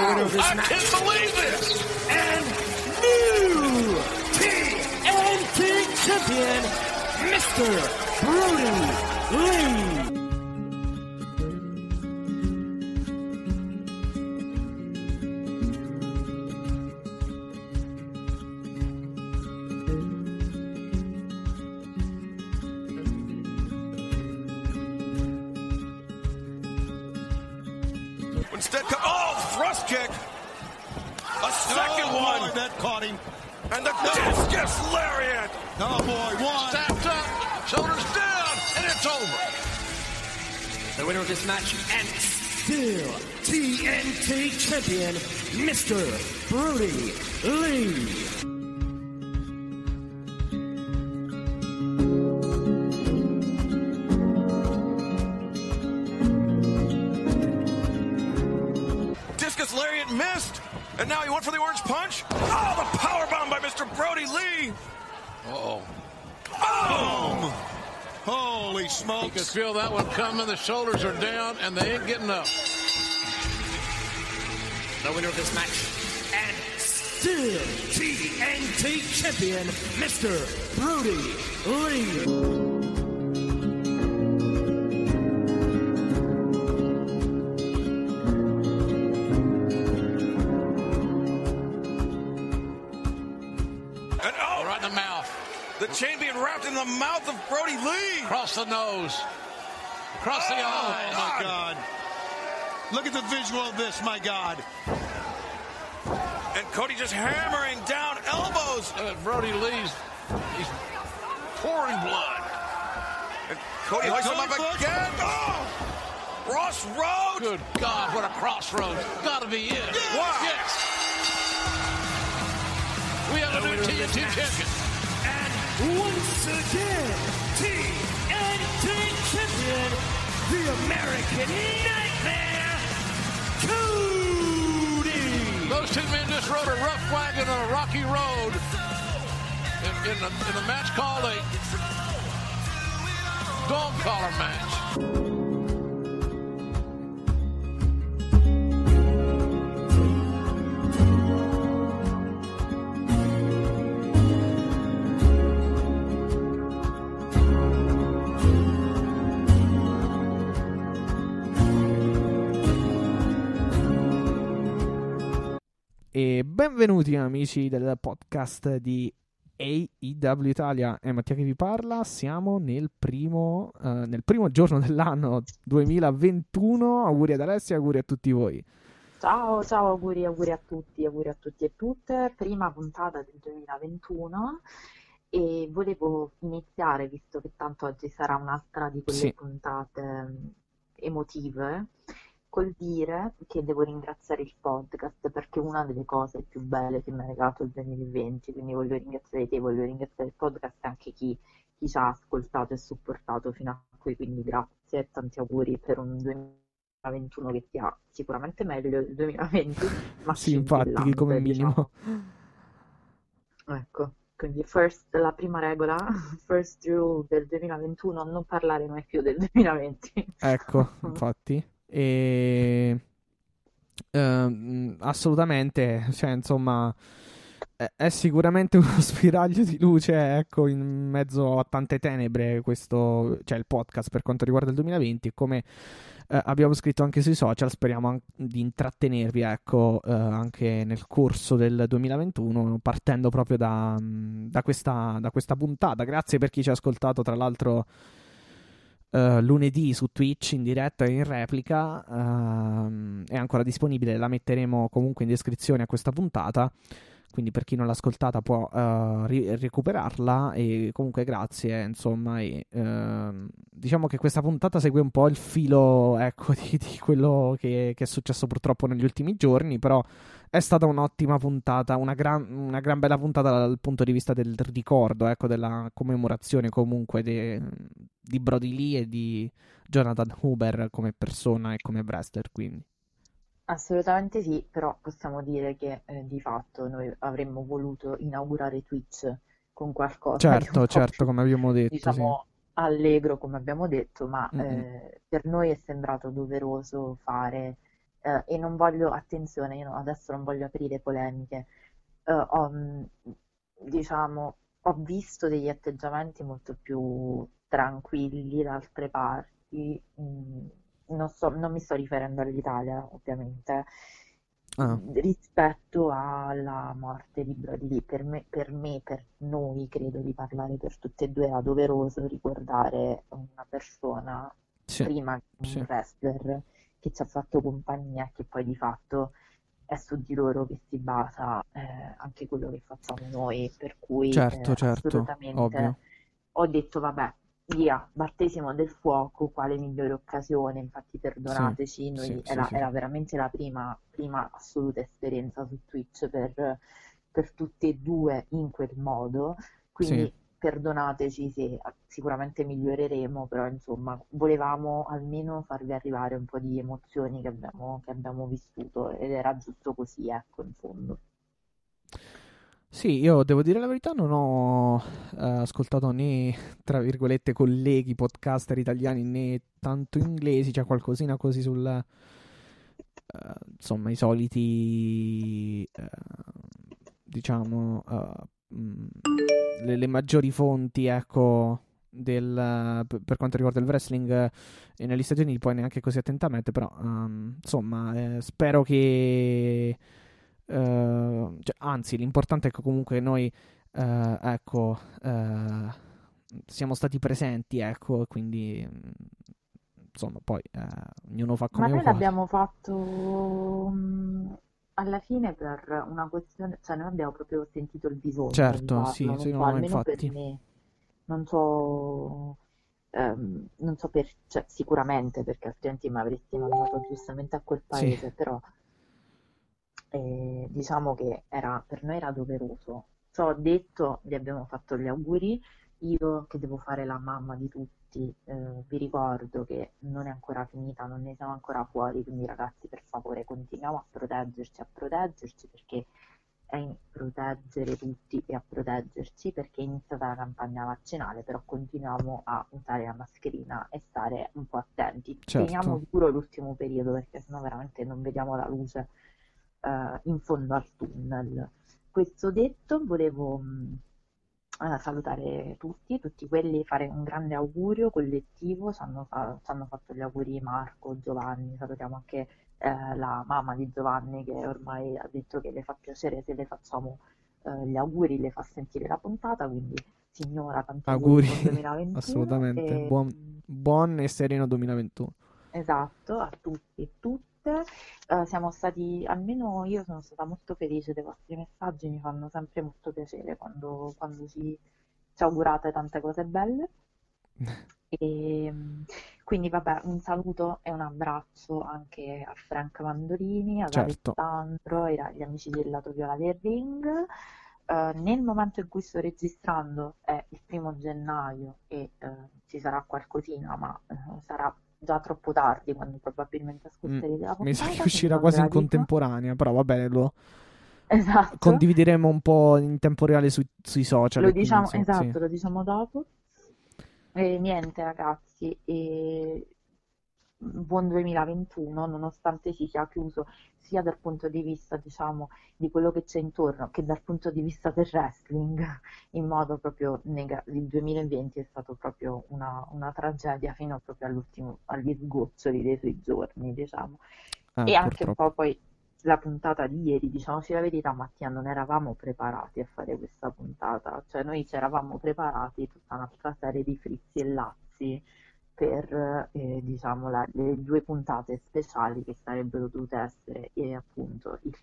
Wow, I can't believe this! And new TNT champion, Mr. Brody Lee. Shoulders are down, and they ain't getting up. The winner of this match and still TNT champion, Mr. across the Oh my God. Look at the visual of this, my God. And Cody just hammering down elbows. Uh, Brody Lee's he's pouring blood. And Cody And hoists him up Bush. again. Oh, Ross Road. Good God, what a crossroads. Gotta be it. Wow. Yes. We have a new TNT champion. And once again, American Nightmare, Cody. Those two men just rode a rough wagon on a rocky road in, in, a, in a match called a dog collar match. E benvenuti amici del podcast di AEW Italia, è Mattia che vi parla, siamo nel primo, eh, nel primo giorno dell'anno 2021, auguri ad Alessia, auguri a tutti voi. Ciao, ciao, auguri, auguri a tutti, auguri a tutti e tutte. Prima puntata del 2021 e volevo iniziare, visto che tanto oggi sarà un'altra di quelle Sì. puntate mm, emotive, col dire che devo ringraziare il podcast perché è una delle cose più belle che mi ha regalato il 2020, quindi voglio ringraziare te, voglio ringraziare il podcast e anche chi, chi ci ha ascoltato e supportato fino a qui, quindi grazie e tanti auguri per un 2021 che sia sicuramente meglio del 2020, ma Sì, infatti, come diciamo. minimo. Ecco, quindi first, la prima regola, first rule del 2021, non parlare mai più del 2020. Ecco, infatti. E... ehm, assolutamente, cioè, insomma, è, sicuramente uno spiraglio di luce, ecco, in mezzo a tante tenebre questo, cioè il podcast per quanto riguarda il 2020 e come eh, abbiamo scritto anche sui social, speriamo an- di intrattenervi, ecco, eh, anche nel corso del 2021, partendo proprio da, da questa, da questa puntata. Grazie per chi ci ha ascoltato, tra l'altro eh, lunedì su Twitch in diretta e in replica. ehm, è ancora disponibile, la metteremo comunque in descrizione a questa puntata. Quindi per chi non l'ha ascoltata può eh, ri- recuperarla e comunque grazie, insomma, e, ehm, diciamo che questa puntata segue un po' il filo, ecco, di, di quello che, che è successo purtroppo negli ultimi giorni, però è stata un'ottima puntata, una gran, una gran bella puntata dal punto di vista del ricordo, ecco, della commemorazione comunque de- di Brody Lee e di Jonathan Huber come persona e come wrestler, quindi. Assolutamente sì, però possiamo dire che eh, di fatto noi avremmo voluto inaugurare Twitch con qualcosa di Certo, certo, come abbiamo detto, sì. diciamo, allegro, come abbiamo detto, ma Mm-mm. eh, per noi è sembrato doveroso fare eh, e non voglio, attenzione, io adesso non voglio aprire polemiche, eh, ho, mm, diciamo, ho visto degli atteggiamenti molto più tranquilli da altre parti, mm, non so, non mi sto riferendo all'Italia, ovviamente, Ah, rispetto alla morte di Brody Lee. Per me, per me, per noi, credo di parlare per tutte e due, era doveroso ricordare una persona sì, prima che sì, un wrestler che ci ha fatto compagnia e che poi di fatto è su di loro che si basa eh, anche quello che facciamo noi, per cui certo, eh, certo, assolutamente ovvio. ho detto vabbè, via, battesimo del fuoco, quale migliore occasione, infatti Sì, perdonateci, noi sì, sì, era, sì, era veramente la prima, prima assoluta esperienza su Twitch per, per tutte e due in quel modo, sì, quindi perdonateci se sicuramente miglioreremo, però insomma volevamo almeno farvi arrivare un po' di emozioni che abbiamo, che abbiamo vissuto ed era giusto così, ecco, in fondo. Sì, io devo dire la verità, non ho eh, ascoltato né, tra virgolette, colleghi podcaster italiani né tanto inglesi, c'è qualcosina così sul, eh, insomma, i soliti, eh, diciamo, eh, le, le maggiori fonti, ecco, del, per quanto riguarda il wrestling eh, e negli Stati Uniti, poi neanche così attentamente, però, ehm, insomma, eh, spero che... Eh, cioè, anzi, l'importante è che comunque noi, eh, ecco, eh, siamo stati presenti, ecco, quindi, mm, insomma, poi eh, ognuno fa Ma come noi vuole. l'abbiamo fatto mm, alla fine per una questione, cioè noi abbiamo proprio sentito il bisogno di Certo, farlo, sì, non sì, so, no, almeno per me, non so, ehm, non so per, cioè, sicuramente perché altrimenti mi avresti mandato giustamente a quel Sì, paese, però eh, diciamo che era, per noi era doveroso. Ciò detto, vi abbiamo fatto gli auguri. Io che devo fare la mamma di tutti, eh, vi ricordo che non è ancora finita, non ne siamo ancora fuori, quindi ragazzi, per favore, continuiamo a proteggerci, a proteggerci perché è in proteggere tutti e a proteggerci perché è iniziata la campagna vaccinale, però continuiamo a usare la mascherina e stare un po' attenti. Teniamo certo. duro l'ultimo periodo perché sennò veramente non vediamo la luce eh, in fondo al tunnel. Questo detto, volevo mh, eh, salutare tutti, tutti quelli, fare un grande augurio collettivo, ci hanno, fatto gli auguri Marco, Giovanni, salutiamo anche eh, la mamma di Giovanni che ormai ha detto che le fa piacere se le facciamo eh, gli auguri, le fa sentire la puntata, quindi signora, tanti auguri Auguri, buon 2021 assolutamente. e Buon, mh, buon e sereno 2021. Esatto, a tutti e tutte. Eh, siamo stati, almeno io sono stata molto felice dei vostri messaggi, mi fanno sempre molto piacere quando, quando ci, ci augurate tante cose belle. E mm, quindi vabbè, un saluto e un abbraccio anche a Frank Mandolini, ad Certo, Alessandro e agli amici del lato viola del ring. Eh, nel momento in cui sto registrando è il primo gennaio e eh, ci sarà qualcosina, ma eh, sarà già troppo tardi quando probabilmente Mm, ascolterete la mi sa che puntata, quindi uscirà quasi in contemporanea, però va bene, lo Esatto, condivideremo un po' in tempo reale sui, sui social lo diciamo, sì. esatto, lo diciamo dopo. E niente ragazzi, e buon 2021, nonostante si sia chiuso sia dal punto di vista, diciamo, di quello che c'è intorno, che dal punto di vista del wrestling, in modo proprio negativo. Il 2020 è stato proprio una, una tragedia fino proprio all'ultimo, agli sgoccioli dei suoi giorni, diciamo. Eh, E anche un purtroppo. po' poi la puntata di ieri, diciamoci la verità, Mattia, non eravamo preparati a fare questa puntata, cioè noi ci eravamo preparati tutta un'altra serie di frizzi e lazzi per, eh, diciamo, la- le due puntate speciali che sarebbero dovute essere, eh, appunto, il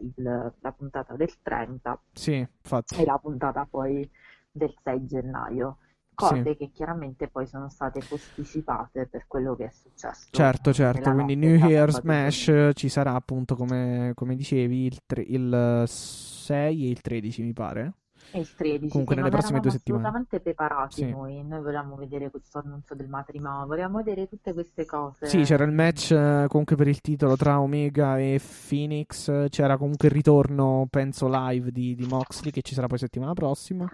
il- la puntata del 30 Sì, e la puntata poi del 6 gennaio. Sì. Cose che chiaramente poi sono state posticipate per quello che è successo Certo, certo, quindi New tra Year sabato domenica. Smash ci sarà appunto come, come dicevi il, tre- il 6 e il 13 mi pare. E il 13, Comunque nelle prossime due settimane. assolutamente preparati Sì. noi. Noi volevamo vedere questo annuncio del matrimonio, volevamo vedere tutte queste cose. Sì, c'era il match eh, comunque per il titolo tra Omega e Phoenix, c'era comunque il ritorno, penso, live di, di Moxley che ci sarà poi settimana prossima.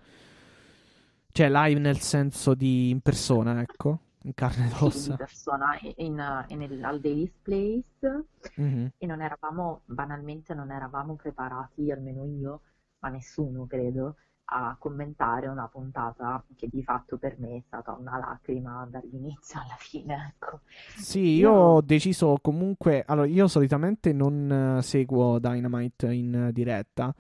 Cioè live nel senso di in persona, ecco. in carne ed ossa. persona in- in- nel- al Daily's Place Mhm. e non eravamo, banalmente non eravamo preparati, almeno io, ma nessuno credo, a commentare una puntata che di fatto per me è stata una lacrima dall'inizio alla fine, ecco. Sì, io Io- ho deciso comunque. Allora, io solitamente non eh, seguo Dynamite in diretta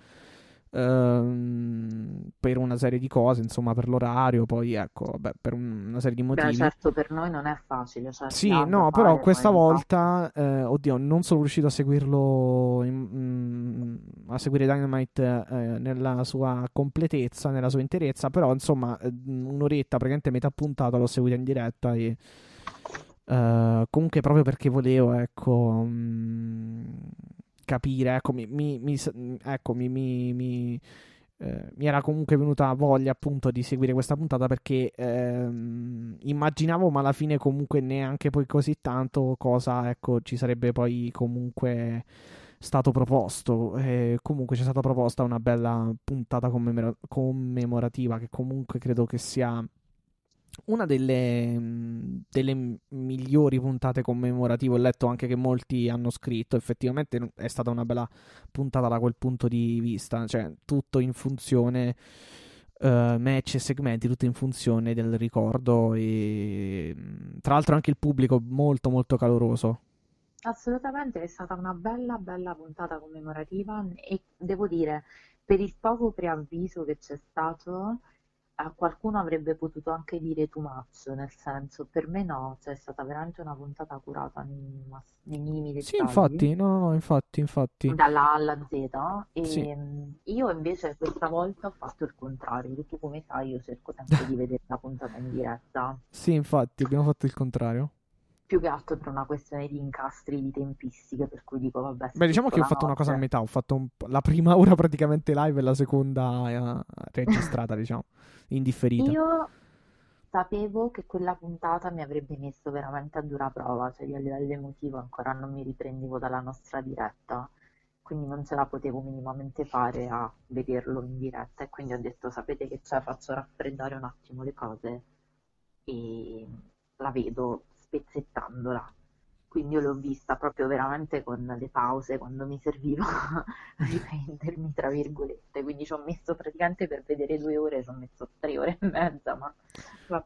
ehm, per una serie di cose, insomma, per l'orario, poi ecco, vabbè, per un- una serie di Beh, motivi. certo, per noi non è facile, cioè Sì, no, però fare, questa volta, eh, oddio, non sono riuscito a seguirlo, in- mm, a seguire Dynamite eh, nella sua completezza, nella sua interezza, però insomma, eh, un'oretta, praticamente metà puntata l'ho seguita in diretta e eh, comunque proprio perché volevo, ecco, mm, capire, ecco, mi, mi- mi ecco, mi, eh, mi era comunque venuta voglia appunto di seguire questa puntata perché ehm, immaginavo, ma alla fine comunque neanche poi così tanto cosa ecco ci sarebbe poi comunque stato proposto. E comunque c'è stata proposta una bella puntata commemora- commemorativa che comunque credo che sia una delle, mh, delle migliori puntate commemorative. Ho letto anche che molti hanno scritto. Effettivamente è stata una bella puntata da quel punto di vista. Cioè, tutto in funzione. eh, match e segmenti, tutto in funzione del ricordo. E mh, tra l'altro, anche il pubblico molto, molto caloroso. Assolutamente, è stata una bella, bella puntata commemorativa e devo dire, per il poco preavviso che c'è stato, a qualcuno avrebbe potuto anche dire too much, nel senso, per me no, cioè è stata veramente una puntata curata nei, mass- nei minimi Sì, dettagli, infatti, no, no, infatti, infatti. dalla A alla Z, e Sì. io invece questa volta ho fatto il contrario, tu come sai io cerco sempre di vedere la puntata in diretta. Sì, infatti, abbiamo fatto il contrario. Più che altro per una questione di incastri di tempistiche, per cui dico, vabbè, Beh, diciamo che ho fatto una cosa a notte. metà. Ho fatto un la prima ora praticamente live e la seconda eh, registrata, diciamo, indifferita. Io sapevo che quella puntata mi avrebbe messo veramente a dura prova, cioè io a livello emotivo ancora non mi riprendevo dalla nostra diretta, quindi non ce la potevo minimamente fare a vederlo in diretta e quindi ho detto, sapete che c'è, faccio raffreddare un attimo le cose e la vedo spezzettandola. Quindi io l'ho vista proprio veramente con le pause quando mi serviva riprendermi, tra virgolette. Quindi ci ho messo praticamente per vedere due ore, ci ho messo tre ore e mezza, ma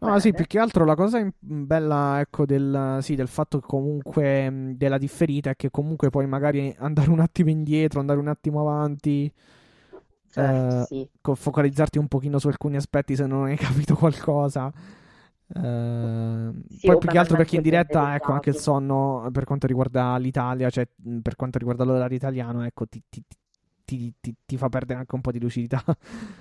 No, sì, più che altro la cosa bella, ecco, del, sì, del fatto che comunque mh, della differita è che comunque puoi magari andare un attimo indietro, andare un attimo avanti, Certo, eh, sì. focalizzarti un pochino su alcuni aspetti se non hai capito qualcosa. Eh, Sì, poi più che altro perché in diretta, ecco, anche il sonno per quanto riguarda l'Italia, cioè per quanto riguarda l'orario italiano, ecco, ti, ti- ti- ti- ti fa perdere anche un po' di lucidità.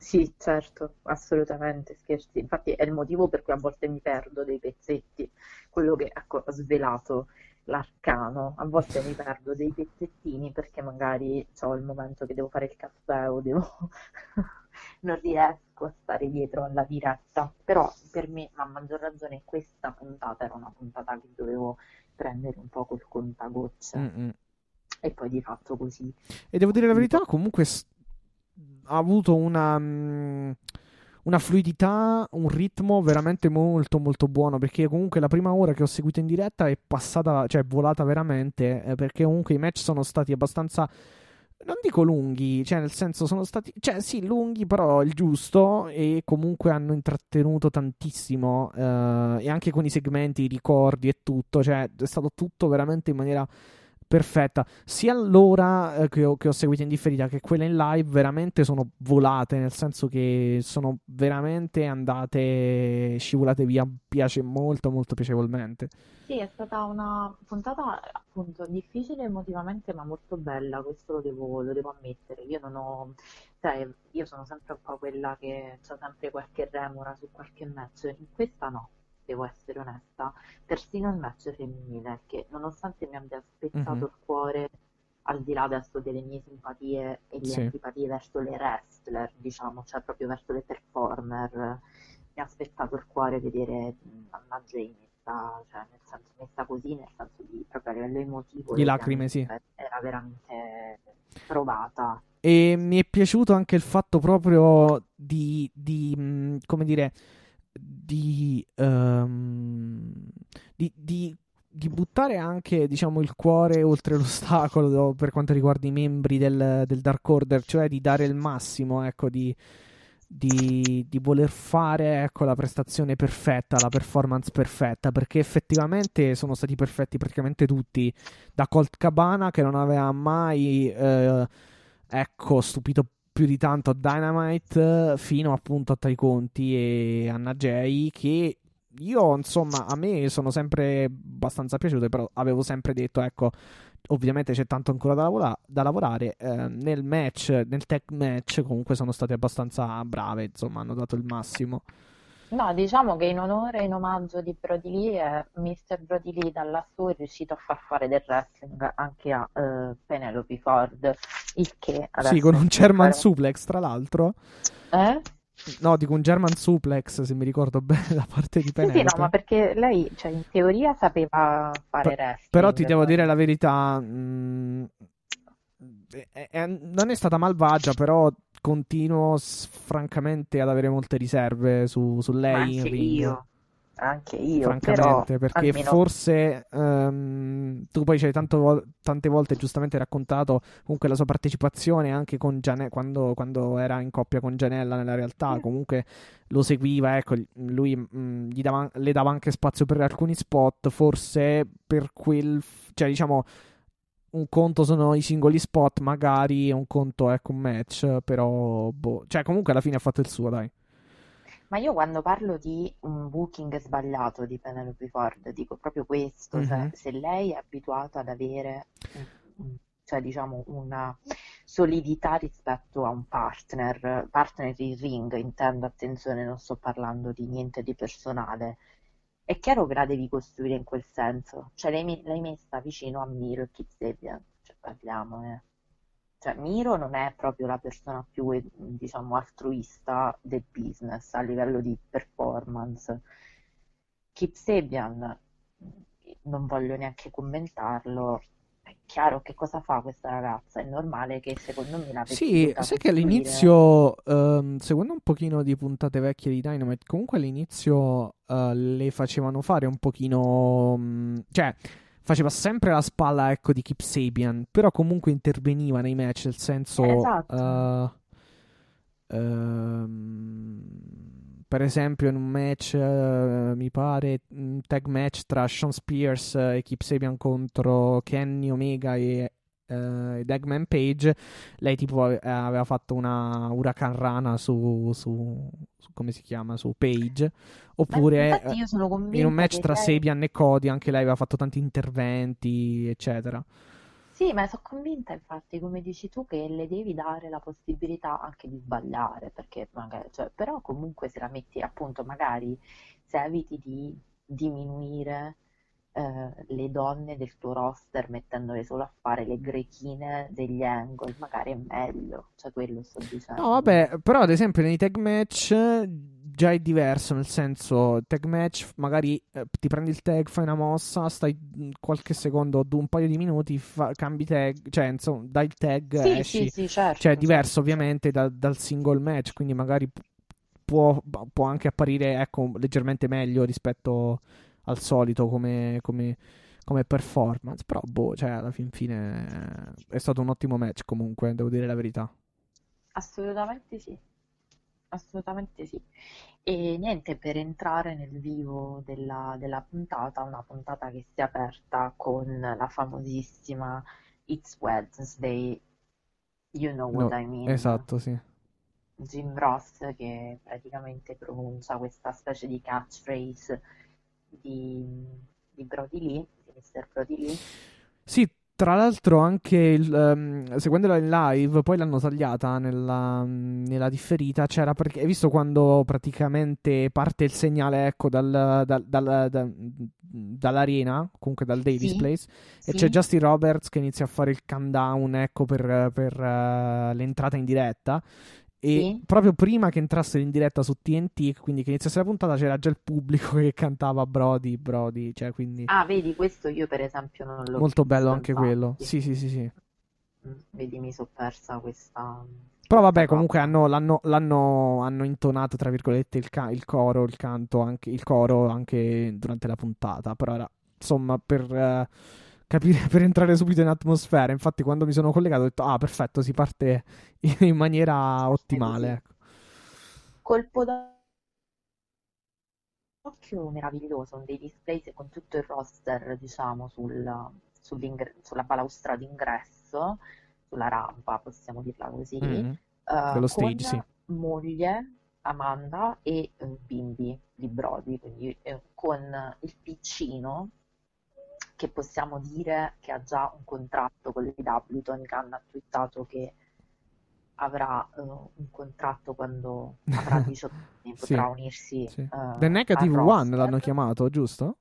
Sì, certo, assolutamente, scherzi. Infatti è il motivo per cui a volte mi perdo dei pezzetti, quello che, ecco, ha svelato l'arcano. A volte mi perdo dei pezzettini perché magari ho il momento che devo fare il caffè o devo... non riesco a stare dietro alla diretta. Però per me, a maggior ragione, questa puntata era una puntata che dovevo prendere un po' col contagocce. Mm-mm. E poi di fatto così. E devo dire la verità, comunque ha avuto una, mm, una fluidità, un ritmo veramente molto molto buono, perché comunque la prima ora che ho seguito in diretta è passata, cioè è volata veramente, eh, perché comunque i match sono stati abbastanza, non dico lunghi, cioè nel senso sono stati, cioè sì, lunghi, però il giusto, e comunque hanno intrattenuto tantissimo, eh, e anche con i segmenti, i ricordi e tutto, cioè è stato tutto veramente in maniera perfetta. Sia l'ora eh, che, ho, che ho seguito in differita che quelle in live veramente sono volate, nel senso che sono veramente andate scivolate via. Piace molto, molto piacevolmente. Sì, è stata una puntata appunto difficile emotivamente ma molto bella, questo lo devo, lo devo ammettere. Io non ho, sai, io sono sempre un po' quella che ha sempre qualche remora su qualche match, in questa no, devo essere onesta. Persino il match femminile, che nonostante mi abbia spezzato Mhm. il cuore, al di là adesso delle mie simpatie e le Sì. antipatie verso le wrestler, diciamo, cioè proprio verso le performer, mi ha spezzato il cuore vedere Anna Jay messa, cioè nel senso messa così, nel senso di proprio a livello emotivo, Di lacrime, sì. era veramente provata. E mi è piaciuto anche il fatto proprio di, di, mh, come dire, di, ehm, di, di, di buttare anche diciamo, il cuore oltre l'ostacolo per quanto riguarda i membri del, del Dark Order, cioè di dare il massimo, ecco, di, di, di, voler fare ecco, la prestazione perfetta, la performance perfetta, perché effettivamente sono stati perfetti praticamente tutti, da Colt Cabana che non aveva mai eh, ecco, stupito più di tanto Dynamite fino appunto a Tai Conti e Anna Jay che io insomma a me sono sempre abbastanza piaciute però avevo sempre detto ecco ovviamente c'è tanto ancora da, lavora- da lavorare. Eh, nel match, nel tech match, comunque sono state abbastanza brave, insomma, hanno dato il massimo. No, diciamo che in onore e in omaggio di Brody Lee, eh, Mr. Brody Lee dalla sua è riuscito a far fare del wrestling anche a eh, Penelope Ford, il che Sì, con un German suplex, tra l'altro. Eh? No, dico un German suplex, se mi ricordo bene, da parte di Penelope. Sì, sì, no, ma perché lei, cioè, in teoria sapeva fare wrestling. Però ti devo dire la verità, mh, è, è, non è stata malvagia, però continuo s- francamente ad avere molte riserve su, su lei anche io, anche io, francamente, però perché almeno forse ehm, tu poi ci hai tanto vo- tante volte giustamente raccontato comunque la sua partecipazione anche con Giane- quando, quando era in coppia con Gianella nella realtà, Mm. comunque lo seguiva, ecco, lui mh, gli dava- le dava anche spazio per alcuni spot, forse per quel, cioè diciamo un conto sono i singoli spot, magari un conto è un match, però boh, cioè comunque alla fine ha fatto il suo, dai. Ma io quando parlo di un booking sbagliato di Penelope Ford, dico proprio questo, cioè Mhm. se lei è abituata ad avere, cioè diciamo, una solidità rispetto a un partner, partner in ring, intendo, attenzione, non sto parlando di niente di personale, è chiaro che la devi costruire in quel senso, cioè l'hai l'hai messa vicino a Miro e Kip Sabian, cioè parliamo, eh. Cioè, Miro non è proprio la persona più, eh, diciamo, altruista del business a livello di performance. Kip Sabian, non voglio neanche commentarlo, è chiaro che cosa fa questa ragazza, è normale che secondo me la Sì, sai che all'inizio, ehm, seguendo un pochino di puntate vecchie di Dynamite, comunque all'inizio eh, le facevano fare un pochino, mh, cioè faceva sempre la spalla, ecco, di Kip Sabian, però comunque interveniva nei match, nel senso, Eh, esatto. eh, ehm, per esempio in un match, eh, mi pare, un tag match tra Sean Spears e Kip Sabian contro Kenny Omega e eh, ed Eggman Page, lei tipo ave- aveva fatto una Huracan Rana su, su, su- come si chiama, su Page, oppure eh, in un match tra lei- Sabian e Cody anche lei aveva fatto tanti interventi, eccetera. Sì, ma sono convinta infatti, come dici tu, che le devi dare la possibilità anche di sbagliare, perché magari, cioè, però comunque se la metti appunto, magari se eviti di diminuire eh, le donne del tuo roster mettendole solo a fare le grechine degli angle, magari è meglio, cioè quello sto dicendo. No, vabbè, però ad esempio nei tag match già è diverso, nel senso, tag match magari eh, ti prendi il tag, fai una mossa, stai qualche secondo, du- un paio di minuti, fa- cambi tag, cioè insomma, dai il tag, Sì, esci. sì, sì, certo, Cioè è diverso certo. ovviamente da- dal single match, quindi magari pu- può, può anche apparire ecco, leggermente meglio rispetto al solito come, come- come performance, però boh, cioè alla fin fine eh, è stato un ottimo match comunque, devo dire la verità. Assolutamente sì, assolutamente sì. E niente, per entrare nel vivo della, della puntata, una puntata che si è aperta con la famosissima It's Wednesday, You Know What No, I Mean, Esatto, sì. Jim Ross che praticamente pronuncia questa specie di catchphrase di, di Brody Lee, di Mr. Brody Lee. Sì, tra l'altro anche il, ehm, seguendola in live, poi l'hanno tagliata nella, nella differita, c'era perché hai visto quando praticamente parte il segnale, ecco, dal, dal- dal- da- dall'arena, comunque dal Davis Sì, Place, e sì. c'è Justin Roberts che inizia a fare il countdown, ecco, per, per, eh, l'entrata in diretta. E Sì. proprio prima che entrasse in diretta su TNT, quindi che iniziasse la puntata, c'era già il pubblico che cantava Brody, Brody, cioè quindi Ah, vedi, questo io per esempio non l'ho molto bello anche infatti. quello. Sì, sì, sì, sì. Mm, Vedi, mi sono persa questa, Però vabbè, comunque hanno, l'hanno, l'hanno hanno intonato, tra virgolette, il, ca- il coro, il canto, anche, il coro anche durante la puntata. Però era, insomma, per eh, capire, per entrare subito in atmosfera. Infatti, quando mi sono collegato ho detto, ah, perfetto, si parte in, maniera ottimale. ecco. Colpo d'occhio meraviglioso, dei display con tutto il roster, diciamo, sul, sulla balaustrata d'ingresso, sulla rampa, possiamo dirla così, Mhm. eh, Dello con stage, sì. moglie Amanda e eh, bimbi di Brody, quindi eh, con il piccino che possiamo dire che ha già un contratto con le W. Tony Khan ha twittato che avrà eh, un contratto quando avrà 18 anni, Sì, potrà unirsi Sì. eh, The Negative One l'hanno chiamato, giusto?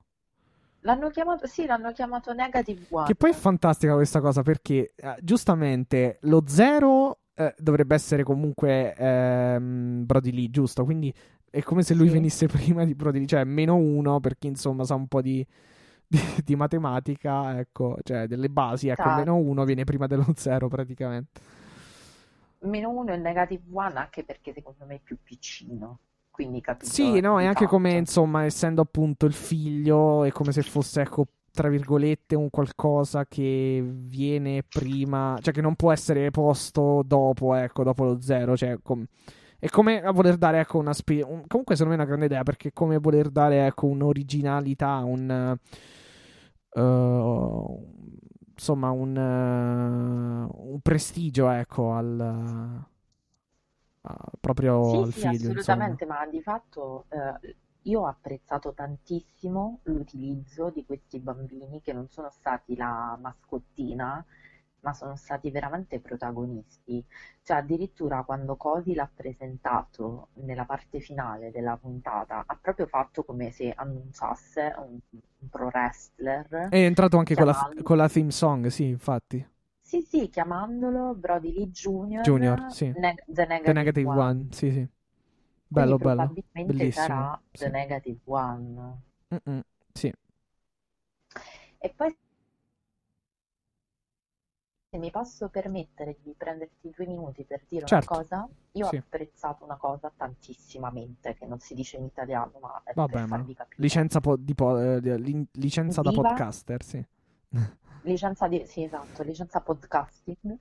L'hanno chiamato, sì, l'hanno chiamato Negative One. Che poi è fantastica questa cosa perché eh, giustamente lo zero eh, dovrebbe essere comunque ehm, Brody Lee, giusto? Quindi è come se lui Sì. venisse prima di Brody Lee, cioè meno uno per chi insomma sa un po' di, di, di matematica, ecco, cioè delle basi, ecco, Esatto. meno uno viene prima dello zero praticamente. Meno uno è Negative One anche perché secondo me è più piccino, quindi capito? Sì, no, e anche come insomma, essendo appunto il figlio, è come se fosse, ecco, tra virgolette, un qualcosa che viene prima, cioè che non può essere posto dopo, ecco, dopo lo zero, cioè com- è come a voler dare, ecco, una spe- un- comunque secondo me è una grande idea, perché è come voler dare, ecco, un'originalità, un eh, insomma, un, eh, un prestigio, ecco, al a- proprio Sì, al sì, figlio, insomma. assolutamente, ma di fatto eh, io ho apprezzato tantissimo l'utilizzo di questi bambini che non sono stati la mascottina, ma sono stati veramente protagonisti. Cioè, addirittura quando Cody l'ha presentato nella parte finale della puntata, ha proprio fatto come se annunciasse un, un pro wrestler, È entrato anche con la, chiamando- con la theme song, sì, infatti. Sì, sì, chiamandolo Brody Lee Jr. Junior, sì. Neg- The Negative, The Negative One. One, sì, sì. Bello, Quindi bello. probabilmente Bellissimo. sarà The sì. Negative One. Mm-mm, sì. E poi, se mi posso permettere di prenderti due minuti per dire Certo. una cosa, io Sì. ho apprezzato una cosa tantissimamente, che non si dice in italiano, ma è Vabbè, per ma farvi capire. licenza, po- di po- eh, licenza da podcaster, sì. Licenza di, sì, esatto, licenza podcasting.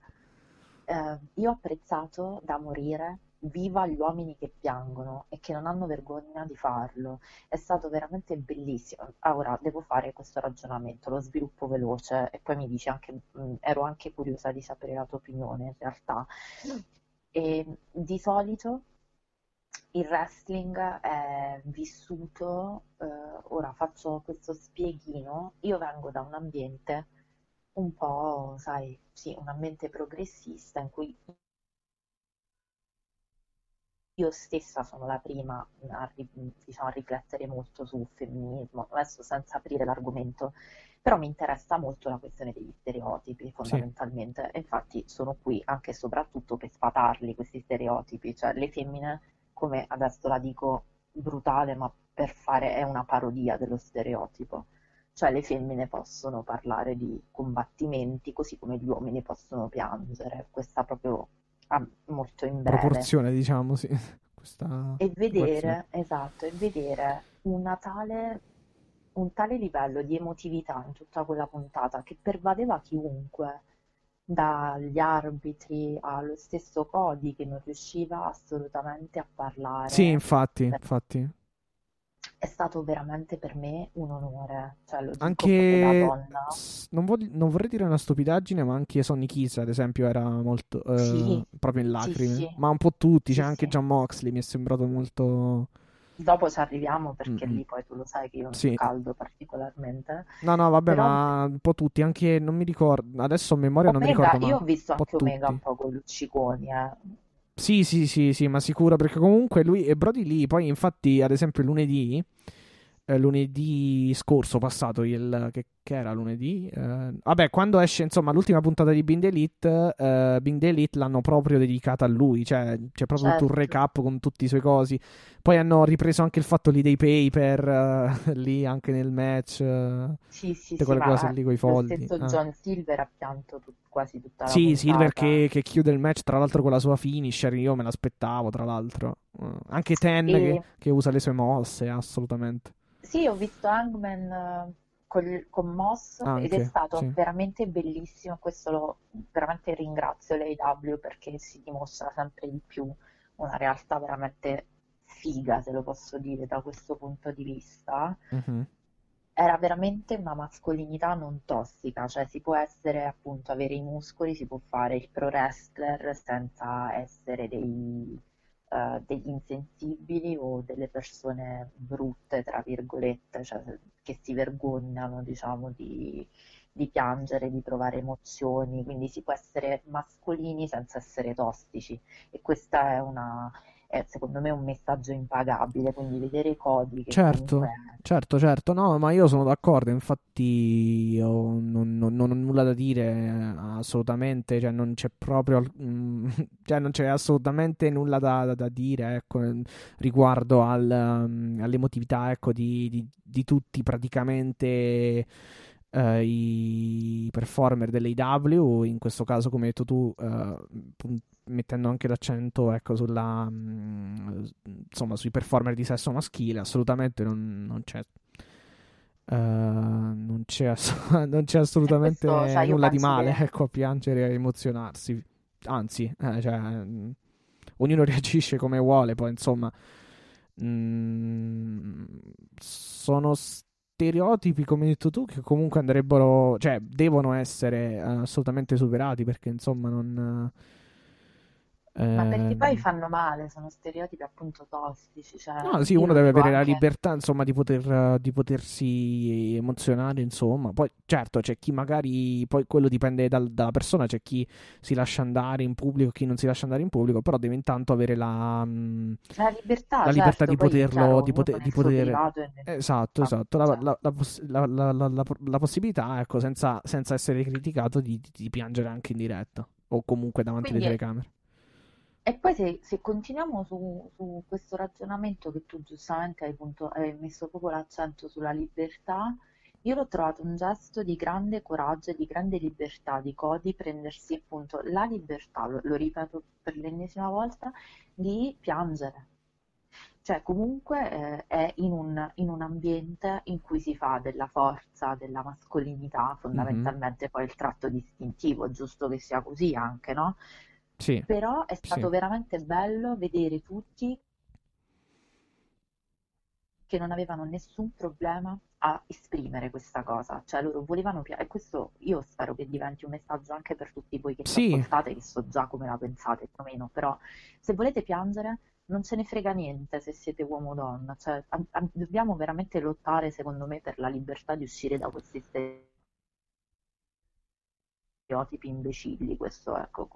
Eh, io ho apprezzato da morire Viva gli uomini che piangono e che non hanno vergogna di farlo. È stato veramente bellissimo. Ah, Ora devo fare questo ragionamento, lo sviluppo veloce e poi mi dici anche, mh, ero anche curiosa di sapere la tua opinione in realtà. E di solito il wrestling è vissuto, eh, ora faccio questo spieghino, io vengo da un ambiente un po', sai, sì, un ambiente progressista in cui io stessa sono la prima a, diciamo, a riflettere molto sul femminismo, adesso senza aprire l'argomento, però mi interessa molto la questione degli stereotipi fondamentalmente, e infatti sono qui anche e soprattutto per sfatarli questi stereotipi, cioè le femmine, come adesso la dico brutale, ma per fare è una parodia dello stereotipo. Cioè le femmine possono parlare di combattimenti così come gli uomini possono piangere, questa proprio ah, molto in breve. Proporzione, diciamo, sì. Questa E vedere, esatto, e vedere una tale, un tale livello di emotività in tutta quella puntata che pervadeva chiunque, dagli arbitri allo stesso Cody che non riusciva assolutamente a parlare. Sì, infatti, infatti. È stato veramente per me un onore, cioè lo dico Anche non, vog- non vorrei dire una stupidaggine, ma anche Sonny Kiss, ad esempio, era molto eh, Sì, proprio in sì, lacrime. sì. Ma un po' tutti, Sì, c'è anche sì. John Moxley, mi è sembrato molto. Dopo ci arriviamo perché Mm-mm. lì poi tu lo sai che io non Sì. caldo particolarmente. No, no, vabbè, Però ma un po' tutti, anche non mi ricordo, adesso a memoria non mi Omega, ricordo, io ho visto un anche Omega un tutti. po' con lucciconi, eh. Sì, sì, sì, sì, ma sicuro, perché comunque lui e Brody Lee, poi infatti, ad esempio, lunedì eh, lunedì scorso passato, il, che, che era lunedì? Eh, vabbè, quando esce insomma l'ultima puntata di the Elite, eh, the Elite l'hanno proprio dedicata a lui, cioè c'è proprio tutto un Certo. recap con tutti i suoi cosi. Poi hanno ripreso anche il fatto lì dei paper, eh, lì anche nel match, eh, Sì, sì, tutte sì, quelle cose lì coi lo foldi. stesso eh. John Silver ha pianto tut- quasi tutta la Sì, Silver puntata. che, che chiude il match, tra l'altro con la sua finisher, io me l'aspettavo, tra l'altro. Anche Ten E- che, che usa le sue mosse, assolutamente. Sì, ho visto Hangman eh, col- con Moss ed Anche, è stato sì. veramente bellissimo. Questo lo veramente ringrazio l'AEW perché si dimostra sempre di più una realtà veramente figa, se lo posso dire, da questo punto di vista. Mhm. Era veramente una mascolinità non tossica, cioè si può essere appunto avere i muscoli, si può fare il pro wrestler senza essere dei, eh, degli insensibili o delle persone brutte, tra virgolette, cioè che si vergognano, diciamo, di, di piangere, di provare emozioni, quindi si può essere mascolini senza essere tossici. E questa è una, è secondo me un messaggio impagabile, quindi vedere Cody che Certo, comunque certo, certo. No, ma io sono d'accordo. Infatti, io non, non- non ho nulla da dire eh, assolutamente. Cioè, non c'è proprio, mm, cioè, non c'è assolutamente nulla da, da- da dire, ecco, eh, riguardo al, um, all'emotività, ecco, di, di- di tutti praticamente eh, i performer dell'AEW. In questo caso, come hai detto tu, pun- mettendo anche l'accento, ecco, sulla, mm, insomma, sui performer di sesso maschile, assolutamente non, non c'è. eh, non c'è, ass- non c'è assolutamente questo, cioè, io nulla di male che- ecco, a piangere e a emozionarsi. Anzi, eh, cioè, mm, ognuno reagisce come vuole, poi insomma, mm, sono stereotipi, come hai detto tu, che comunque andrebbero, cioè, devono essere eh, assolutamente superati perché insomma non. Ma perché ehm, poi fanno male, sono stereotipi appunto tossici, cioè No, sì, uno deve avere la anche, libertà, insomma, di poter, di potersi emozionare, insomma. Poi, certo, c'è chi magari, poi quello dipende dal- dalla persona, c'è chi si lascia andare in pubblico, chi non si lascia andare in pubblico, però deve intanto avere la, mm, la libertà, la libertà certo, di poterlo, chiaro, di poter, di poter, esatto, esatto, la, la- la poss- la- la- la- la- la possibilità, ecco, senza, senza essere criticato, di, di- piangere anche in diretta, o comunque davanti alle Quindi telecamere. E poi se, se continuiamo su, su questo ragionamento che tu giustamente hai, punto- hai messo proprio l'accento sulla libertà, io l'ho trovato un gesto di grande coraggio e di grande libertà di Cody prendersi appunto la libertà, lo, lo ripeto per l'ennesima volta, di piangere. Cioè comunque eh, è in un, in un ambiente in cui si fa della forza, della mascolinità, fondamentalmente poi il tratto distintivo, giusto che sia così anche, no? Sì, Però è stato sì. veramente bello vedere tutti che non avevano nessun problema a esprimere questa cosa, cioè loro volevano piangere, e questo io spero che diventi un messaggio anche per tutti voi che ci Sì. ascoltate, che so già come la pensate più o meno, però se volete piangere non ce ne frega niente se siete uomo o donna, cioè a- a- dobbiamo veramente lottare secondo me per la libertà di uscire da questi stereotipi imbecilli, questo ecco,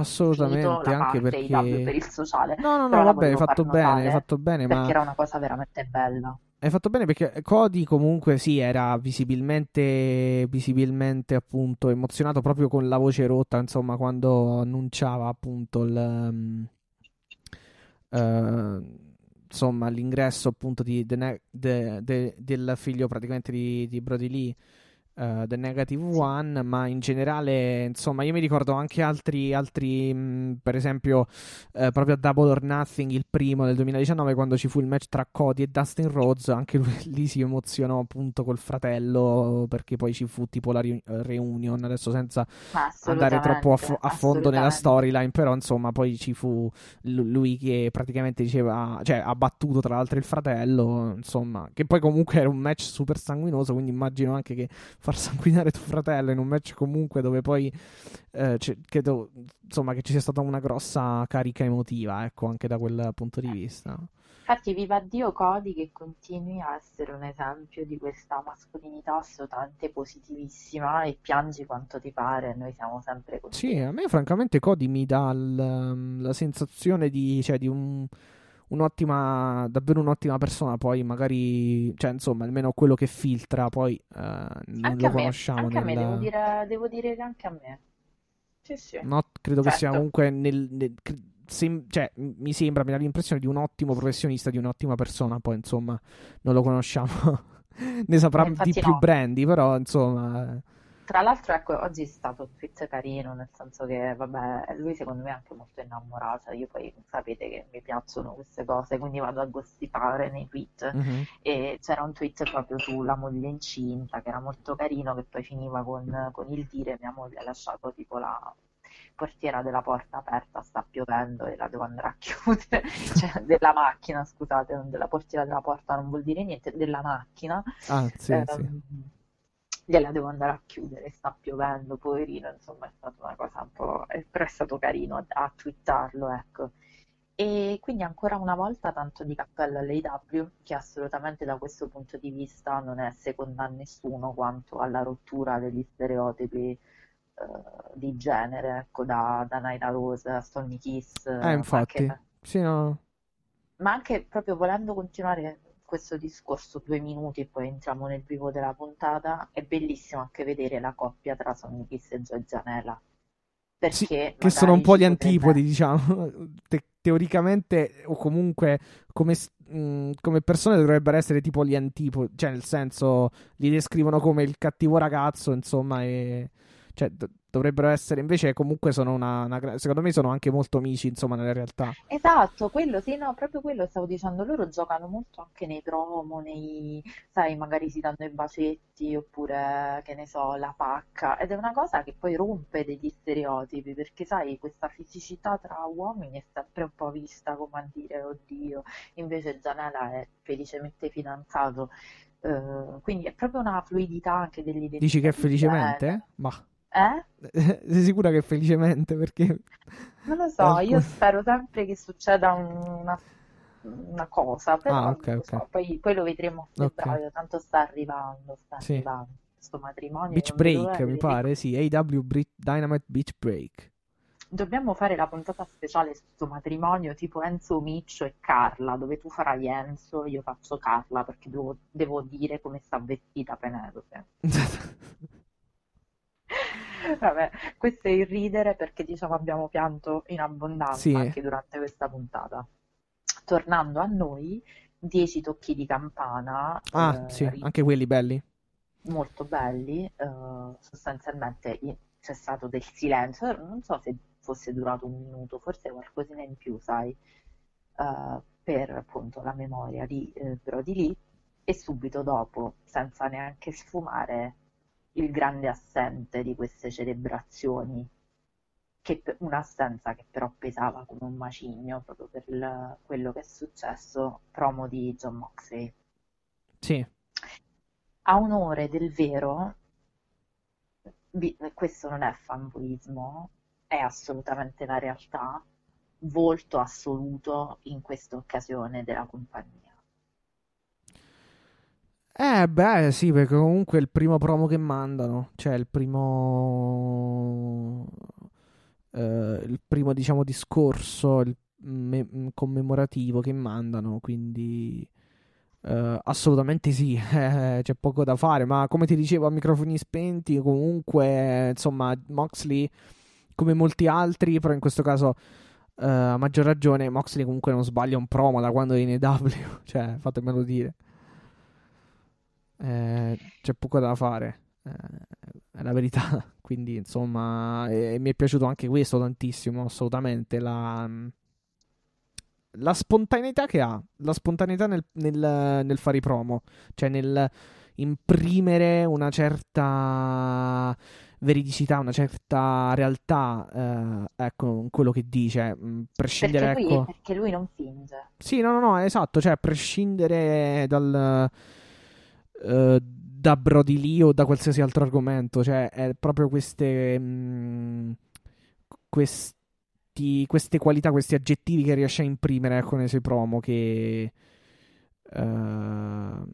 assolutamente, anche IW per perché... il sociale, No, no, no, vabbè, hai fatto bene, hai fatto bene, ma... perché era una cosa veramente bella. Hai fatto bene perché Cody comunque sì, era visibilmente, visibilmente appunto emozionato proprio con la voce rotta, insomma, quando annunciava appunto il, um, eh, insomma, l'ingresso appunto di, Ne- The- The- del figlio praticamente di, di Brody Lee, eh, The Negative. One, ma in generale, insomma, io mi ricordo anche altri, altri mh, per esempio, eh, proprio a Double or Nothing, il primo del 2019, quando ci fu il match tra Cody e Dustin Rhodes, anche lui lì si emozionò appunto col fratello, perché poi ci fu tipo la riu- reunion, adesso senza andare troppo a, fo- a fondo nella storyline, però insomma poi ci fu lu- lui che praticamente diceva, cioè ha battuto tra l'altro il fratello, insomma, che poi comunque era un match super sanguinoso, quindi immagino anche che far sanguinare tuo fratello in un match comunque dove poi eh, c'è- credo insomma che ci sia stata una grossa carica emotiva, ecco, anche da quel punto di vista. Infatti, viva Dio Cody che continui a essere un esempio di questa mascolinità assolutamente positivissima e piangi quanto ti pare, noi siamo sempre così. Sì, a me francamente Cody mi dà l- la sensazione di, cioè, di un, un'ottima, davvero un'ottima persona, poi magari, cioè insomma, almeno quello che filtra, poi eh, non Anche lo a me, conosciamo anche a me, devo nel... dire, devo dire che anche a me. Sì, sì. No, credo che sia Certo. comunque nel, nel- sem- cioè, mi sembra, mi dà l'impressione di un ottimo professionista, di un'ottima persona, poi insomma, non lo conosciamo. ne saprà Eh, infatti di più no. Brandy, però insomma, Tra l'altro, ecco, oggi è stato un tweet carino, nel senso che, vabbè, lui secondo me è anche molto innamorato, io poi sapete che mi piacciono queste cose, quindi vado a gossipare nei tweet. mhm. E c'era un tweet proprio sulla moglie incinta, che era molto carino, che poi finiva con, con il dire mia moglie ha lasciato tipo la portiera della porta aperta, sta piovendo e la devo andare a chiudere, cioè della macchina, scusate, non della portiera della porta non vuol dire niente, della macchina. Ah, sì, Ehm, sì. Gliela devo andare a chiudere, sta piovendo, poverino, insomma è stata una cosa un po'... eh, però è stato carino a, a twittarlo, ecco. E quindi ancora una volta tanto di cappello all'AEW, che assolutamente da questo punto di vista non è seconda a nessuno quanto alla rottura degli stereotipi eh, di genere, ecco, da, da Nyla Rose a Sonny Kiss, Eh, infatti, anche sì, no. ma anche proprio volendo continuare questo discorso due minuti e poi entriamo nel vivo della puntata, è bellissimo anche vedere la coppia tra Sonny Kiss e Joy Janela. Sì, Perché che sono un po' gli antipodi, diciamo. Te- teoricamente, o comunque come, mh, come persone dovrebbero essere tipo gli antipodi, cioè nel senso li descrivono come il cattivo ragazzo, insomma, e cioè do- dovrebbero essere invece comunque sono una, una secondo me sono anche molto amici, insomma, nella realtà. Esatto, quello sì, no, proprio quello stavo dicendo, loro giocano molto anche nei promo, nei, sai, magari si danno i bacetti oppure, che ne so, la pacca, ed è una cosa che poi rompe degli stereotipi, perché sai, questa fisicità tra uomini è sempre un po' vista come a dire, oddio, invece Gianella è felicemente fidanzato, eh, quindi è proprio una fluidità anche dell'identità Dici che è felicemente? Ma Eh? sei sicura che felicemente? Perché Non lo so, Alcun- io spero sempre che succeda un- una, una cosa, però Ah, ok, non lo ok. so, poi, poi lo vedremo a febbraio, tanto sta arrivando, sta Sì. arrivando questo matrimonio, Beach Break, mi pare, sì, AW Bri- Dynamite Beach Break. Dobbiamo fare la puntata speciale su questo matrimonio, tipo Enzo Miccio e Carla, dove tu farai Enzo, io faccio Carla, perché devo, devo dire come sta vestita Penelope. Vabbè, questo è il ridere perché diciamo abbiamo pianto in abbondanza Sì. anche durante questa puntata. Tornando a noi, 10 tocchi di campana, Ah, eh, sì, anche quelli belli. molto belli, eh, sostanzialmente c'è stato del silenzio, non so se fosse durato un minuto, forse qualcosina in più, sai, eh, per appunto la memoria di eh, Brody Lee e subito dopo, senza neanche sfumare, il grande assente di queste celebrazioni, che un'assenza che però pesava come un macigno proprio per il- quello che è successo, promo di John Moxley Sì, a onore del vero, questo non è fanboismo, è assolutamente la realtà, volto assoluto in questa occasione della compagnia. Eh, beh, sì, perché comunque è il primo promo che mandano, cioè il primo, eh, il primo, diciamo, discorso il me- commemorativo che mandano, quindi eh, assolutamente sì, eh, c'è poco da fare, ma come ti dicevo a microfoni spenti, comunque, insomma, Moxley, come molti altri, però in questo caso eh, a maggior ragione, Moxley comunque non sbaglia un promo da quando è in EW, cioè, fatemelo dire. Eh, c'è poco da fare, eh, è la verità. Quindi, insomma, eh, mi è piaciuto anche questo tantissimo, assolutamente. La, la spontaneità che ha, la spontaneità nel, nel- nel fare i promo, cioè nel imprimere una certa veridicità, una certa realtà, eh, ecco, quello che dice, mh, prescindere, Perché lui, ecco. perché lui non finge. Sì, no, no, no, esatto, cioè prescindere dal eh, da Brody Lee o da qualsiasi altro argomento, cioè è proprio queste mh, questi, queste qualità, questi aggettivi che riesce a imprimere ecco, nei suoi promo che ehm,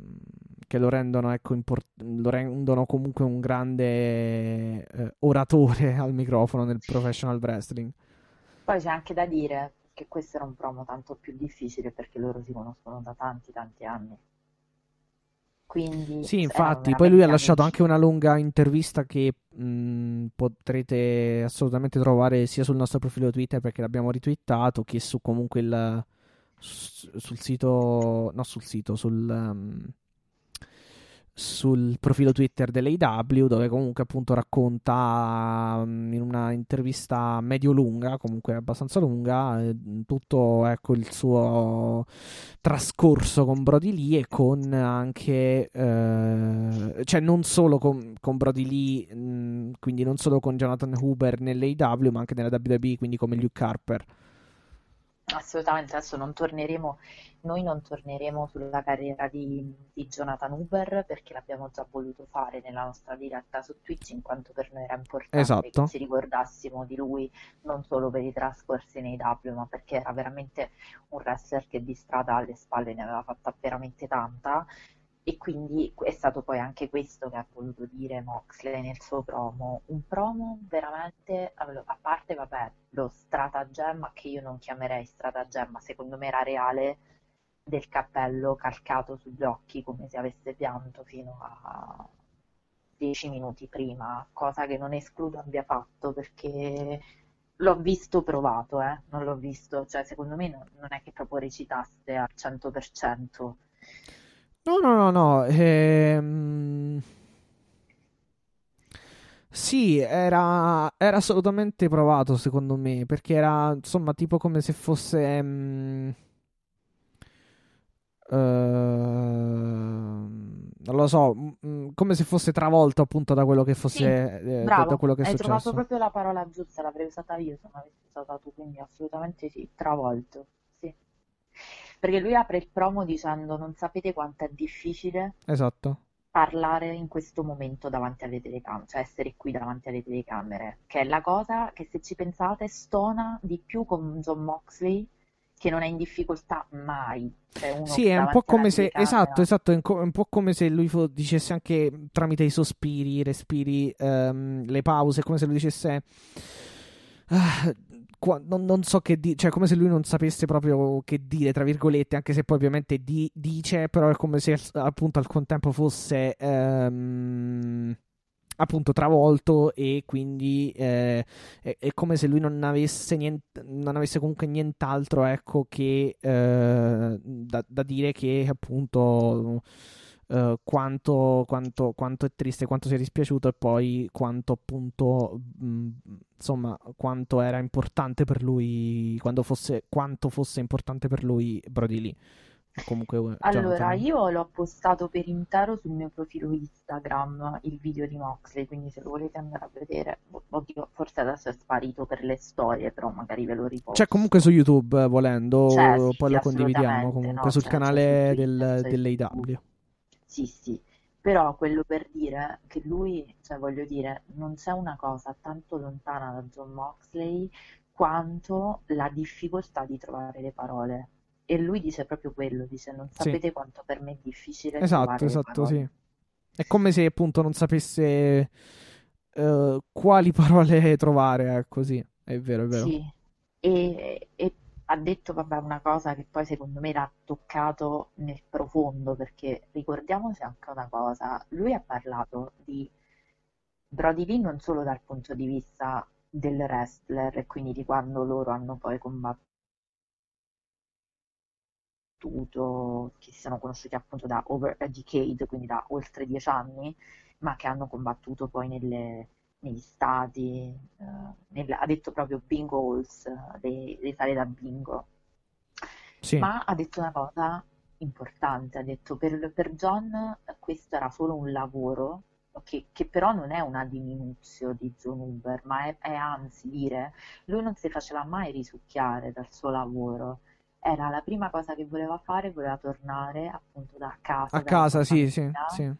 che lo rendono, ecco, import- lo rendono comunque un grande eh, oratore al microfono nel professional wrestling. Poi c'è anche da dire, che questo era un promo tanto più difficile perché loro si conoscono da tanti tanti anni. Quindi Sì, infatti, poi lui ha lasciato amici. anche una lunga intervista che mh, potrete assolutamente trovare sia sul nostro profilo Twitter perché l'abbiamo ritwittato, che su comunque il sul sito, no sul sito, sul, um, sul profilo Twitter dell'AW dove comunque appunto racconta um, in una intervista medio-lunga, comunque abbastanza lunga, eh, tutto ecco il suo trascorso con Brody Lee e con anche eh, cioè non solo con, con Brody Lee mh, quindi non solo con Jonathan Huber nell'AW ma anche nella WWE quindi come Luke Harper Assolutamente, adesso non torneremo, noi non torneremo sulla carriera di, di Jonathan Huber perché l'abbiamo già voluto fare nella nostra diretta su Twitch, in quanto per noi era importante Esatto. che ci ricordassimo di lui non solo per i trascorsi nei W, ma perché era veramente un wrestler che di strada alle spalle ne aveva fatta veramente tanta. E quindi è stato poi anche questo che ha voluto dire Moxley nel suo promo, un promo veramente, a parte vabbè, lo stratagemma che io non chiamerei stratagemma, secondo me era reale, del cappello calcato sugli occhi come se avesse pianto fino a dieci minuti prima, cosa che non escludo abbia fatto perché l'ho visto provato, eh, non l'ho visto, cioè secondo me non, non è che proprio recitasse al 100%. No no no no ehm... sì era, era assolutamente provato secondo me perché era insomma tipo come se fosse mh, ehm, non lo so, mh, come se fosse travolto appunto da quello che fosse Sì, eh, da, da bravo, quello che è hai trovato successo. proprio la parola giusta, l'avrei usata io se non avessi usata tu, quindi assolutamente sì, travolto. Perché lui apre il promo dicendo non sapete quanto è difficile Esatto. parlare in questo momento davanti alle telecamere, cioè essere qui davanti alle telecamere, che è la cosa che se ci pensate stona di più con John Moxley, che non è in difficoltà mai, cioè uno Sì, è un po' come se, esatto, esatto, è un, po' come se lui dicesse anche tramite i sospiri, i respiri, ehm, le pause, come se lui dicesse, "Ah, non, non so che dire, cioè come se lui non sapesse proprio che dire, tra virgolette, anche se poi ovviamente di- dice, però è come se appunto al contempo fosse ehm, appunto travolto e quindi eh, è, è come se lui non avesse, niente, non avesse comunque nient'altro ecco, che eh, da, da dire che appunto eh, quanto, quanto, quanto è triste, quanto si è dispiaciuto e poi quanto appunto mh, insomma quanto era importante per lui quando fosse, quanto fosse importante per lui Brody Lee comunque eh, Allora, io l'ho postato per intero sul mio profilo Instagram il video di Moxley, quindi se lo volete andare a vedere, oddio, forse adesso è sparito per le storie, però magari ve lo riposto. C'è comunque su YouTube eh, volendo, C'è, sì, poi lo condividiamo comunque no, sul su canale del, dell'AW. Sì, sì, però quello per dire che lui, cioè voglio dire, non c'è una cosa tanto lontana da John Moxley quanto la difficoltà di trovare le parole. E lui dice proprio quello, dice non Sì. sapete quanto per me è difficile Esatto, esatto, sì. È come se appunto non sapesse eh, quali parole trovare, è così. È vero, è vero. Sì, e, e ha detto, vabbè, una cosa che poi secondo me l'ha toccato nel profondo, perché ricordiamoci anche una cosa, lui ha parlato di Brody Lee non solo dal punto di vista del wrestler, e quindi di quando loro hanno poi combattuto, che si sono conosciuti appunto da over a decade, quindi da oltre dieci anni, ma che hanno combattuto poi nelle, negli stati, eh, nel- ha detto proprio bingo halls, eh, le, le sale da bingo. Sì, Ma ha detto una cosa importante, ha detto per, per John questo era solo un lavoro, che, che però non è una diminuzione di John Uber, ma è, è anzi dire, lui non si faceva mai risucchiare dal suo lavoro. Era la prima cosa che voleva fare, voleva tornare appunto da casa, a casa, sì, sì, sì.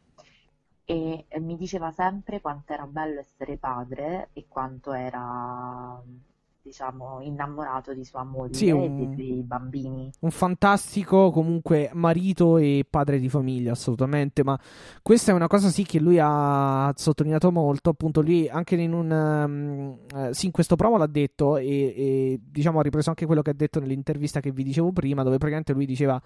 E e mi diceva sempre quanto era bello essere padre e quanto era diciamo, innamorato di sua moglie Sì, e un- dei suoi bambini. un fantastico comunque marito e padre di famiglia assolutamente ma questa è una cosa sì che lui ha sottolineato molto appunto lui anche in un eh, sì in questo promo l'ha detto e, e, diciamo ha ripreso anche quello che ha detto nell'intervista che vi dicevo prima dove praticamente lui diceva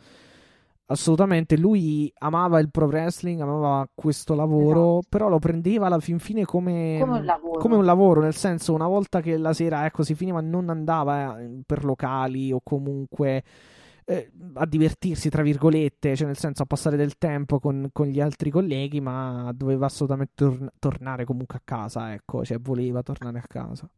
assolutamente lui amava il pro wrestling amava questo lavoro Esatto. però lo prendeva alla fin fine come Come un lavoro. come un lavoro, nel senso, una volta che la sera ecco, si finiva, non andava eh, per locali o comunque eh, a divertirsi, tra virgolette, cioè nel senso a passare del tempo con, con gli altri colleghi, ma doveva assolutamente tor- tornare comunque a casa, ecco, cioè voleva tornare a casa.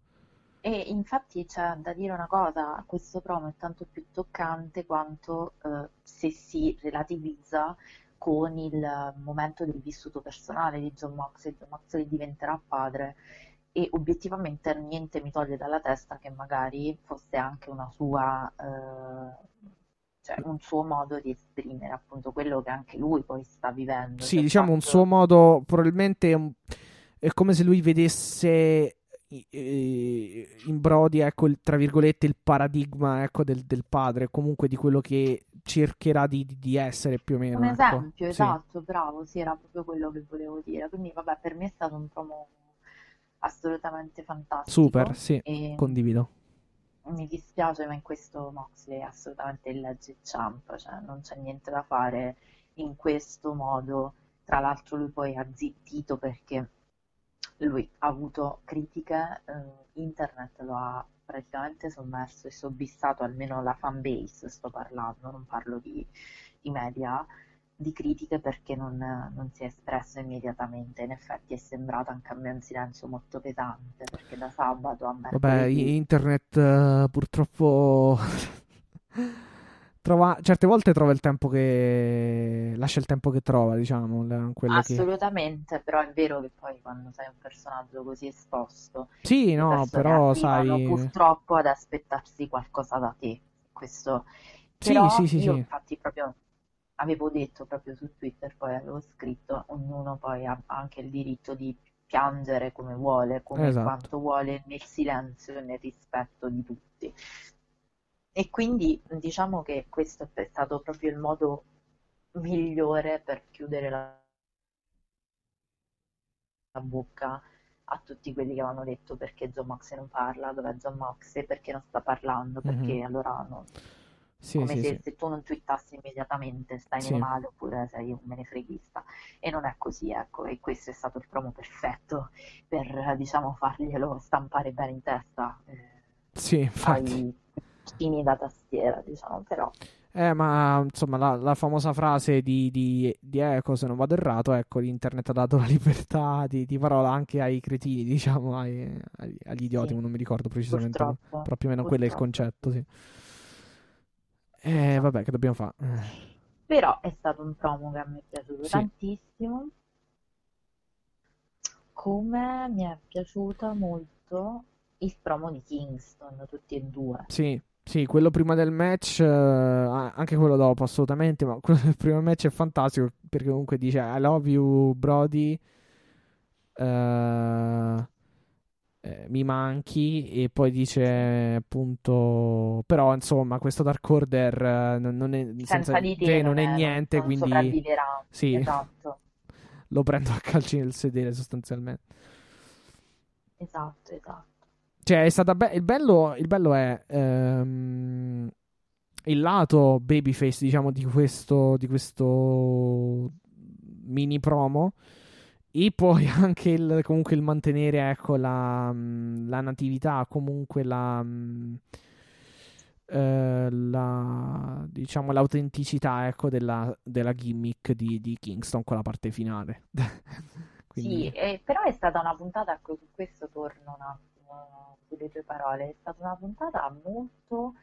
E infatti c'è da dire una cosa, questo promo è tanto più toccante quanto eh, se si relativizza con il momento del vissuto personale di John Moxley. John Moxley diventerà padre e obiettivamente niente mi toglie dalla testa che magari fosse anche una sua, eh, cioè un suo modo di esprimere appunto quello che anche lui poi sta vivendo. Sì, Cioè, diciamo un fatto- suo modo, probabilmente è, un- come se lui vedesse in Brody, ecco, il- tra virgolette, il paradigma, ecco, del, del padre, comunque di quello che cercherà di, di- essere più o meno. Un ecco. esempio, Sì. esatto, bravo, sì, era proprio quello che volevo dire. Quindi, vabbè, per me è stato un promo assolutamente fantastico. Super, sì, condivido. mi dispiace, ma in questo Moxley è assolutamente il legge champ, cioè non c'è niente da fare in questo modo. Tra l'altro lui poi ha zittito perché lui ha avuto critiche, eh, internet lo ha praticamente sommerso e sobbissato, almeno la fan base sto parlando, non parlo di, di media, di critiche perché non, non si è espresso immediatamente. In effetti è sembrato un cambio in silenzio molto pesante perché da sabato a Vabbè, mercoledì i- internet eh, purtroppo trova, certe volte trova il tempo che lascia il tempo che trova, diciamo, quello che Assolutamente, però è vero che poi quando sei un personaggio così esposto, Sì, no, però sai purtroppo ad aspettarsi qualcosa da te. Questo, Sì, però sì, sì, io sì. infatti proprio avevo detto proprio su Twitter, poi avevo scritto, ognuno poi ha anche il diritto di piangere come vuole, come Esatto. quanto vuole, nel silenzio e nel rispetto di tutti. E quindi diciamo che questo è stato proprio il modo migliore per chiudere la la bocca a tutti quelli che avevano detto perché John Moxley non parla, dov'è John Moxley, perché non sta parlando, perché Mhm. allora no. Sì, come sì, se, sì. se tu non twittassi immediatamente stai Sì. male oppure sei un menefreghista e non è così, ecco, e questo è stato il promo perfetto per, diciamo, farglielo stampare bene in testa eh, Sì, infatti. ai piccini da tastiera, diciamo, però Eh, ma insomma, la, la famosa frase di, di, di Eco, se non vado errato, ecco, l'internet ha dato la libertà di, di parola anche ai cretini, diciamo, ai- agli, agli idioti, Sì. non mi ricordo precisamente, purtroppo, però più o meno quello è il purtroppo. concetto, sì. Eh, vabbè, che dobbiamo fare? Però è stato un promo che a me è piaciuto Sì. tantissimo, come mi è piaciuto molto il promo di Kingston, tutti e due. Sì, sì, quello prima del match, eh, anche quello dopo, assolutamente, ma quello del primo match è fantastico perché comunque dice I love you, Brody, eh, eh, mi manchi, e poi dice appunto, però insomma, questo Dark Order eh, non, è, Senza senza di te non è non, niente, non quindi sopravviverà. sì, Esatto, lo prendo a calci nel sedere sostanzialmente. esatto, esatto. Cioè, è stata be- il, bello, il bello è ehm, il lato babyface, diciamo, di questo, di questo mini promo. E poi anche il, comunque il mantenere, ecco, la, mm, la natività, comunque la, mm, eh, la- diciamo, l'autenticità, ecco, della, della gimmick di, di Kingston con la parte finale. Quindi, Sì, eh, però è stata una puntata, ecco, su questo torno un attimo sulle tue parole, è stata una puntata molto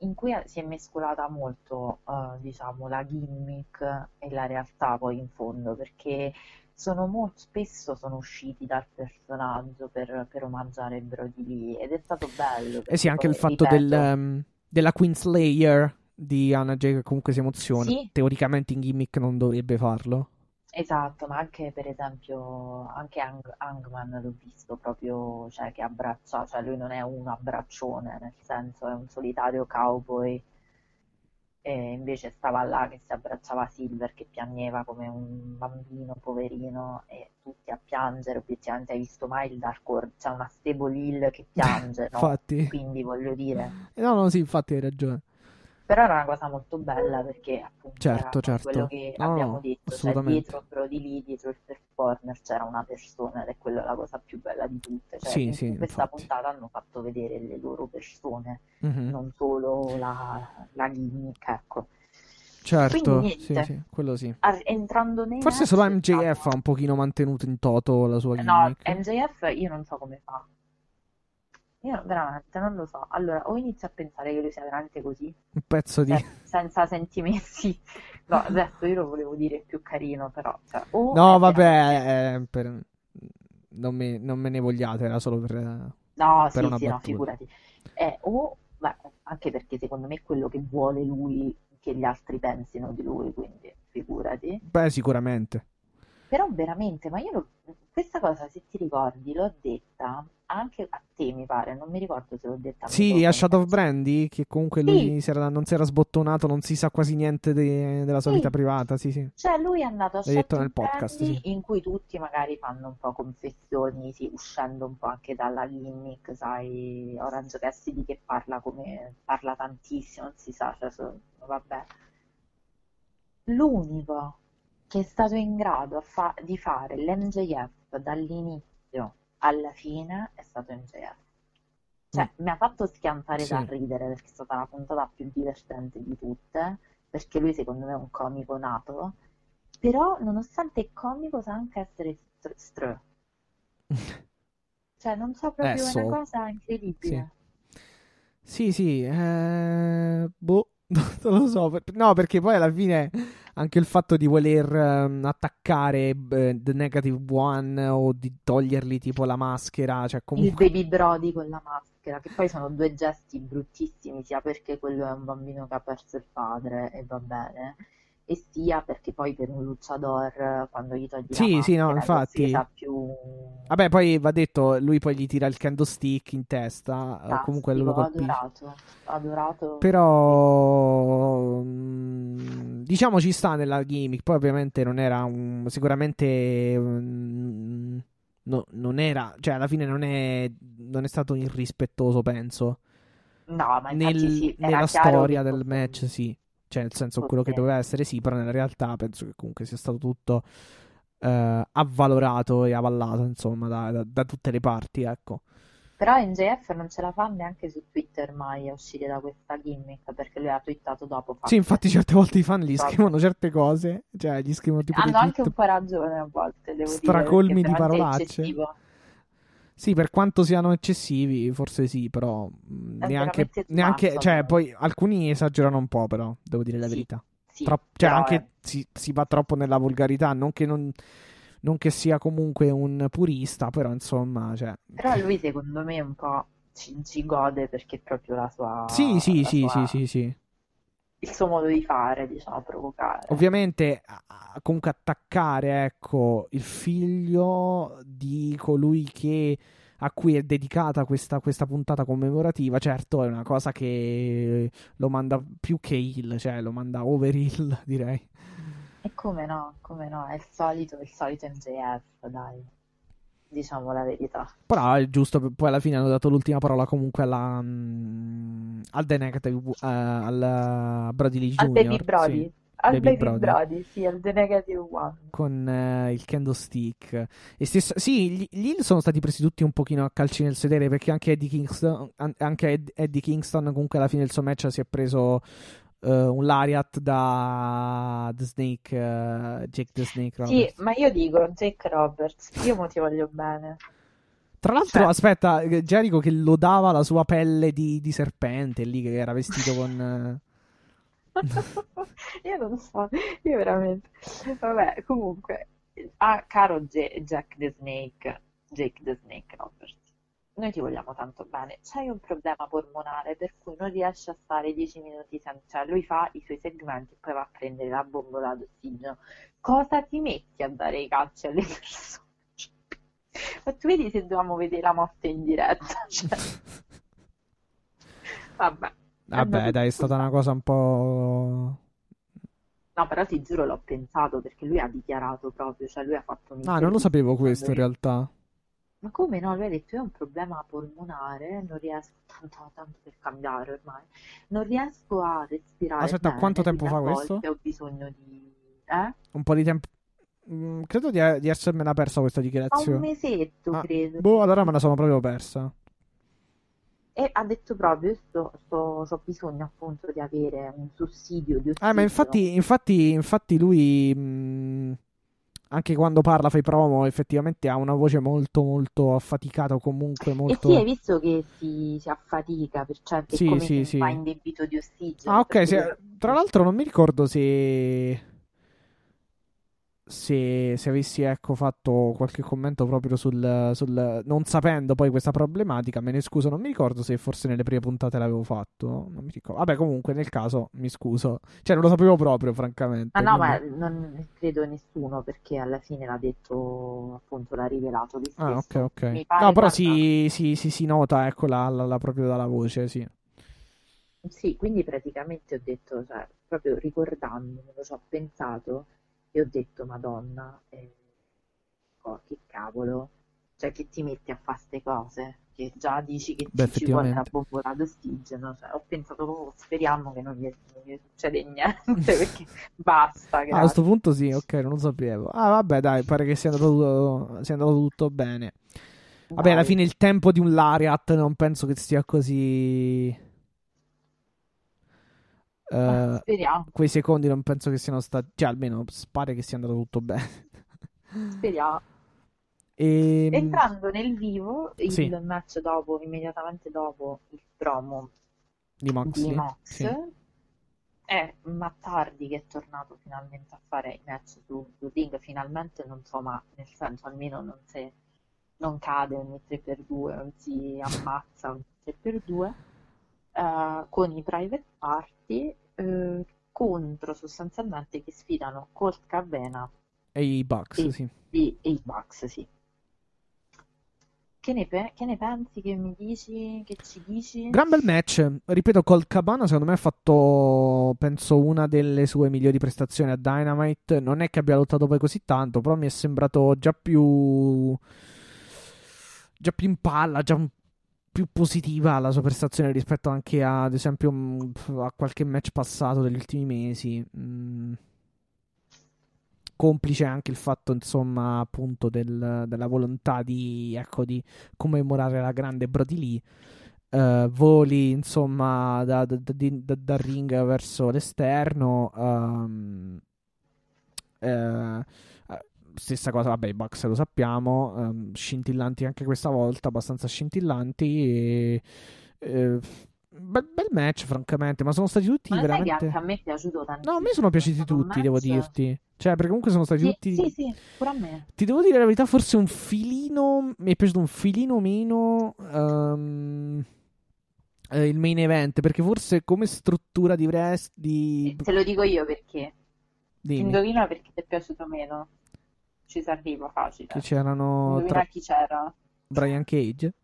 in cui si è mescolata molto, eh, diciamo, la gimmick e la realtà poi in fondo, perché sono molto spesso sono usciti dal personaggio per, per omaggiare Brody Lee ed è stato bello, Eh sì, anche il fatto del, ripeto, ehm, della Queen Slayer di Anna Jay che comunque si emoziona. Sì. Teoricamente in gimmick non dovrebbe farlo. Esatto, ma anche per esempio, anche Hang- Hangman l'ho visto proprio, cioè che abbraccia, cioè lui non è un abbraccione, nel senso è un solitario cowboy e invece stava là che si abbracciava Silver che piangeva come un bambino poverino e tutti a piangere, obiettivamente hai visto mai il Dark World? C'è una Stable Hill che piange, no? Infatti. Quindi voglio dire, No, no, sì, infatti hai ragione. Però era una cosa molto bella perché appunto Certo, era certo. quello che No, abbiamo no, detto, cioè dietro Brody Lee, dietro il performer c'era una persona ed è quella la cosa più bella di tutte, cioè Sì, in sì, questa infatti. puntata hanno fatto vedere le loro persone, Mhm. non solo la, la gimmick, ecco. Certo, Quindi sì, sì, quello sì. Entrando nei Forse solo MJF ha un pochino mantenuto in toto la sua No, gimmick. MJF io non so come fa. Io veramente non lo so. Allora, o inizio a pensare che lui sia veramente così, Un pezzo di... cioè, senza sentimenti. No, adesso io lo volevo dire più carino, però. cioè, No, vabbè, eh, per- non, me, non me ne vogliate, era solo per... No, per sì, sì, no, battuta. figurati. Eh, o, beh, anche perché secondo me è quello che vuole lui che gli altri pensino di lui, quindi figurati. Beh, sicuramente. Però veramente, ma io lo- questa cosa, se ti ricordi, l'ho detta anche a te, mi pare, non mi ricordo se l'ho detta Sì, a Shadow of. Brandy, che comunque lui Sì. si era- non si era sbottonato, non si sa quasi niente de- della sua Sì. vita privata, sì, sì. Cioè, lui è andato a L'hai detto Shadow nel podcast, Brandy, sì. in cui tutti magari fanno un po' confessioni, sì, uscendo un po' anche dalla gimmick, sai, Orange Cassidy che parla come parla tantissimo, non si sa, cioè, so- vabbè. L'unico che è stato in grado fa- di fare l'MJF dall'inizio alla fine è stato MJF. Cioè, mi ha fatto schiantare Mm. Sì. da ridere perché è stata la puntata più divertente di tutte, perché lui secondo me è un comico nato, però nonostante il comico sa anche essere str- str. Cioè, non so, proprio Eh, è so. una cosa incredibile. Sì, sì, eh, boh, non lo so. No, perché poi alla fine anche il fatto di voler ehm, attaccare eh, The Negative One o di togliergli tipo la maschera, cioè Il comunque... baby Brody con la maschera, che poi sono due gesti bruttissimi, sia perché quello è un bambino che ha perso il padre e va bene, e sia perché poi per un luchador quando gli togli la Sì, sì, no, infatti. più Vabbè, poi va detto, lui poi gli tira il candlestick in testa, o comunque fantastico, lo colpisce. adorato, adorato. Però mm, diciamo ci sta nella gimmick. Poi ovviamente non era un sicuramente mm, no, non era, cioè alla fine non è non è stato irrispettoso, penso. No, ma Nel- sì, nella storia che del match, sì. Cioè, nel senso quello che doveva essere sì, però nella realtà penso che comunque sia stato tutto eh, avvalorato e avallato, insomma, da, da- da tutte le parti, ecco. Però NJF non ce la fa neanche su Twitter mai a uscire da questa gimmick, perché lui ha twittato dopo. Sì, infatti certe volte i fan gli scrivono certe cose, cioè gli scrivono tipo Hanno anche un po' ragione a volte, devo dire, stracolmi di parolacce. Sì, per quanto siano eccessivi, forse sì, però mh, È neanche, neanche cioè, poi alcuni esagerano un po', però, devo dire la Sì, verità. Sì, Trop- cioè, anche è- si, si va troppo nella volgarità, non che, non, non che sia comunque un purista, però insomma, cioè... Però lui secondo me un po' ci, ci gode perché è proprio la sua... Sì, sì, sì, sua- sì, sì, sì. Il suo modo di fare, diciamo, provocare. Ovviamente, comunque attaccare, ecco, il figlio di colui che a cui è dedicata questa, questa puntata commemorativa, certo, è una cosa che lo manda più che il, cioè lo manda over il, direi. E come no, come no, è il solito, il solito MJF, dai. Diciamo la verità. Però è giusto, poi alla fine hanno dato l'ultima parola comunque alla, mm, al The Negative, eh, al Brody Lee Al Jr. Baby Brody. sì, Al Baby Baby Brody. Brody, sì, al The Negative One. con eh, il candlestick. E stesso, sì, gli, gli Hill sono stati presi tutti un pochino a calci nel sedere perché anche Eddie Kingston, an- anche Ed- Eddie Kingston comunque alla fine del suo match si è preso eh, un lariat da The Snake, eh, Jake the Snake Sì, Roberts. ma io dico Jake Roberts, io mo ti voglio bene. Tra l'altro, cioè- aspetta, eh, Jericho che lodava la sua pelle di, di serpente lì che era vestito con... Io non so, io veramente. Vabbè, comunque, ah, caro J- Jack the Snake, Jake the Snake Roberts, noi ti vogliamo tanto bene, c'hai un problema polmonare per cui non riesci a stare 10 minuti senza, cioè lui fa i suoi segmenti e poi va a prendere la bombola d'ossigeno. Cosa ti metti a dare i calci alle persone? Ma tu vedi se dovevamo vedere la morte in diretta? Cioè, vabbè. Vabbè, dai, è stata una cosa un po'. No, però ti giuro l'ho pensato perché lui ha dichiarato proprio, cioè lui ha fatto un Ah, non lo sapevo questo in realtà. Ma come no? Lui ha detto io ho un problema polmonare, non riesco, tanto, tanto per cambiare ormai, non riesco a respirare Aspetta, bene, quanto tempo fa questo? ho bisogno di... Eh? Un po' di tempo. Mm, credo di, di essermela persa questa Fa un dichiarazione. mesetto, Ah, credo. boh, allora me la sono proprio persa. E ha detto proprio, io sto, sto, ho bisogno appunto di avere un sussidio di Eh, ma ossigeno. infatti, infatti, infatti lui, mh, anche quando parla, fa i promo, effettivamente ha una voce molto, molto affaticata o comunque E molto... sì, hai visto che si, si affatica, per certo, Sì, è come sì, sì. va in debito di ossigeno. Ah, ok, se- tra l'altro non mi ricordo se... Se, se avessi ecco, fatto qualche commento proprio sul, sul- non sapendo poi questa problematica, me ne scuso, non mi ricordo se forse nelle prime puntate l'avevo fatto, non mi ricordo. Vabbè, comunque nel caso mi scuso, cioè non lo sapevo proprio, francamente. Ma no, ma quindi- non credo nessuno perché alla fine l'ha detto, appunto, l'ha rivelato lui Ah, ok, stesso. ok. No, però guarda, si, si, si, si nota, ecco, la, la- la- proprio dalla voce, sì. Sì, quindi praticamente ho detto, cioè, proprio ricordandomelo, ci ho pensato e ho detto, Madonna, eh, oh, che cavolo, cioè che ti metti a fare ste cose, che già dici che Beh, ci, vuole la effettivamente. bombola d'ossigeno, cioè, ho pensato, oh, speriamo che non gli, non gli succede niente, perché basta, Ah, a questo punto sì, ok, non lo sapevo. Ah, vabbè, dai, pare che sia andato, tutto- sia andato tutto bene. Vabbè, alla Dai. fine il tempo di un Lariat non penso che sia così... Eh, speriamo, quei secondi non penso che siano stati... Cioè, almeno pare che sia andato tutto bene. speriamo. E... Entrando nel vivo, il Sì. match dopo, immediatamente dopo il promo Di di Moxley, Mox, sì. è Matt Hardy che è tornato finalmente a fare i match su, ring, finalmente non so, ma nel senso almeno non, si, non cade ogni 3x2, non si ammazza ogni 3x2, eh, con i private party eh, contro sostanzialmente che sfidano Colt Cabana E i Bucks, e, sì. e- e i Bucks, sì. Che ne, pe- che ne pensi? Che mi dici? Che ci dici? Gran bel match, ripeto, Colt Cabana secondo me ha fatto, penso, una delle sue migliori prestazioni a Dynamite. Non è che abbia lottato poi così tanto, però mi è sembrato già più, già più in palla, già un- più positiva la sua prestazione rispetto anche a, ad esempio, mm, a qualche match passato degli ultimi mesi. Mm. Complice anche il fatto, insomma, appunto, del- della volontà di, ecco, di commemorare la grande Brody Lee. Eh, voli insomma da, da- da- da- dal ring verso l'esterno. eh, eh, stessa cosa, vabbè, i Bucks lo sappiamo. ehm, scintillanti anche questa volta, abbastanza scintillanti. E, eh, bel, bel match, francamente. Ma sono stati tutti Ma che veramente. anche a me è piaciuto tantissimo. No, a me sono piaciuti tutti, devo dirti. Cioè, perché comunque sono stati Sì, tutti. sì, sì, pure a me. Ti devo dire la verità, forse un filino. Mi è piaciuto un filino meno. ehm, eh, il main event. Perché forse come struttura di wrest. Di... Te lo dico io perché. Dimmi. Indovina perché ti è piaciuto meno. Ci si arriva facile. Che c'erano Indovina tra chi c'era. Brian Cage.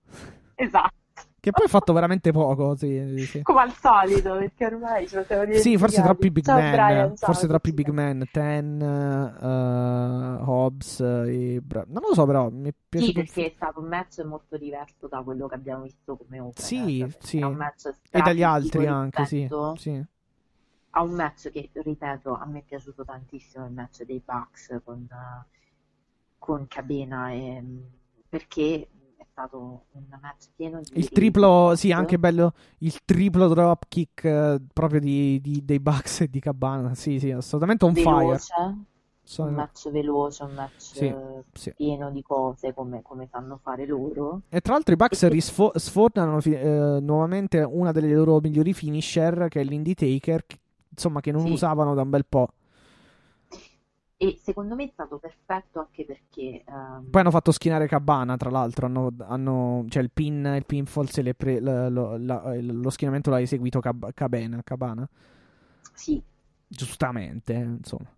Esatto. Che poi ha fatto veramente poco. Sì, sì. Come al solito, perché ormai ce lo siamo Sì, forse troppi big Ciao man. Brian, ciao, forse troppi big man. Ten, eh, Hobbs. e Bra- non lo so, però mi è Sì, piaciuto. il perché è stato un match molto diverso da quello che abbiamo visto come opener. Sì, Cioè, sì. È un match E dagli altri anche, sì. sì. a un match che, ripeto, a me è piaciuto tantissimo il match dei Bucks con, eh, con Cabena e, perché è stato un match pieno di Il triplo, sì, rage. anche bello. Il triplo drop kick eh, proprio di, di- dei Bucks e di Cabana. Sì, sì, assolutamente on fire. Sono- un match veloce, un match Sì, sì. pieno di cose come, come sanno fare loro. E tra l'altro i Bucks risfo- sfornano eh, nuovamente una delle loro migliori finisher, che è l'Indie Taker, che- insomma, che non Sì. usavano da un bel po'. E secondo me è stato perfetto anche perché... ehm, Poi hanno fatto schinare Cabana, tra l'altro. Hanno, hanno- cioè il pin, il pinfall, se pre- lo, lo- la- lo schienamento l'ha eseguito Cab- Cabana, Cabana. sì, Giustamente, insomma.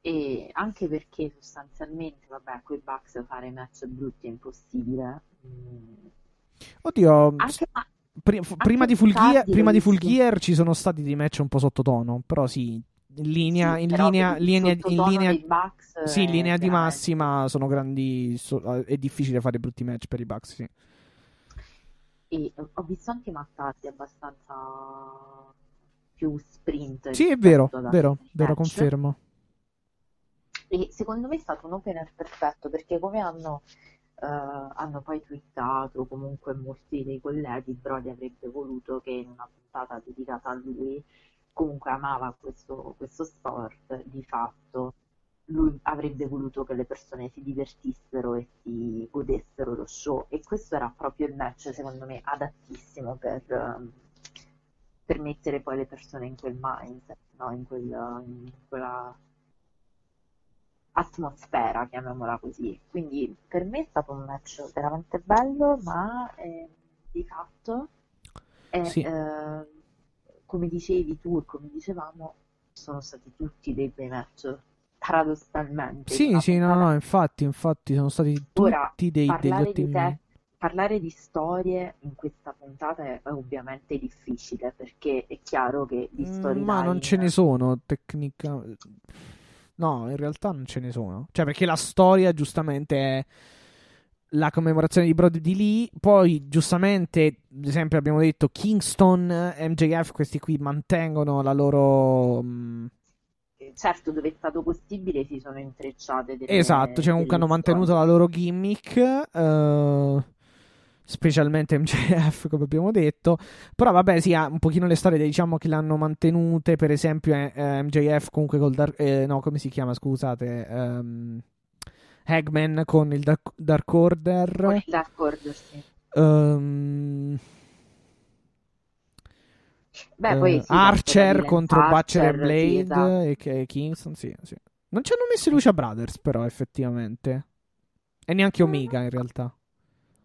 e anche perché sostanzialmente, vabbè, con i Bucks fare match brutti è impossibile. Mm. Oddio, Anche, ma- pri- prima, di l'ho prima di. Gear ci sono stati dei match un po' sottotono. Però sì, in linea, sì, in linea, linea- in linea, Bucks sì, in è linea di massima sono grandi. so- è difficile fare brutti match per i Bucks, sì. E ho visto anche Matt Hardy abbastanza più sprint Sì, è vero, vero, vero, confermo. E secondo me è stato un opener perfetto perché come hanno, eh, hanno poi twittato comunque molti dei colleghi, Brody avrebbe voluto che in una puntata dedicata a lui, comunque amava questo, questo sport, di fatto lui avrebbe voluto che le persone si divertissero e si godessero lo show e questo era proprio il match secondo me adattissimo per, ehm, per mettere poi le persone in quel mindset, no? in, quel- in quella atmosfera, chiamiamola così. Quindi per me è stato un match veramente bello, ma eh, di fatto è, Sì. eh, come dicevi tu e come dicevamo, sono stati tutti dei bei match, paradossalmente. Sì, sì, no, no, infatti, infatti sono stati Ora, tutti dei, degli parlare di, ottimi. te- parlare di storie in questa puntata è, ovviamente difficile perché è chiaro che di Mm, storyline Ma non ce ne sono tecnica. No, in realtà non ce ne sono. Cioè, perché la storia, giustamente, è la commemorazione di Brody di Lee. Poi, giustamente, ad esempio, abbiamo detto Kingston, MJF, questi qui mantengono la loro. mm, certo dove è stato possibile si sono intrecciate delle, Esatto, cioè comunque hanno mantenuto la loro gimmick. eh, specialmente MJF, come abbiamo detto. Però, vabbè, sì, ha un pochino le storie, diciamo, che l'hanno mantenute. Per esempio, eh, eh, MJF comunque col Dark. eh, no, come si chiama? Scusate. ehm, Hagman con il Dark, Dark Order. Con il Dark Order, sì. ehm, Beh, poi eh, sì, la Archer contro Lance Butcher e Archer, Blade sì, esatto. e che- Kingston. Sì, sì. Non ci hanno messo i Lucia Brothers, però, effettivamente. E neanche Omega, in realtà.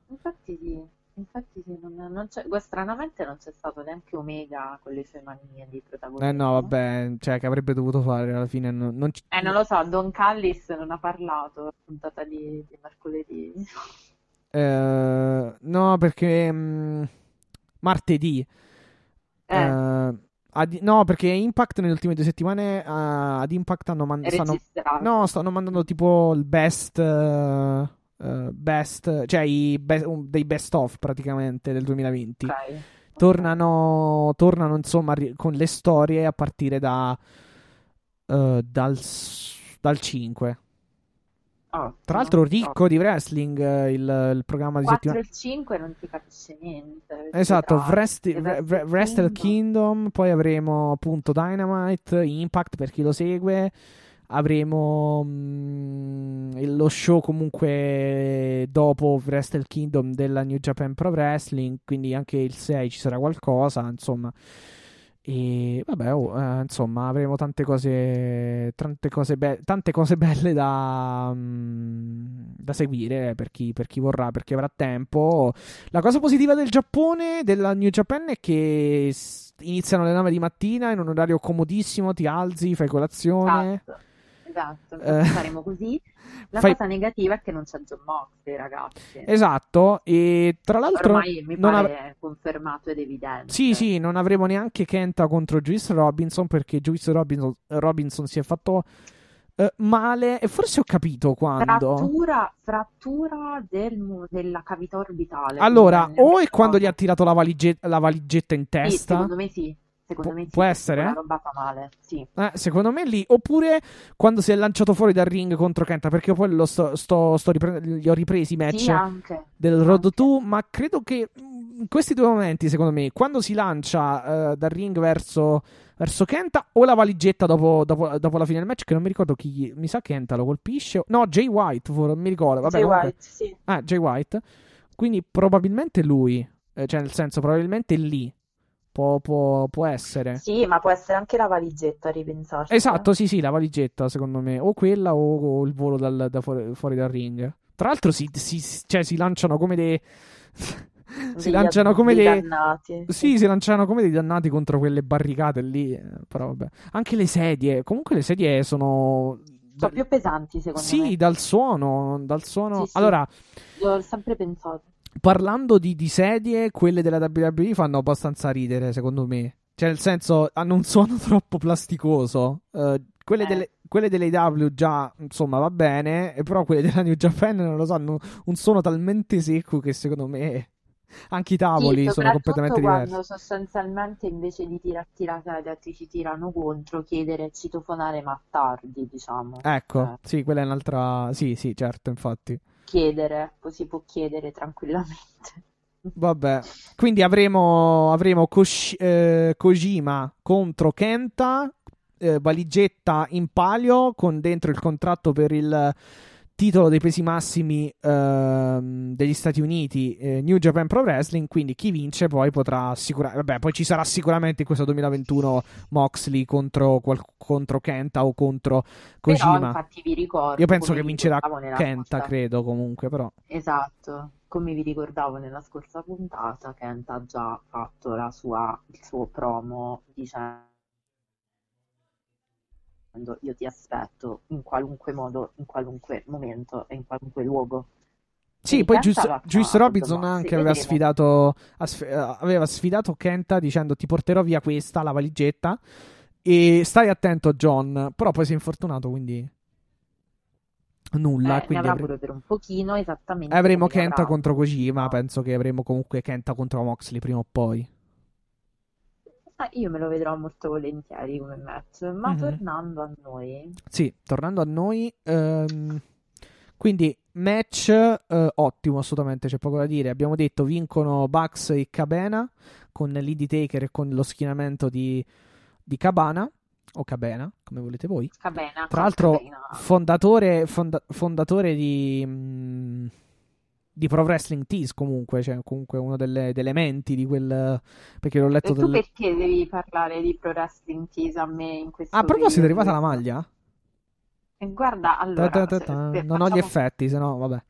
Infatti sì, infatti sì, non, non c'è, stranamente non c'è stato neanche Omega con le sue manie di protagonista. Eh no, vabbè, cioè che avrebbe dovuto fare alla fine. Non, non ci- Eh, non lo so, Don Callis non ha parlato, la puntata di, di mercoledì. Eh, no, perché mh, martedì. Eh, eh, ad- no, perché Impact nelle ultime due settimane eh, ad Impact hanno man- è stanno, registrato. no, stanno mandando tipo il best, eh, eh, best, cioè i be- un- dei best of praticamente del 2020. Ok. Tornano, tornano insomma ri- con le storie a partire da, eh, dal, dal 5. Oh, Tra l'altro, ricco di wrestling eh, il, il programma di 4 settimana. e 5 non si capisce niente. Esatto, Wrest- Wrestle Wrestle Kingdom- Kingdom, poi avremo appunto Dynamite, Impact per chi lo segue, avremo mm, il- lo show comunque dopo Wrestle Kingdom della New Japan Pro Wrestling, quindi anche il 6 ci sarà qualcosa, insomma. E vabbè, oh, eh, insomma, avremo tante cose, tante cose, be- tante cose belle da, mm, da seguire per chi, per chi vorrà, per chi avrà tempo. La cosa positiva del Giappone, della New Japan, è che iniziano alle 9 di mattina in un orario comodissimo, ti alzi, fai colazione. Esatto, esatto, Eh. faremo così. La Fai- cosa negativa è che non c'è John Moxley, ragazzi. Esatto, e tra l'altro Ormai mi non pare confermato ed evidente. Sì, sì, non avremo neanche Kenta contro Juice Robinson perché Juice Robinson, Robinson si è fatto eh, male e forse ho capito quando. Frattura, frattura del della cavità orbitale. Allora, o è quando gli ha tirato la, valige- la valigetta in Sì, testa. secondo me sì. Secondo Pu- me sì, può essere? roba fa male. Sì. Eh, secondo me lì, oppure quando si è lanciato fuori dal ring contro Kenta, perché poi lo sto, sto, sto ripre- li ho ripresi i match Sì, anche. del Road anche. to, ma credo che in questi due momenti, secondo me, quando si lancia eh, dal ring verso, verso Kenta o la valigetta dopo, dopo- dopo la fine del match, che non mi ricordo chi, mi sa Kenta lo colpisce, no, Jay White, non mi ricordo, vabbè, Jay comunque- White, sì. Ah, Jay White, quindi probabilmente lui, eh, cioè nel senso, probabilmente lì Può, può- può essere. Sì, ma può essere anche la valigetta, ripensarci. Esatto, sì, sì, la valigetta, secondo me. O quella o, o il volo dal- da fuori, fuori dal ring. Tra l'altro si, si- cioè, si lanciano come dei... si lanciano come dei dei... dannati. Sì, si lanciano come dei dannati contro quelle barricate lì. eh, Però vabbè. Anche le sedie. Comunque le sedie sono... Sono più pesanti, secondo Sì, me. dal suono, dal suono. Sì, sì. Allora, L'ho sempre pensato. Parlando di, di sedie, quelle della WWE fanno abbastanza ridere, secondo me. Cioè, nel senso, hanno un suono troppo plasticoso. Eh, quelle, Eh. delle, quelle delle AEW già, insomma, va bene. Però quelle della New Japan, non lo so, hanno un suono talmente secco che secondo me anche i tavoli Sì, sono completamente soprattutto diversi. quando sostanzialmente invece di tirarti la sedia ti ci tirano contro, chiedere e citofonare ma tardi, diciamo. Ecco, Eh, sì, quella è un'altra... Sì, sì, certo, infatti. Chiedere, così può chiedere tranquillamente. Vabbè, quindi avremo, avremo Kosh- eh, Kojima contro Kenta, eh, valigetta in palio con dentro il contratto per il titolo dei pesi massimi ehm, degli Stati Uniti, eh, New Japan Pro Wrestling. Quindi chi vince poi potrà sicuramente. Vabbè, poi ci sarà sicuramente in questo 2021 Moxley contro, qual- contro Kenta o contro Però Kojima. infatti vi ricordo, Io penso che vi vincerà Kenta, scorsa- credo comunque, però. Esatto, come vi ricordavo nella scorsa puntata, Kent ha già fatto la sua, il suo promo dicendo io ti aspetto in qualunque modo, in qualunque momento e in qualunque luogo. Sì, poi Juice, Robinson anche aveva sfidato, eh, aveva sfidato Kenta dicendo ti porterò via questa, la valigetta, e stai attento John, però poi si è infortunato, quindi nulla, Eh, quindi avrà pure per un pochino, esattamente avremo Kenta avrà- contro Kojima, penso che avremo comunque Kenta contro Moxley prima o poi. Ah, io me lo vedrò molto volentieri come match, ma Mhm. tornando a noi, Sì, tornando a noi, ehm, quindi match eh, ottimo, assolutamente, c'è poco da dire. Abbiamo detto vincono Bucks e Cabana con l'Id Taker e con lo schienamento di, di Cabana o Cabena, come volete voi. Cabena, Tra l'altro, Cabena. fondatore, fonda- fondatore di, mm, di Pro Wrestling Tees, comunque, cioè comunque uno delle, delle menti di quel. Perché l'ho letto E tu del- perché devi parlare di Pro Wrestling Tees a me in questo Ah, a proposito, è arrivata la maglia? E guarda, allora, Ta ta ta se- se Non ho gli facciamo- effetti, se no, vabbè.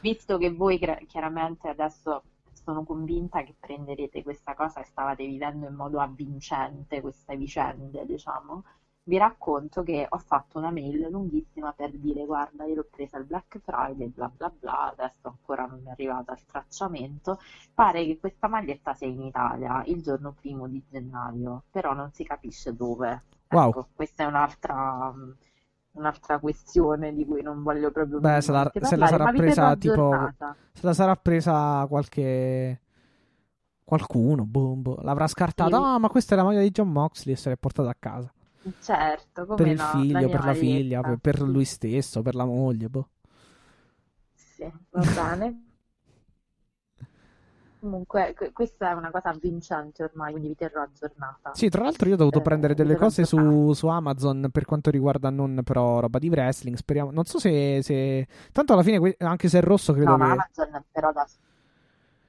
visto che voi chiaramente adesso sono convinta che prenderete questa cosa e stavate vivendo in modo avvincente queste vicende, diciamo, vi racconto che ho fatto una mail lunghissima per dire guarda, io l'ho presa il Black Friday, bla bla bla, adesso ancora non mi è arrivata il tracciamento, pare che questa maglietta sia in Italia il giorno primo di gennaio, però non si capisce dove. Wow. Ecco, questa è un'altra un'altra questione di cui non voglio proprio Beh, se la, minimamente se la parlare, sarà presa tipo. Se la sarà presa qualche. Qualcuno, boh, boh, l'avrà scartata. Sì. Ah, ma questa è la maglia di John Moxley e se l'è portata a casa. Certo, come Per il no, figlio, per la figlia, per, per lui stesso, per la moglie. Boh. Sì, va bene. Comunque, que- questa è una cosa avvincente ormai, quindi vi terrò aggiornata. Sì, tra l'altro io ho dovuto Eh, prendere delle cose su, su Amazon per quanto riguarda non però roba di wrestling. Speriamo. Non so se. se- Tanto alla fine, anche se è rosso, credo No, che. ma Amazon però da,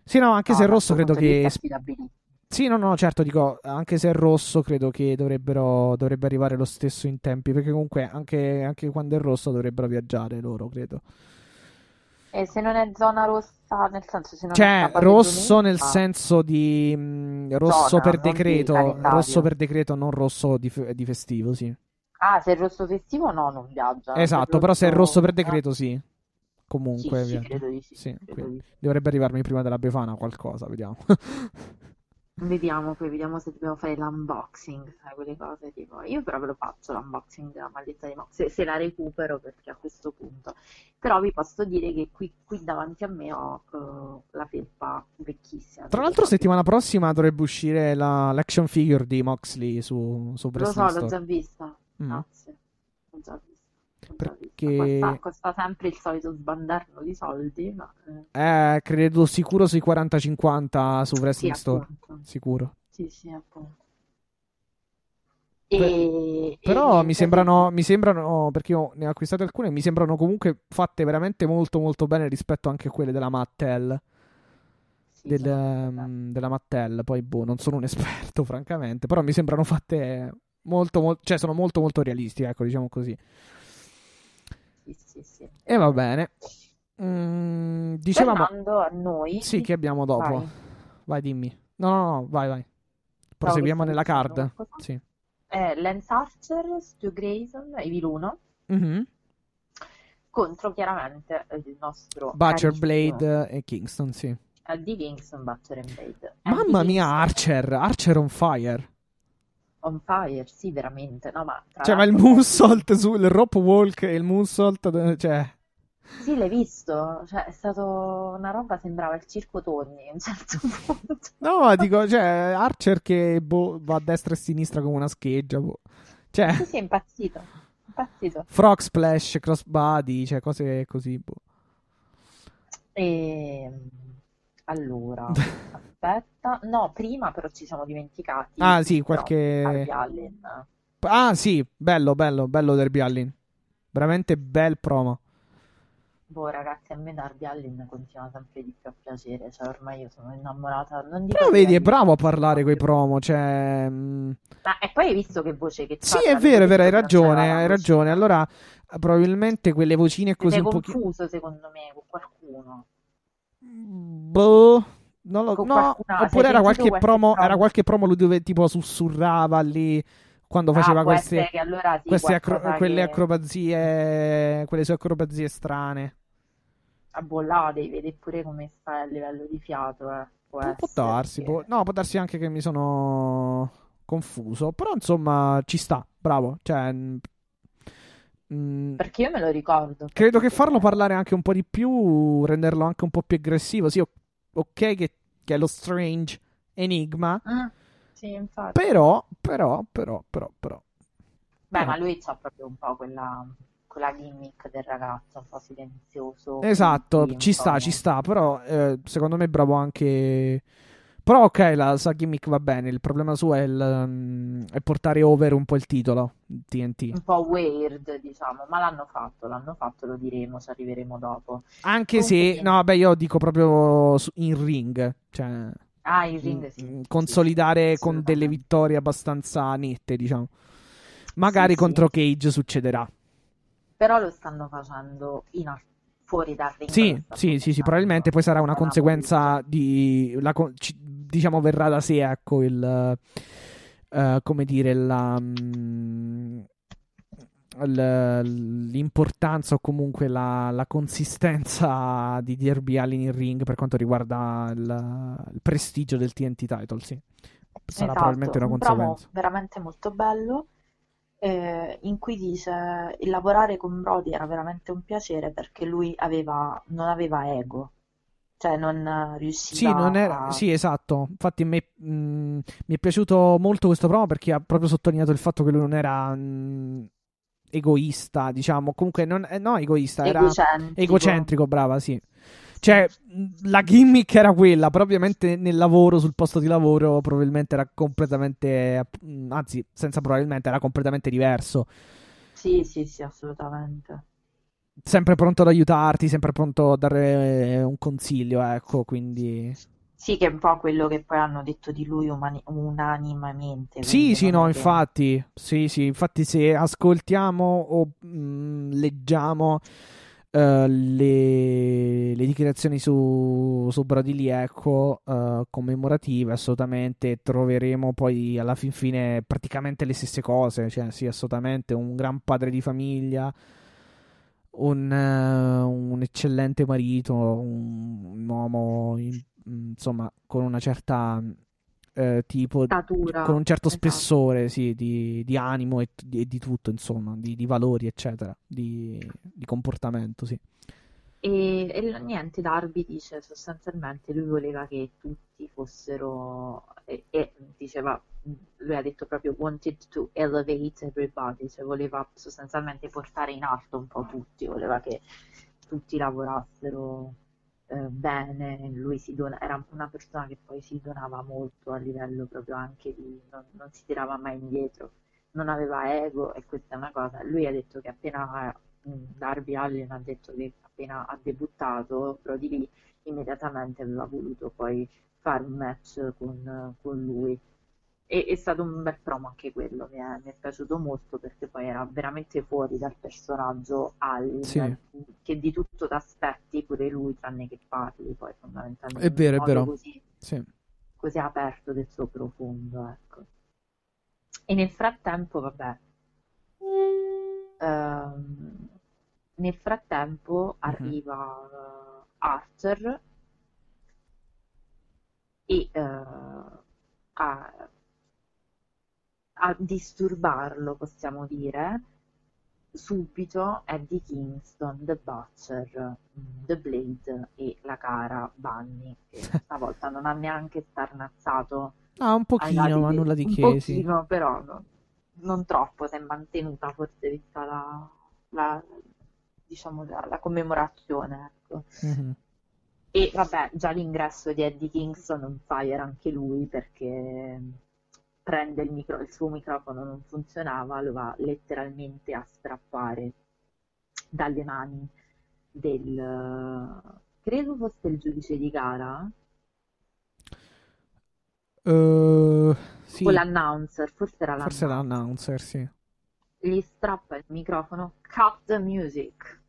Sì, no, anche no, se è rosso, credo che. affidabilissimo. Sì, no, no, certo, dico, anche se è rosso, credo che dovrebbero, dovrebbe arrivare lo stesso in tempi, perché comunque anche, anche quando è rosso dovrebbero viaggiare loro, credo. E se non è zona rossa, nel senso se non è Cioè, e rosso nel senso di mh, rosso Zona, per decreto, rosso per decreto, non rosso di, di festivo, sì. Ah, se è rosso festivo no, non viaggia. Esatto, però se è rosso per decreto, sì. Sì, Comunque, sì, viaggia. credo di sì, Sì, credo di sì. dovrebbe arrivarmi prima della Befana qualcosa, vediamo. Vediamo, poi vediamo se dobbiamo fare l'unboxing, sai, quelle cose tipo. Io però ve lo faccio l'unboxing della maglietta di Mox, se, se la recupero perché a questo punto. Però vi posso dire che qui, qui davanti a me ho eh, la felpa vecchissima. Tra l'altro, settimana prossima dovrebbe uscire la- l'action figure di Moxley su, su Lo so, l'ho già vista. Mm. Grazie. L'ho già vista. Perché-. Costa, costa sempre il solito sbandarno di soldi, ma eh, Eh, credo sicuro sui 40-50 su sì, Wrestling Store. appunto. Sicuro. Sì, sì, appunto. E, Però mi sembrano, mi sembrano, perché io ne ho acquistate alcune, mi sembrano comunque fatte veramente molto molto bene rispetto anche a quelle della Mattel. Sì, sì, del, mm, della Mattel. Poi, boh, non sono un esperto, francamente, però mi sembrano fatte molto, molto, cioè sono molto, molto realistiche, ecco, diciamo così. Sì, sì, sì. E va bene. Mm, dicevamo, Tornando a noi, sì, che abbiamo dopo? vai. Vai, dimmi. No, no, no, vai, vai. Proseguiamo che nella card. Sì. Eh, Lance Archer, Stu Grayson, Evil 1 Mhm. contro chiaramente il nostro Butcher Blade e Kingston, sì. Eddie Kingston, Butcher and Blade. Mamma Eddie mia, Kingston Archer, Archer on fire. On fire, sì, veramente. No, ma Cioè, ma il moonsault sul rope walk e il moonsault, cioè... Sì, l'hai visto? Cioè, è stato una roba, sembrava il circo Tonni a un certo punto. No, dico, cioè, Archer che boh, va a destra e a sinistra come una scheggia, boh. Cioè, Sì, sì, è impazzito. Impazzito. frog splash, crossbody, cioè cose così, boh. E... Allora, aspetta. No, prima però ci siamo dimenticati. Ah, sì, qualche... Darby Allin. Ah, sì, bello, bello, bello Derby Allin. Veramente bel promo. Boh, ragazzi, a me Darby Allin continua sempre di più a piacere. Cioè, ormai io sono innamorata. Non dico Però di vedi, è bravo a parlare proprio. promo, cioè... mm, Ma e poi hai visto che voce che Sì, è vero, è vero, hai ragione, hai ragione. Allora, probabilmente quelle vocine così sei un pochino... confuso, secondo me, con qualcuno. Boh, non lo Con no, oppure era qualche promo, promo? era qualche promo lui dove tipo sussurrava lì quando Ah, faceva può queste, che allora sì, queste acro- qualcosa quelle che- acrobazie, quelle sue acrobazie strane. A bollà devi vedere pure come sta a livello di fiato, eh. Può Può darsi, perché- può- no, può darsi anche che mi sono confuso, però insomma ci sta, bravo, cioè mm, Perché io me lo ricordo. credo che farlo parlare anche un po' di più, renderlo anche un po' più aggressivo, sì, ok che, che è lo strange enigma, Mm, sì, infatti. però, però, però, però, però, Beh, però. ma lui c'ha proprio un po' quella, quella gimmick del ragazzo, un po' silenzioso. Esatto, ci po'- sta, ci sta, però eh, secondo me è bravo anche... Però ok, la sua gimmick va bene, il problema suo è, il, mm, è portare over un po' il titolo TNT. Un po' weird, diciamo, ma l'hanno fatto, l'hanno fatto, lo diremo, ci arriveremo dopo. Anche Comunque, se, no, vabbè, io dico proprio in ring, cioè Ah, il ring, mm, sì. mm, sì, consolidare con assolutamente. delle vittorie abbastanza nette, diciamo. Magari Sì, sì. contro Cage succederà. Però lo stanno facendo in al- fuori dal ring. Sì, sì, sì, sì, probabilmente poi sarà una conseguenza di... la diciamo verrà da sé, ecco, il... eh, come dire, la... l- l'importanza o comunque la, la consistenza di Derby Allin in ring per quanto riguarda il, il prestigio del TNT title, sì. Sarà Esatto, probabilmente una un conseguenza. veramente molto bello eh, in cui dice il lavorare con Brody era veramente un piacere perché lui aveva, non aveva ego, cioè non riusciva Sì, non era... a... sì, esatto. Infatti, me, mh, mi è piaciuto molto questo promo perché ha proprio sottolineato il fatto che lui non era mh, egoista, diciamo. Comunque, non, eh, no, egoista, era egocentrico. egocentrico, brava, sì. Cioè, la gimmick era quella, però ovviamente nel lavoro, sul posto di lavoro, probabilmente era completamente, anzi, senza probabilmente, era completamente diverso. Sì, sì, sì, assolutamente. Sempre pronto ad aiutarti, sempre pronto a dare eh, un consiglio, ecco, quindi... Sì, che è un po' quello che poi hanno detto di lui umani- unanimamente. Sì, sì, no, che- infatti, sì, sì, infatti se ascoltiamo o mh, leggiamo eh, le, le dichiarazioni su, su Brody Lee, ecco, eh, commemorative, assolutamente troveremo poi alla fin fine praticamente le stesse cose, cioè sì, assolutamente un gran padre di famiglia, un, eh, un eccellente marito, un, un uomo, in- insomma, con una certa eh, tipo Statura. con un certo esatto. spessore, sì, di, di animo e di, di tutto, insomma, di, di valori, eccetera, di, di comportamento, sì. E, e niente, Darby dice sostanzialmente lui voleva che tutti fossero e, e diceva lui ha detto proprio wanted to elevate everybody, cioè voleva sostanzialmente portare in alto un po' tutti, voleva che tutti lavorassero eh, bene, lui si dona- era una persona che poi si donava molto a livello proprio anche di non, non si tirava mai indietro, non aveva ego e questa è una cosa. Lui ha detto che appena mh, Darby Allin ha detto che appena ha debuttato, Brody Lee immediatamente aveva voluto poi fare un match con, con lui. E, è stato un bel promo anche quello, mi è, mi è piaciuto molto perché poi era veramente fuori dal personaggio Allin, Sì. che di tutto ti aspetti pure lui, tranne che parli, poi fondamentalmente È vero, è vero. così Sì. così aperto del suo profondo, ecco. E nel frattempo, vabbè, ehm, nel frattempo arriva eh, Archer e eh, a, a disturbarlo, possiamo dire, subito Eddie Kingston, The Butcher, The Blade e la cara Bunny, che stavolta non ha neanche starnazzato Ah, un pochino, ma di- nulla di un che, sì. pochino, però no- non troppo, si è mantenuta forse vista la, la- diciamo, la, la commemorazione, ecco. Mhm. E vabbè, già l'ingresso di Eddie Kingston on fire anche lui perché prende il, micro- il suo microfono, non funzionava, lo va letteralmente a strappare dalle mani del, credo fosse il giudice di gara, Eh, sì, o l'announcer, forse era forse l'announcer. l'announcer, sì. gli strappa il microfono, cut the music,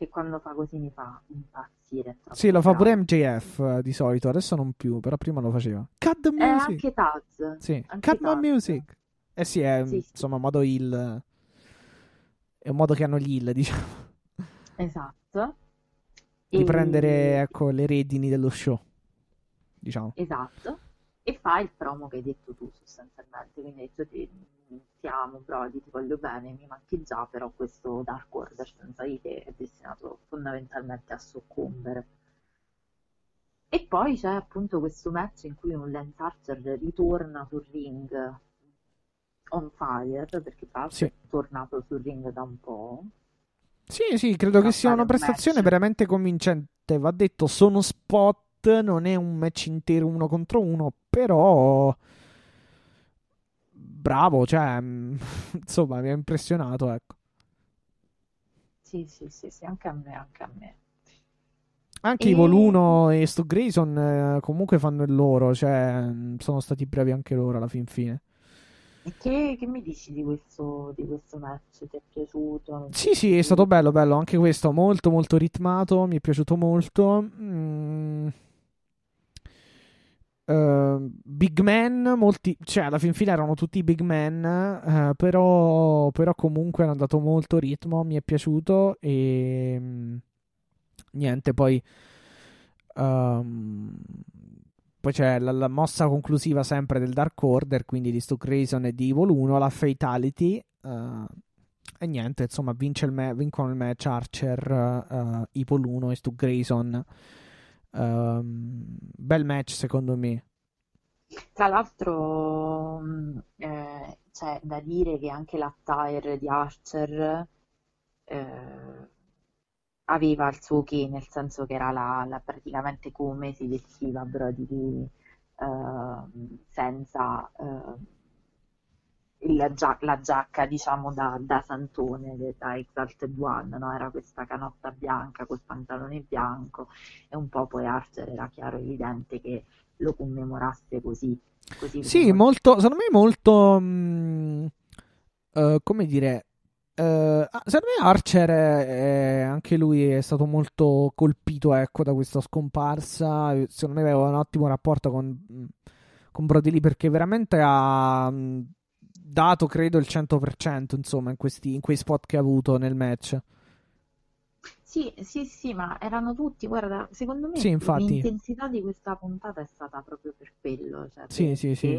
che quando fa così mi fa impazzire. Sì, lo fa pure MJF eh, di solito, adesso non più, però prima lo faceva. Cut the E music. anche Taz. Sì, anche cut my Taz. music. Eh sì, è Sì, insomma un modo il è un modo che hanno gli il, diciamo, Esatto. di E- prendere ecco le redini dello show, diciamo. Esatto. E fa il promo che hai detto tu sostanzialmente, quindi hai detto ti, ti amo Brody, ti voglio bene, mi manchi già, però questo Dark Order senza di te è destinato fondamentalmente a soccombere. E poi c'è appunto questo match in cui un Lance Archer ritorna sul ring on fire, perché tra l'altro Sì. è tornato sul ring da un po'. Sì, sì, credo che sia una un prestazione match. veramente convincente. Va detto, sono spot, non è un match intero uno contro uno, però bravo, cioè, mm, insomma, mi ha impressionato, ecco. Sì, sì, sì, sì, anche a me, anche a me. Anche E- 1 e Stu Grayson eh, comunque fanno il loro, cioè, mm, sono stati bravi anche loro alla fin fine. E che, che mi dici di questo, di questo match? Ti è piaciuto? Sì, sì, è stato bello, bello, anche questo, molto, molto ritmato, mi è piaciuto molto. Mm. Eh, big man, molti, cioè alla fin fine erano tutti big man, eh, però, però comunque hanno dato molto ritmo, mi è piaciuto e mm, niente, poi ehm, poi c'è la, la mossa conclusiva sempre del Dark Order, quindi di Stu Grayson e di Evil 1, la Fatality. eh, e niente, insomma, vince il ma- vincono il match Archer, eh, Evil 1 e Stu Grayson. Ehm, bel match secondo me. Tra l'altro, mh, eh, c'è da dire che anche l'attire di Archer eh, aveva il suo che, nel senso che era la, la- praticamente come si vestiva Brody ehm, senza eh, il la giacca, diciamo, da, da Santone, da Exalted One, no? Era questa canotta bianca col pantalone bianco e un po' poi Archer era chiaro e evidente che lo commemorasse così. così Sì, come- molto, secondo me molto, mm, eh, come dire, ah, secondo me Archer è- è- anche lui è stato molto colpito, ecco, da questa scomparsa. Secondo me aveva un ottimo rapporto con, mm, con Brody Lee perché veramente ha mm, dato, credo, il 100%, insomma, in questi, in quei spot che ha avuto nel match. Sì, sì, sì, ma erano tutti, guarda, secondo me Sì, infatti. l'intensità di questa puntata è stata proprio per quello, cioè Sì, sì, sì.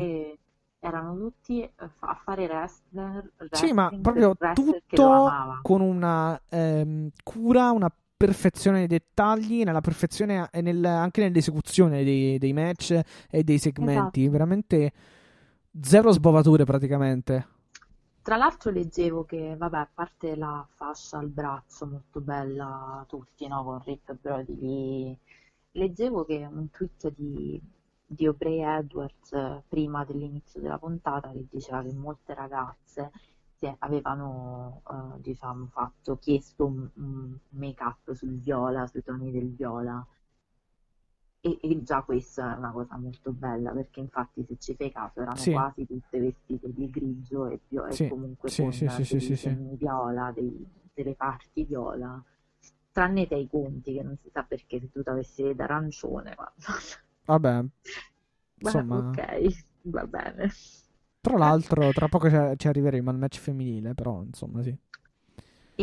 erano tutti a fare wrestler, Sì, ma proprio tutto con una ehm, cura, una perfezione dei dettagli, nella perfezione e nel- anche nell'esecuzione dei, dei match e dei segmenti. Esatto. Veramente zero sbavature praticamente. Tra l'altro leggevo che, vabbè, a parte la fascia al braccio molto bella tutti, no, con Rip Brody lì, leggevo che un tweet di, di Aubrey Edwards eh, prima dell'inizio della puntata che diceva che molte ragazze avevano eh, diciamo fatto, chiesto un, un make-up sul viola, sui toni del viola. E, e già questa è una cosa molto bella perché infatti se ci fai caso erano Sì. quasi tutte vestite di grigio e, e Sì, comunque sì, con sì, sì, sì, dei sì, viola, dei- delle parti viola, tranne te i conti che non si sa perché se tu t'avessi d'arancione, ma Vabbè, Beh, insomma, ok, va bene. tra l'altro, tra poco ci, ci arriveremo al match femminile, però, insomma, sì.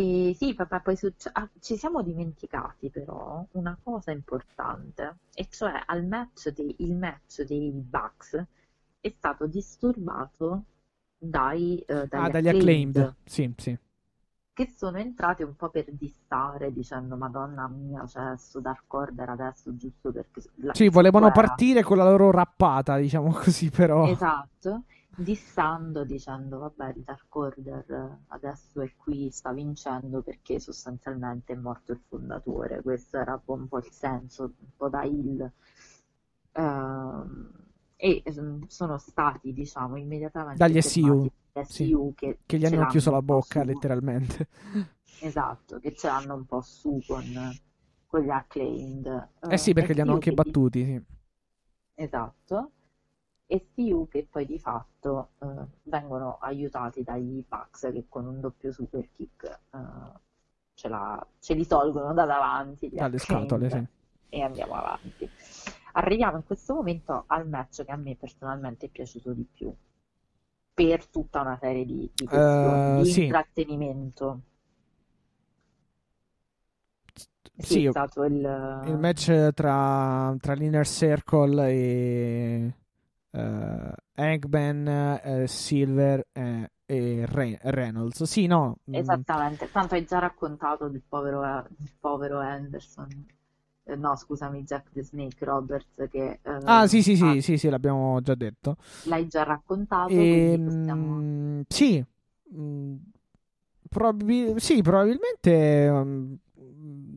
E sì, papà, poi succe- ah, ci siamo dimenticati però una cosa importante, e cioè al match dei- il match dei Bucks è stato disturbato dai, eh, dagli Ah, dagli Acclaimed, acclaimed, sì, sì. che sono entrati un po' per distare, dicendo Madonna mia, cioè sto Dark Order adesso giusto perché la- Sì, volevano era- partire con la loro rappata, diciamo così, però. Esatto, dissando, dicendo vabbè, il Dark Order eh, adesso è qui, sta vincendo perché sostanzialmente è morto il fondatore. Questo era un po', il senso, un po' da il. Ehm, e mm, sono stati, diciamo, immediatamente Dagli dagli sì. Che Che gli hanno chiuso la bocca, letteralmente. Esatto, che ce l'hanno un po' su con, con gli acclaimed. Eh sì, perché li hanno anche che battuti, sì. Esatto, STU che poi di fatto eh, vengono aiutati dagli Bucks che con un doppio super kick eh, ce, la- ce li tolgono da davanti Dalle scatole, sì. e andiamo avanti. Arriviamo in questo momento al match che a me personalmente è piaciuto di più, per tutta una serie di, di Eh, di sì. intrattenimento. Sì, Sì, è stato il, il match tra, tra l'Inner Circle e eh, Eggman, eh, Silver eh, e Re- Reynolds. Sì, no. mm, Esattamente, tanto hai già raccontato del povero, del povero Anderson, Eh, no scusami, Jack the Snake Roberts che eh, Ah, sì, sì, ah, sì, sì, sì, l'abbiamo già detto. l'hai già raccontato, possiamo... Ehm, sì, mm, probabil- sì, probabilmente mm,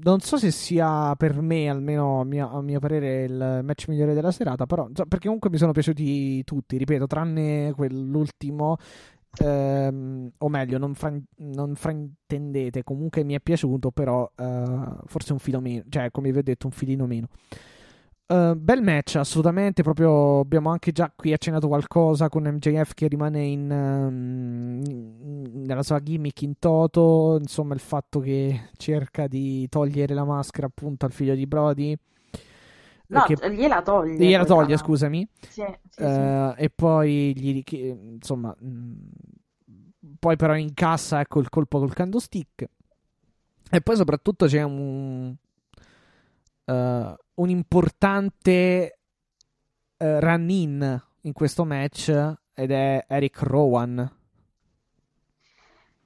non so se sia per me, almeno a mio, a mio parere, il match migliore della serata, però perché comunque mi sono piaciuti tutti, ripeto, tranne quell'ultimo, ehm, o meglio, non, fran- non fraintendete, comunque mi è piaciuto, però eh, forse un filo meno, cioè come vi ho detto, un filino meno. Eh, bel match, assolutamente. Proprio abbiamo anche già qui accennato qualcosa con MJF che rimane in, ehm, in- nella sua gimmick in toto. Insomma, il fatto che cerca di togliere la maschera appunto al figlio di Brody. No, che gliela toglie. gliela toglie, scusami. Sì, sì, sì. Eh, e poi gli, insomma, mh, poi però incassa ecco il colpo col candlestick. E poi soprattutto c'è un, eh, un importante eh, run-in in questo match ed è Eric Rowan.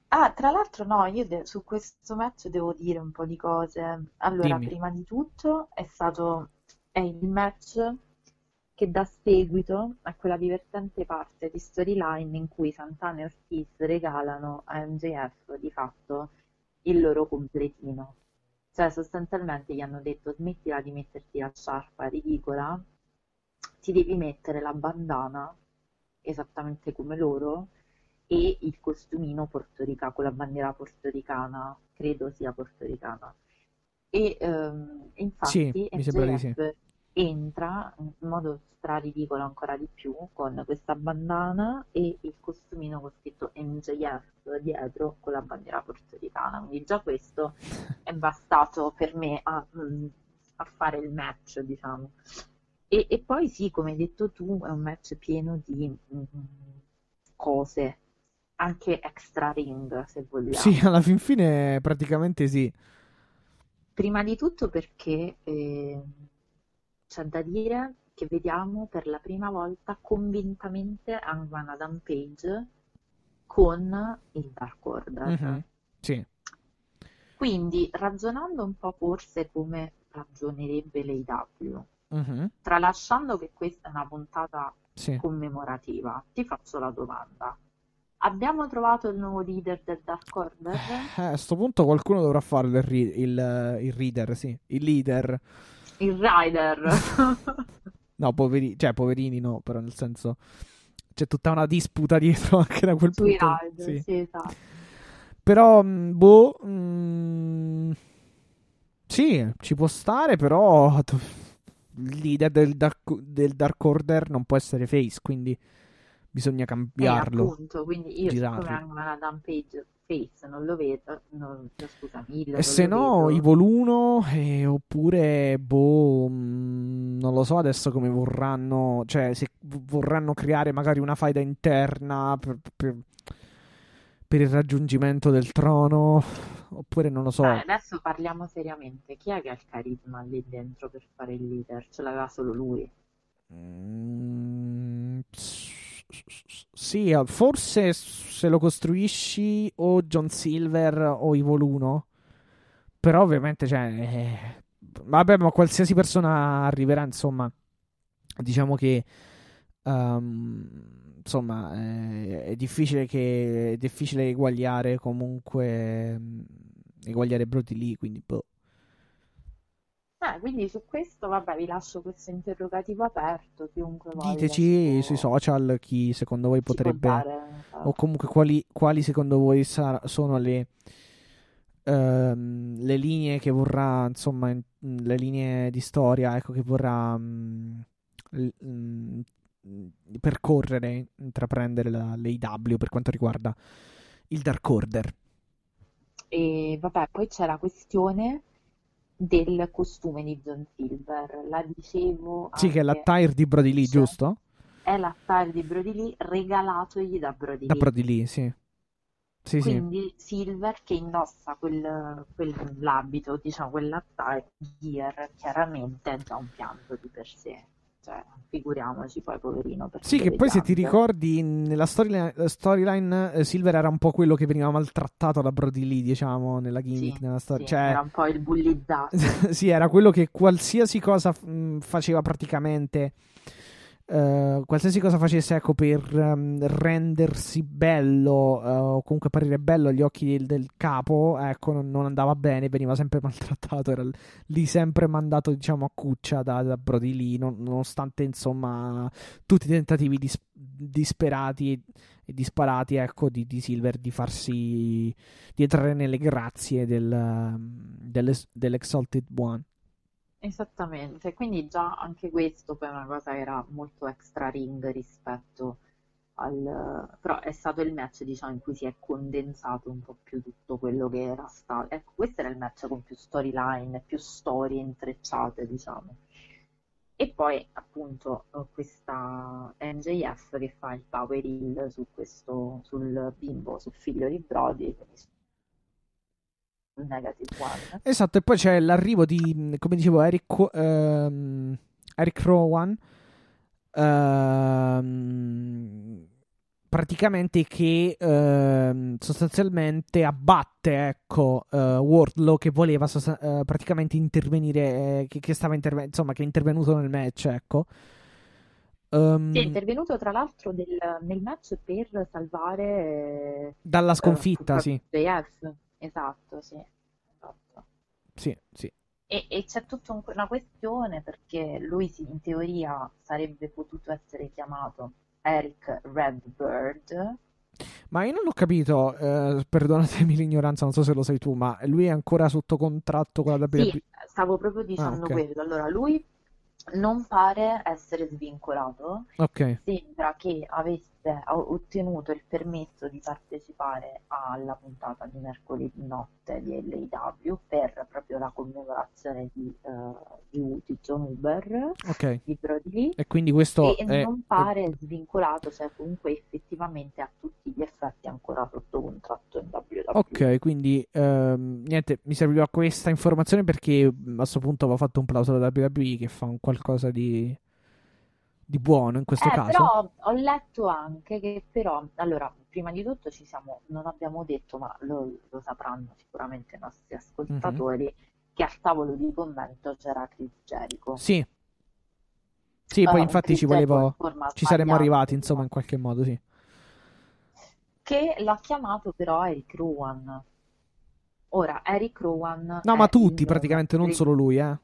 Ah, tra l'altro no, io de- su questo match devo dire un po' di cose. Allora, Dimmi. prima di tutto è stato è il match che dà seguito a quella divertente parte di storyline in cui Santana e Ortiz regalano a MJF di fatto il loro completino. Cioè, sostanzialmente gli hanno detto smettila di metterti la sciarpa ridicola, ti devi mettere la bandana esattamente come loro e il costumino portorica con la bandiera portoricana, credo sia portoricana. E ehm, infatti Sì, mi sembra di sì. Entra in modo straridicolo ancora di più con questa bandana e il costumino con scritto MJF dietro con la bandiera portoricana. Quindi già questo è bastato per me a, mm, a fare il match, diciamo. E, e poi sì, come hai detto tu, è un match pieno di mm, cose, anche extra ring, se vogliamo. Sì, alla fin fine praticamente sì. Prima di tutto perché eh, c'è da dire che vediamo per la prima volta convintamente Hangman Adam Page con il Dark Order. Mhm, Sì, Quindi, ragionando un po' forse come ragionerebbe l'AEW, mhm, tralasciando che questa è una puntata sì. commemorativa, ti faccio la domanda. Abbiamo trovato il nuovo leader del Dark Order? Eh, a sto punto qualcuno dovrà fare il, il, il reader, sì, il leader. Il Rider. No, poveri- cioè, poverini no, però nel senso... c'è tutta una disputa dietro anche da quel Sui punto. ride, sì. sì, esatto. Però, mh, boh, mh, sì, ci può stare, però il leader del Dark, del Dark Order non può essere Face, quindi bisogna Eh, cambiarlo. appunto, quindi io girarlo. siccome anche Madame Page Face non lo vedo, non, cioè, scusa, Hill E non se no, vedo. Evil 1 eh, oppure, boh, mh, non lo so adesso come vorranno, cioè se vorranno creare magari una faida interna per, per- per il raggiungimento del trono, oppure non lo so. Dai, adesso parliamo seriamente. Chi è che ha il carisma lì dentro per fare il leader? Ce l'aveva solo lui. Mm, s- s- Sì, eh, forse se lo costruisci o John Silver o Evil 1, però ovviamente, cioè, eh, vabbè, ma qualsiasi persona arriverà, insomma, diciamo che, ehm, insomma, eh, è difficile che, è difficile eguagliare comunque, mm, eguagliare Brody Lee, quindi, boh. Eh, quindi su questo, vabbè, vi lascio questo interrogativo aperto. Chiunque voglia Diteci sui social chi secondo voi potrebbe... dare, eh, o comunque quali, quali secondo voi sar- sono le, ehm, le linee che vorrà, insomma, in- le linee di storia, ecco, che vorrà mm, l- mm, percorrere, intraprendere la, l'AEW per quanto riguarda il Dark Order. E vabbè, poi c'è la questione del costume di John Silver. La dicevo Sì, che è l'attire di Brody Lee, c'è- giusto? è l'attire di Brody Lee regalatogli da Brody Da Lee. Brody Lee, sì. Sì, sì. Quindi Silver che indossa quel, quell'abito, diciamo, quell'attire gear, chiaramente è già un pianto di per sé. Cioè, figuriamoci poi, poverino. Sì, che poi se ti ricordi, nella storyline, storyline, eh, Silver era un po' quello che veniva maltrattato da Brody Lee, diciamo, nella gimmick, Sì, nella storia. sì, Cioè, era un po' il bullizzato. sì, era quello che qualsiasi cosa mh, faceva praticamente. Eh, qualsiasi cosa facesse, ecco, per ehm, rendersi bello eh, o comunque apparire bello agli occhi del, del capo, ecco, non, non andava bene, veniva sempre maltrattato. Era lì sempre mandato, diciamo, a cuccia da, da Brody Lee, non- nonostante, insomma, tutti i tentativi dis- disperati e, e disparati, ecco, di, di Silver di farsi. di entrare nelle grazie del, ehm, dell'Exalted One. Esattamente, quindi già anche questo poi è una cosa che era molto extra ring rispetto al... però è stato il match diciamo in cui si è condensato un po' più tutto quello che era stato. Ecco, questo era il match con più storyline, più storie intrecciate, diciamo. E poi appunto questa MJF che fa il power heel su questo, sul bimbo, sul figlio di Brody, quindi sul negative one. Esatto, e poi c'è l'arrivo di, come dicevo, Eric, ehm, Eric Rowan. ehm, praticamente che ehm, sostanzialmente abbatte ecco eh, Wardlow che voleva sosta- eh, praticamente intervenire eh, che, che stava interve- insomma che è intervenuto nel match ecco Sì, è intervenuto tra l'altro del- nel match per salvare dalla eh, sconfitta sì JF. Esatto, sì. Esatto. sì sì E, e c'è tutta un- una questione perché lui si- in teoria sarebbe potuto essere chiamato Eric Redbird. Ma io non ho capito, eh, perdonatemi l'ignoranza, non so se lo sai tu, ma lui è ancora sotto contratto con la WWE? Sì, stavo proprio dicendo ok. quello. Allora, lui non pare essere svincolato, Ok, sembra che avesse o- ottenuto il permesso di partecipare alla puntata di mercoledì notte di LAW per proprio la commemorazione di, eh, di, John Uber, ok. di Brody Lee, E quindi questo e è... non pare svincolato, cioè comunque effettivamente a tutti gli effetti ancora sotto contratto in WWE. Ok, quindi ehm, niente, mi serviva questa informazione perché mh, a questo punto avevo fatto un plauso alla WWE che fa un qualcosa di, di buono in questo Eh, caso. però ho letto anche che però, allora, prima di tutto ci siamo, non abbiamo detto, ma lo, lo sapranno sicuramente i nostri ascoltatori, che al tavolo di commento c'era Chris Jericho. Sì. Sì, poi un infatti ci volevo... Ci saremmo arrivati, insomma, in qualche modo, sì. che l'ha chiamato però Eric Rowan. Ora, Eric Rowan No, ma tutti praticamente, non solo lui, eh.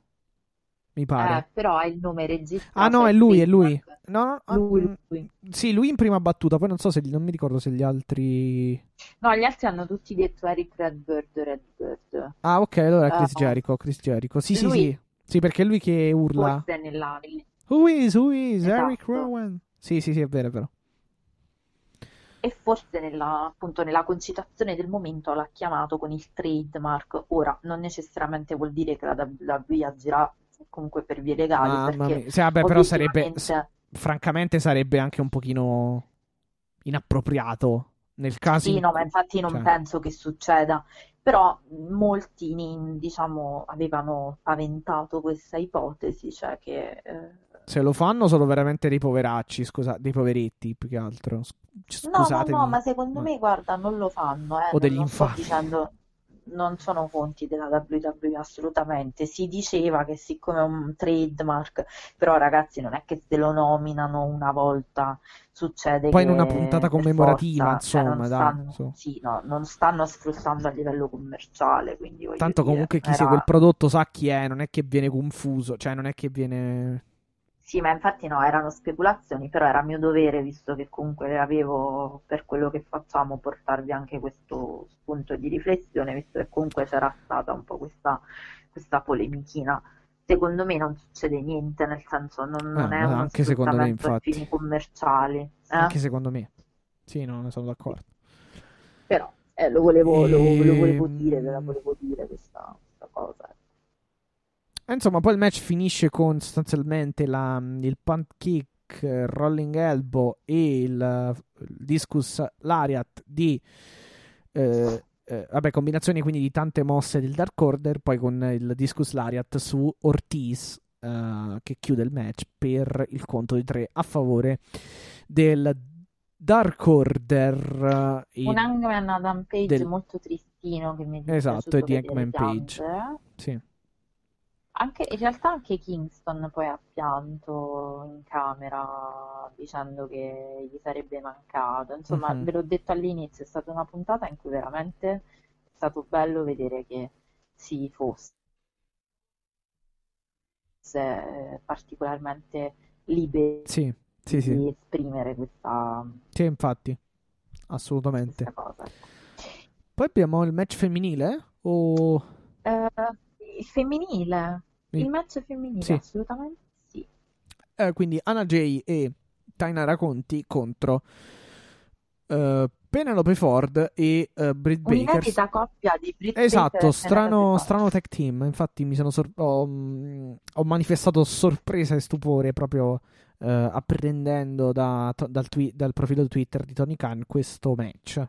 Mi pare. Eh, però ha il nome registrato. ah no, è lui, è lui. No, no, ah, Lui, mm, lui. Sì, lui in prima battuta, poi non so se non mi ricordo se gli altri No, gli altri hanno tutti detto Eric Redbird, Redbird. Ah, ok, allora è Chris Ah. Jericho, Chris Jericho. Sì, sì, Lui- sì. Sì, perché è lui che urla. Forse nella... Who is, who is, Esatto. Eric Rowan. Sì, sì, sì, è vero, è vero. E forse nella, appunto, nella concitazione del momento l'ha chiamato con il trademark. Ora, non necessariamente vuol dire che la WWE agirà comunque per vie legali, Mamma perché mia. Sì, vabbè, però sarebbe, obiettivamente- francamente sarebbe anche un pochino inappropriato nel caso Sì, in no, ma infatti non cioè, penso che succeda. Però molti, diciamo, avevano paventato questa ipotesi, cioè che... eh, se lo fanno sono veramente dei poveracci, scusa, dei poveretti più che altro. S- No, no, Scusatemi. no, ma secondo ma- me, guarda, non lo fanno, eh, O degli infami. dicendo, non sono fonti della WWE assolutamente. Si diceva che siccome è un trademark, però ragazzi, non è che se lo nominano una volta succede Poi in una puntata commemorativa, forza, cioè, insomma, dai, stanno, sì, no, non stanno sfruttando a livello commerciale, Tanto dire, comunque chi era- segue il prodotto sa chi è, non è che viene confuso, cioè non è che viene... Sì, ma infatti no, erano speculazioni, però era mio dovere, visto che comunque avevo, per quello che facciamo, portarvi anche questo spunto di riflessione, visto che comunque c'era stata un po' questa, questa polemichina. Secondo me non succede niente, nel senso non, non Eh, è anche secondo me, sfruttamento a fini commerciali, eh? Anche secondo me. Sì, no, ne sono d'accordo. Però eh, lo volevo, lo, lo volevo Ehm, dire, ve la volevo dire questa, questa cosa. Eh, Insomma, poi il match finisce con sostanzialmente la- il punt kick, rolling elbow e il, eh, il discus lariat di eh, eh, vabbè, combinazioni quindi di tante mosse del Dark Order, poi con il discus lariat su Ortiz eh, che chiude il match per il conto di tre a favore del Dark Order eh, Un Hangman Adam Page del- molto tristino che mi è Esatto, e di Hangman Page. sì. Anche, in realtà anche Kingston poi ha pianto in camera dicendo che gli sarebbe mancato. Insomma, Mhm. ve l'ho detto all'inizio, è stata una puntata in cui veramente è stato bello vedere che si fosse particolarmente liberi Sì, sì, di sì, esprimere questa, sì, infatti, assolutamente. cosa. Poi abbiamo il match femminile o Eh, il femminile, il match femminile, Sì. assolutamente sì. eh, quindi Anna Jay e Tainara Conti contro eh, Penelope Ford e eh, Britt Baker. Un'inedita coppia di Britt Esatto, strano, strano tag team. Infatti, mi sono sor- ho, mm, ho manifestato sorpresa e stupore proprio eh, apprendendo da- to- dal, twi- dal profilo Twitter di Tony Khan questo match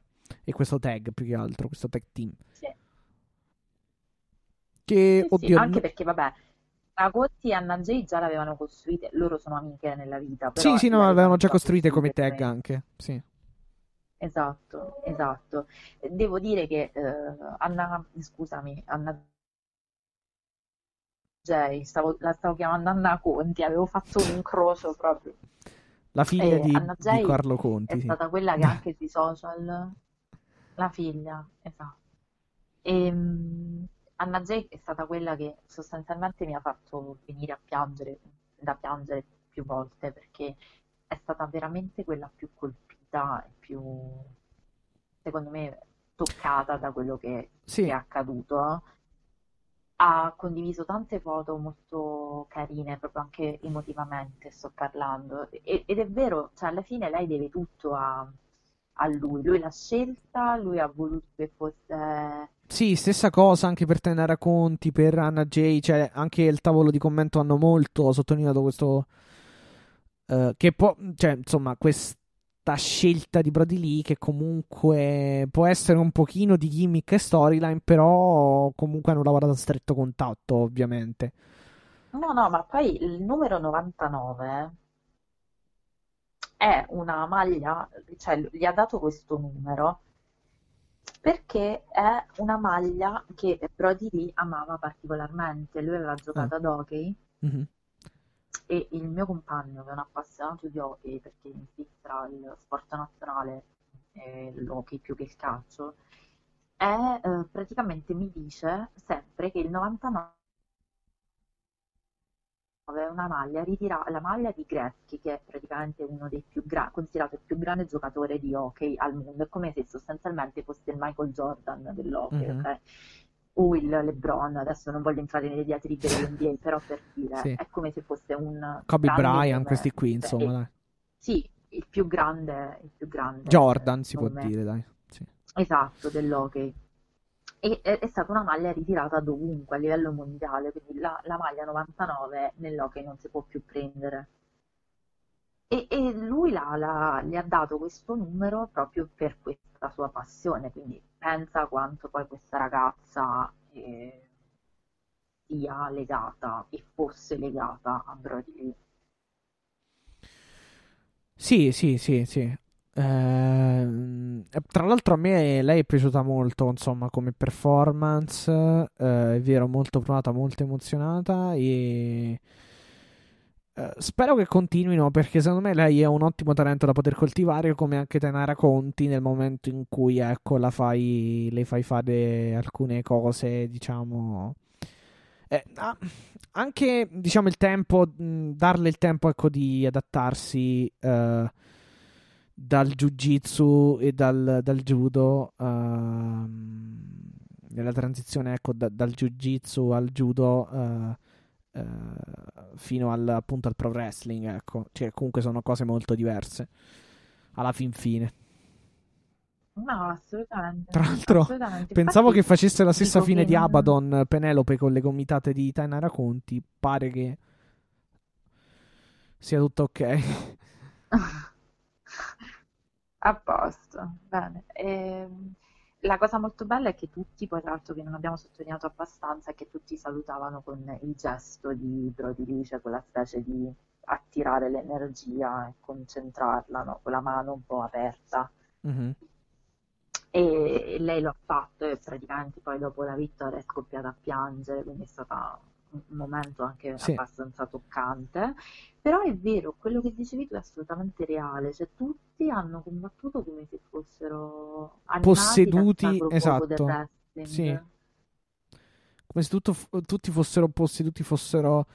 e questo tag più che altro, questo tag team. Sì. Che, Sì, sì, oddio, anche no- perché, vabbè, Ragotti e Anna Jay già l'avevano costruite, loro sono amiche nella vita, sì, però sì, no, le avevano già costruite come tag anche. Sì. Esatto, esatto. Devo dire che eh, Anna, scusami, Anna Jay, stavo- la stavo chiamando Anna Conti, avevo fatto un incrocio proprio. La figlia Eh, di, di Carlo È Conti. sì. stata quella che anche sui social, la figlia, esatto. E, Anna Jay è stata quella che sostanzialmente mi ha fatto venire a piangere, da piangere più volte, perché è stata veramente quella più colpita e più, secondo me, toccata da quello che, Sì. che è accaduto. Ha condiviso tante foto molto carine, proprio anche emotivamente, sto parlando. E- ed è vero, cioè alla fine lei deve tutto a, a lui. Lui l'ha scelta, lui ha voluto che fosse... Sì, stessa cosa anche per Tenera Conti, per Anna Jay, cioè anche il tavolo di commento hanno molto sottolineato questo eh, che può, cioè insomma, questa scelta di Brody Lee che comunque può essere un pochino di gimmick e storyline, però comunque hanno lavorato a stretto contatto, ovviamente. No, no, ma poi il numero 99 è una maglia, cioè gli ha dato questo numero perché è una maglia che Brody Lee amava particolarmente. Lui aveva giocato ad hockey Mhm. e il mio compagno, che è un appassionato di hockey, perché in Svizzera il sport nazionale è l'hockey più che il calcio, è, eh, praticamente mi dice sempre che il 99 una maglia ritira- la maglia di Gretzky, che è praticamente uno dei più gra- considerato il più grande giocatore di hockey al mondo, è come se sostanzialmente fosse il Michael Jordan dell'hockey, Mhm. ok? O il LeBron, adesso non voglio entrare nelle diatribe dell'NBA, però per dire, Sì. è come se fosse un Kobe Bryant, questi qui, insomma, dai. Sì, il più grande, il più grande Jordan si può nome. dire, dai. Sì. Esatto, dell'hockey. E è, stata una maglia ritirata dovunque a livello mondiale, quindi la, la maglia 99 nell'hockey non si può più prendere. E, e lui la- la- le ha dato questo numero proprio per questa sua passione, quindi pensa quanto poi questa ragazza eh, sia legata e fosse legata a Brody. Sì, sì, sì, sì. Ehm, e tra l'altro a me lei è piaciuta molto, insomma, come performance, eh, è vero, molto provata, molto emozionata e eh, spero che continuino perché secondo me lei è un ottimo talento da poter coltivare come anche Tenara Conti nel momento in cui, ecco, la fai, le fai fare alcune cose, diciamo... eh, anche, diciamo, il tempo, darle il tempo, ecco, di adattarsi eh, dal jiu-jitsu e dal, dal judo, ehm, nella transizione, ecco, da- dal jiu-jitsu al judo eh, eh, fino al, appunto al pro wrestling, ecco, cioè comunque sono cose molto diverse alla fin fine. No, assolutamente. Tra l'altro, assolutamente. Pensavo Infatti, che facesse la stessa fine che di Abaddon Penelope con le gomitate di Tainara Conti. Pare che sia tutto ok. A posto, bene. Ehm, la cosa molto bella è che tutti, poi tra l'altro che non abbiamo sottolineato abbastanza, è che tutti salutavano con il gesto di Brody cioè quella specie di attirare l'energia e concentrarla, no? Con la mano un po' aperta. Mhm. E lei lo ha fatto e praticamente poi dopo la vittoria è scoppiata a piangere, quindi è stato un momento anche Sì. abbastanza toccante. Però è vero, quello che dicevi tu è assolutamente reale, cioè tutti hanno combattuto come se fossero Posseduti, esatto. Sì. Come se tutto tutti fossero posseduti, fossero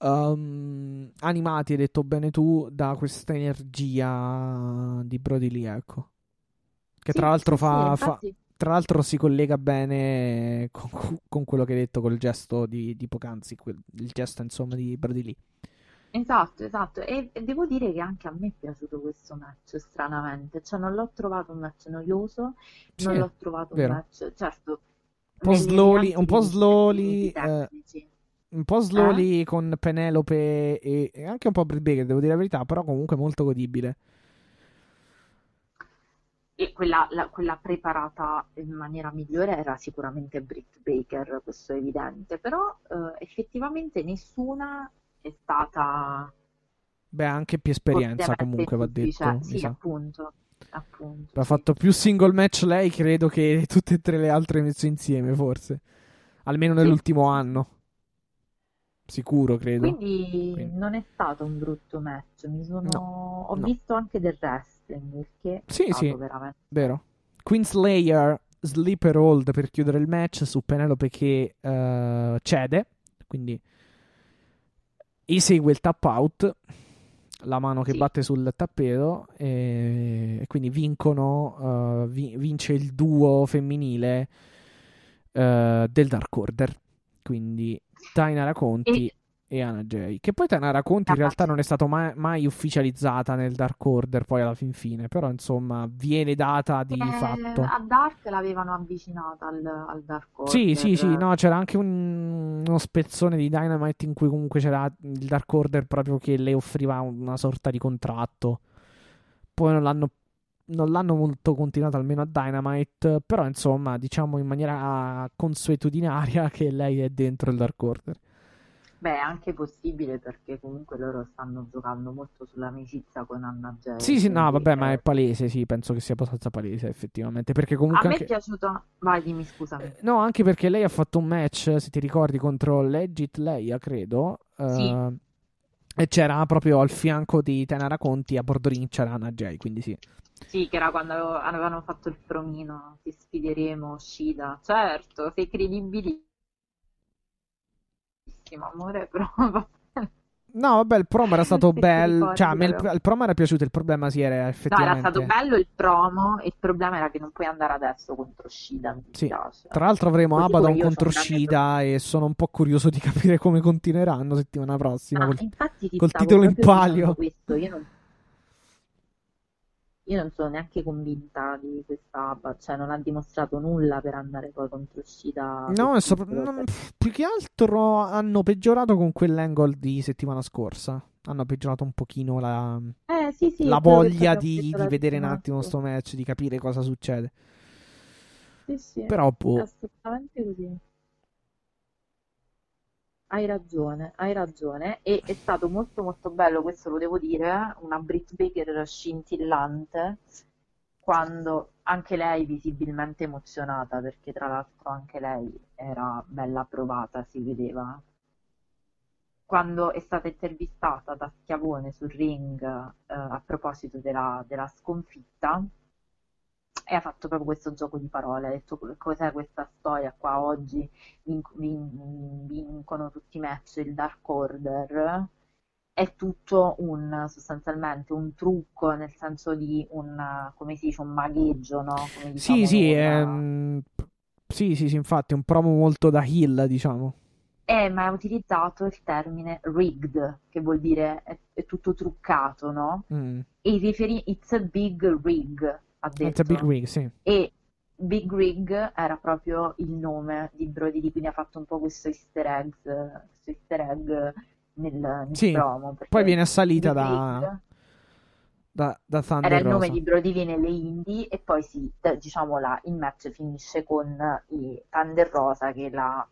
um, animati, hai detto bene tu, da questa energia di Brody Lee, ecco. Che Sì, tra l'altro fa, sì, fa- infatti- tra l'altro si collega bene con, con quello che hai detto, col gesto di, di poc'anzi, quel- il gesto insomma di Brody Lee. Esatto, esatto, e, e devo dire che anche a me è piaciuto questo match, stranamente, cioè non l'ho trovato un match noioso, non Sì, l'ho trovato un vero. match, certo, Un po' slowly, un po' slowly, eh, un po' slowly con Penelope e, e anche un po' Britt Baker, devo dire la verità, però comunque molto godibile. E quella, la- quella preparata in maniera migliore era sicuramente Britt Baker, questo è evidente, però eh, effettivamente nessuna è stata Beh, anche più esperienza comunque va detto, Sì, appunto, appunto, Ha sì. fatto più single match lei, credo, che tutte e tre le altre messe insieme, forse. Almeno Sì. nell'ultimo anno. Sicuro, credo. Quindi Quindi- non è stato un brutto match, mi sono... No, ho no. visto anche del wrestling, che è Sì, sì. veramente... Vero. Queen Slayer Sleeper Hold per chiudere il match su Penelope che eh, cede. Quindi esegue il tap out. La mano che Sì. batte sul tappeto. E, e quindi vincono. eh, vi- vince il duo femminile eh, del Dark Order. Quindi Tainara Conti E- e Anna Jay. Che poi Tainara Conti in Ah, realtà sì. non è stata mai, mai ufficializzata nel Dark Order poi alla fin fine. Però insomma viene data di Eh, fatto. a Dark l'avevano avvicinata al, al Dark Sì, Order. sì, sì, no, c'era anche un- uno spezzone di Dynamite in cui comunque c'era il Dark Order proprio che le offriva una sorta di contratto. Poi non l'hanno, non l'hanno molto continuato almeno a Dynamite, però insomma, diciamo in maniera consuetudinaria che lei è dentro il Dark Order. Beh, è anche possibile perché comunque loro stanno giocando molto sull'amicizia con Anna Jay. Sì, sì, no, vabbè, ma eh, è palese, sì, penso che sia abbastanza palese effettivamente, perché A comunque me anche... è piaciuto... Vai, dimmi, scusami. Eh, No, anche perché lei ha fatto un match, se ti ricordi, contro Legit Leia, credo. Sì. eh, e c'era proprio al fianco di Tenara Conti a Bordorin c'era Anna Jay, quindi sì. Sì, che era quando avevano fatto il promino, ti sfideremo, Shida. Certo, sei credibilissimo, amore, però va bene. No, vabbè, il promo era stato bello. Cioè, il, il promo era piaciuto. Il problema sì era No, era effettivamente. stato bello il promo, il problema era che non puoi andare adesso contro Shida, Sì. Tra l'altro avremo Così Abaddon contro Shida e sono un po' curioso di capire come continueranno settimana prossima. Ah, col- infatti ti col titolo in palio. questo, io non... io non sono neanche convinta di questa Abba, cioè non ha dimostrato nulla per andare poi contro Shida. No, sopra- non- più che altro hanno peggiorato con quell'angle di settimana scorsa. Hanno peggiorato un pochino la, Eh, sì, sì, la voglia di, di vedere un attimo scorsa. sto match, di capire cosa succede. Sì, sì, Però, è boh, assolutamente così. Hai ragione, hai ragione. E è stato molto molto bello, questo lo devo dire, una Britt Baker scintillante, quando anche lei visibilmente emozionata, perché tra l'altro anche lei era bella provata, si vedeva. Quando è stata intervistata da Schiavone sul ring, eh, a proposito della, della sconfitta, e ha fatto proprio questo gioco di parole, ha detto cos'è questa storia qua oggi, vin- vin- vincono tutti i match il Dark Order, è tutto un, sostanzialmente un trucco, nel senso di un, come si dice, un magheggio, no? Come sì, diciamo sì, noi, una- ehm, sì, sì, sì, infatti, è un promo molto da heel, diciamo. Eh, ma ha utilizzato il termine rigged, che vuol dire è, è tutto truccato, no? Mm. E i riferi- it's a big rig, ha a big detto. rig, sì. E Big Rig era proprio il nome di Brody Lee, quindi ha fatto un po' questo easter egg, questo easter egg nel, nel Sì, promo, Poi viene assalita Big da, Rig da, da Thunder era il nome Rosa. di Brody Lee nelle indie e poi sì, diciamo la, il match finisce con i Thunder Rosa che la,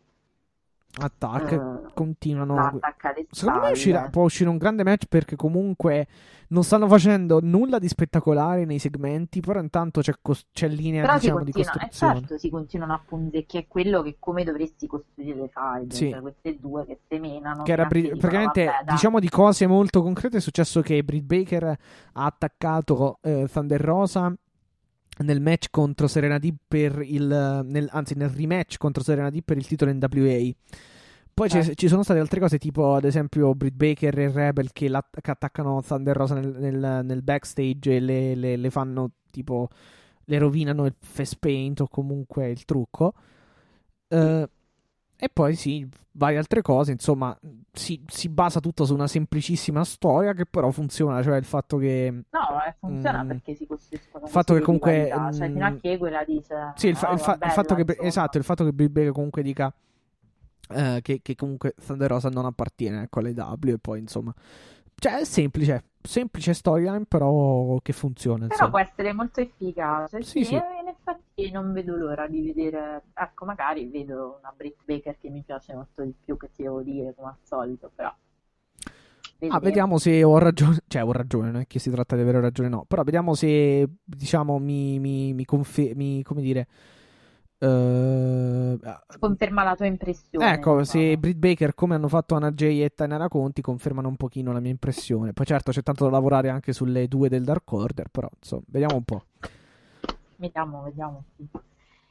Attack, eh, continuano. attacca Secondo me uscirà- può uscire un grande match perché comunque non stanno facendo nulla di spettacolare nei segmenti, però intanto c'è, cos- c'è linea Però si diciamo, di continua, eh, costruzione. certo, si continuano a punzecchiare, che è quello che come dovresti costruire le fight, Sì. cioè queste due che semenano, Che era bri- praticamente, vabbè, diciamo di cose molto concrete. È successo che Britt Baker ha attaccato eh, Thunder Rosa nel match contro Serena Deeb per il nel- anzi nel rematch contro Serena Deeb per il titolo NWA. Poi ci- Eh. ci sono state altre cose, tipo ad esempio Britt Baker e Rebel che, la- che attaccano Thunder Rosa nel, nel- nel backstage e le, le- le fanno tipo le rovinano il face paint o comunque il trucco. Eh, e poi sì, varie altre cose, insomma, si, si basa tutto su una semplicissima storia che però funziona, cioè il fatto che... No, eh, funziona Mm. perché si costruiscono Il fatto che comunque, rivalità, cioè mm, fino a che quella dice Sì, il, fa- "Oh, il fa- il bella, fatto che, insomma". esatto, il fatto che Bill Baker comunque dica eh, che, che comunque Thunder Rosa non appartiene ecco, alle W e poi insomma... Cioè è semplice, semplice storyline però che funziona, Però insomma. può essere molto efficace. Sì, sì. E non vedo l'ora di vedere, ecco, magari vedo una Britt Baker che mi piace molto di più, che ti devo dire, come al solito, però. Ah, Vedremo. vediamo se ho ragione, cioè ho ragione, non è che si tratta di avere ragione, no, però vediamo se, diciamo, mi, mi, mi confermi, come dire, eh, Conferma la tua impressione. ecco, diciamo. se Britt Baker, come hanno fatto Anna Jay e Tainara Conti, confermano un pochino la mia impressione. Poi certo c'è tanto da lavorare anche sulle due del Dark Order, però insomma, vediamo un po'. Vediamo, vediamo.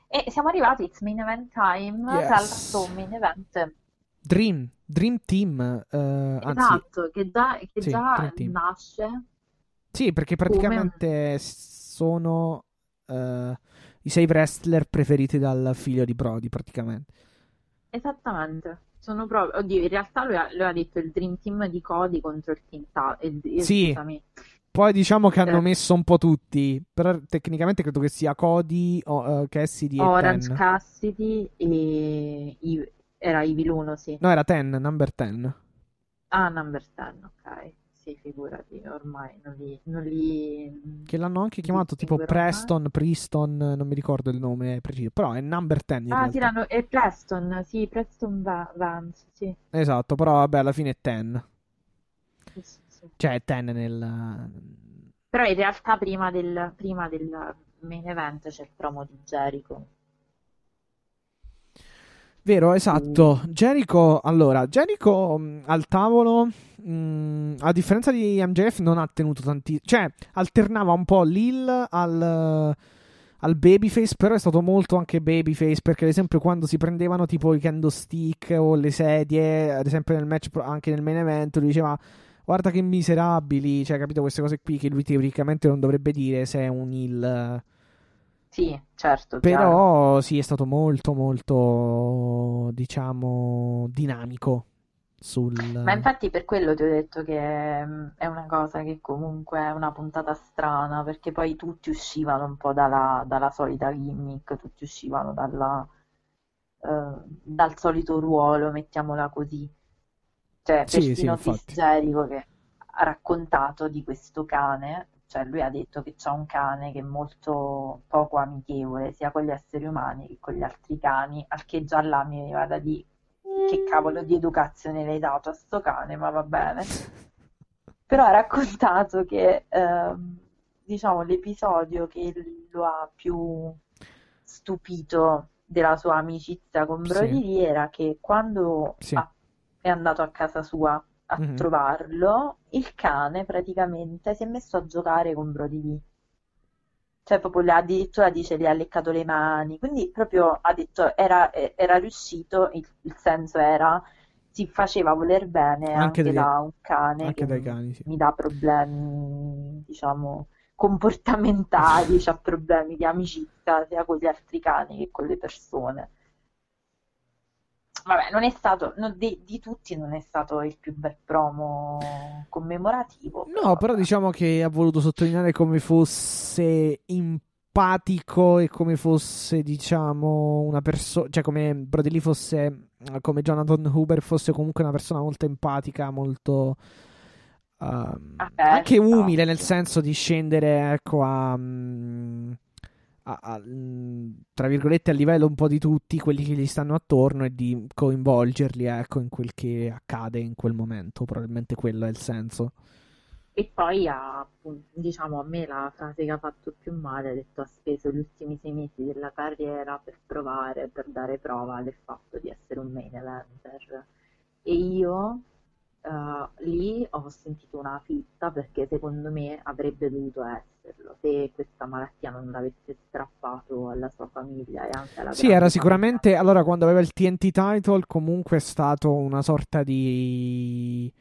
E siamo arrivati, it's main event time, Yes. tra l'altro main event. Dream, Dream Team, eh, anzi, Esatto, che già, che sì, già nasce sì, perché praticamente sono eh, i sei wrestler preferiti dal figlio di Brody, praticamente. Esattamente, sono proprio, oddio, in realtà lui ha, lui ha detto il Dream Team di Cody contro il Team Ta- il- il- Sì. scusami, Poi diciamo che hanno Eh. messo un po' tutti, però tecnicamente credo che sia Cody, o, eh, Cassidy e Orange Ten. Cassidy e I- era Evil 1, sì. No, era Ten, number 10. Ah, Number 10, ok. Sì, figurati, ormai non li, non li... Che l'hanno anche chiamato tipo distinguerò mai. Preston, Preston, non mi ricordo il nome preciso, però è number 10 in Ah, sì, l'hanno... è Preston, sì, Preston Va- Vance, sì. Esatto, però vabbè, alla fine è 10. Cioè è 10 nel... Però in realtà prima del, prima del main event c'è il promo di Jericho. Vero, esatto. Jericho, allora, Jericho mh, al tavolo, mh, a differenza di MJF, non ha tenuto tanti... Cioè, alternava un po' Lil al, al babyface, però è stato molto anche babyface perché ad esempio quando si prendevano tipo i candlestick o le sedie, ad esempio nel match anche nel main event, lui diceva guarda che miserabili, cioè capito queste cose qui che lui teoricamente non dovrebbe dire se è un heel. Sì, certo, Però chiaro. sì, è stato molto molto diciamo dinamico sul Ma infatti per quello ti ho detto che mm, è una cosa che comunque è una puntata strana, perché poi tutti uscivano un po' dalla, dalla solita gimmick, tutti uscivano dalla, eh, dal solito ruolo, mettiamola così. Cioè, Sì, sì, persino Chris infatti. Jericho che ha raccontato di questo cane, cioè lui ha detto che c'ha un cane che è molto poco amichevole sia con gli esseri umani che con gli altri cani, al che già là mi veniva da dire che cavolo di educazione le hai dato a sto cane, ma va bene. Però ha raccontato che, ehm, diciamo, l'episodio che lo ha più stupito della sua amicizia con Brody Sì. Era che quando Sì. ha- è andato a casa sua a Mhm. trovarlo, il cane praticamente si è messo a giocare con Brody Lee. Cioè, proprio le- addirittura dice le ha leccato le mani, quindi proprio ha detto era, era riuscito, il, il senso era si faceva voler bene Anche anche dai- da un cane anche che dai cani, sì. mi dà problemi, diciamo, comportamentali, c'ha problemi di amicizia sia con gli altri cani che con le persone. Vabbè, non è stato, no, di, di tutti non è stato il più bel promo commemorativo, però No, però diciamo che ha voluto sottolineare come fosse empatico e come fosse, diciamo, una persona, cioè come Brody Lee fosse, come Jonathan Huber fosse comunque una persona molto empatica, molto ehm, Aperta, anche umile nel sì. senso di scendere, ecco, a, mm, a- a- tra virgolette, a livello un po' di tutti quelli che gli stanno attorno e di coinvolgerli, ecco, in quel che accade in quel momento. Probabilmente quello è il senso. E poi ha, diciamo, a me la frase che ha fatto più male, ha detto ha speso gli ultimi sei mesi della carriera per provare, per dare prova del fatto di essere un main eventer. E io eh, lì ho sentito una fitta perché secondo me avrebbe dovuto esserlo se questa malattia non l'avesse strappato alla sua famiglia e anche alla Sì, era famiglia. sicuramente. Allora, quando aveva il TNT title, comunque è stato una sorta di.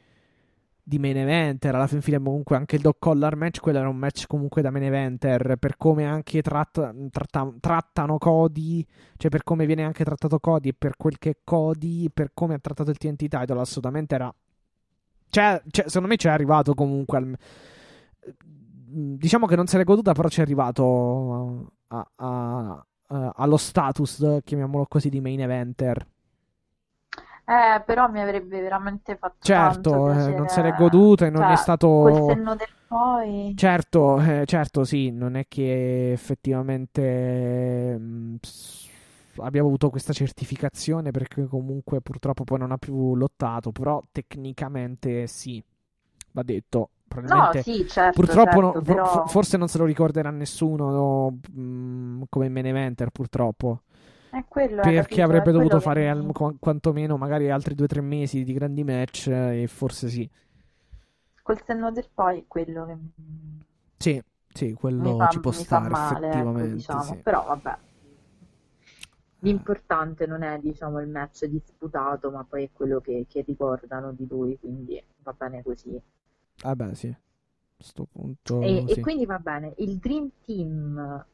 di main eventer. Alla fin fine, comunque, anche il Dog Collar match, quello era un match comunque da main eventer. Per come anche tratta- tratta- trattano Cody, cioè per come viene anche trattato Cody e per quel che è Cody, per come ha trattato il TNT title, assolutamente era. Cioè, cioè, secondo me c'è arrivato comunque al. Diciamo che non se l'è goduta, però c'è arrivato a- a- a- allo status, chiamiamolo così, di main eventer. Eh, però mi avrebbe veramente fatto Certo, eh, non se l'è goduta e non cioè, è stato. col senno del poi. Certo, eh, certo, sì, non è che effettivamente mh, s- abbia avuto questa certificazione perché comunque purtroppo poi non ha più lottato, però tecnicamente sì, va detto. No, Probabilmente sì, certo, Purtroppo no- certo, for- però forse non se lo ricorderà nessuno no, mh, come main eventer, purtroppo. è quello, hai Perché capito? Avrebbe dovuto fare al- mi- qu- quantomeno magari altri due o tre mesi di grandi match eh, e forse sì. col senno del poi è quello che Sì, sì, quello fa, ci può stare male, ecco, effettivamente, diciamo. sì. Però vabbè, l'importante non è, diciamo, il match disputato, ma poi è quello che, che ricordano di lui, quindi va bene così. Vabbè, sì. A sto punto E, e sì. quindi va bene, il Dream Team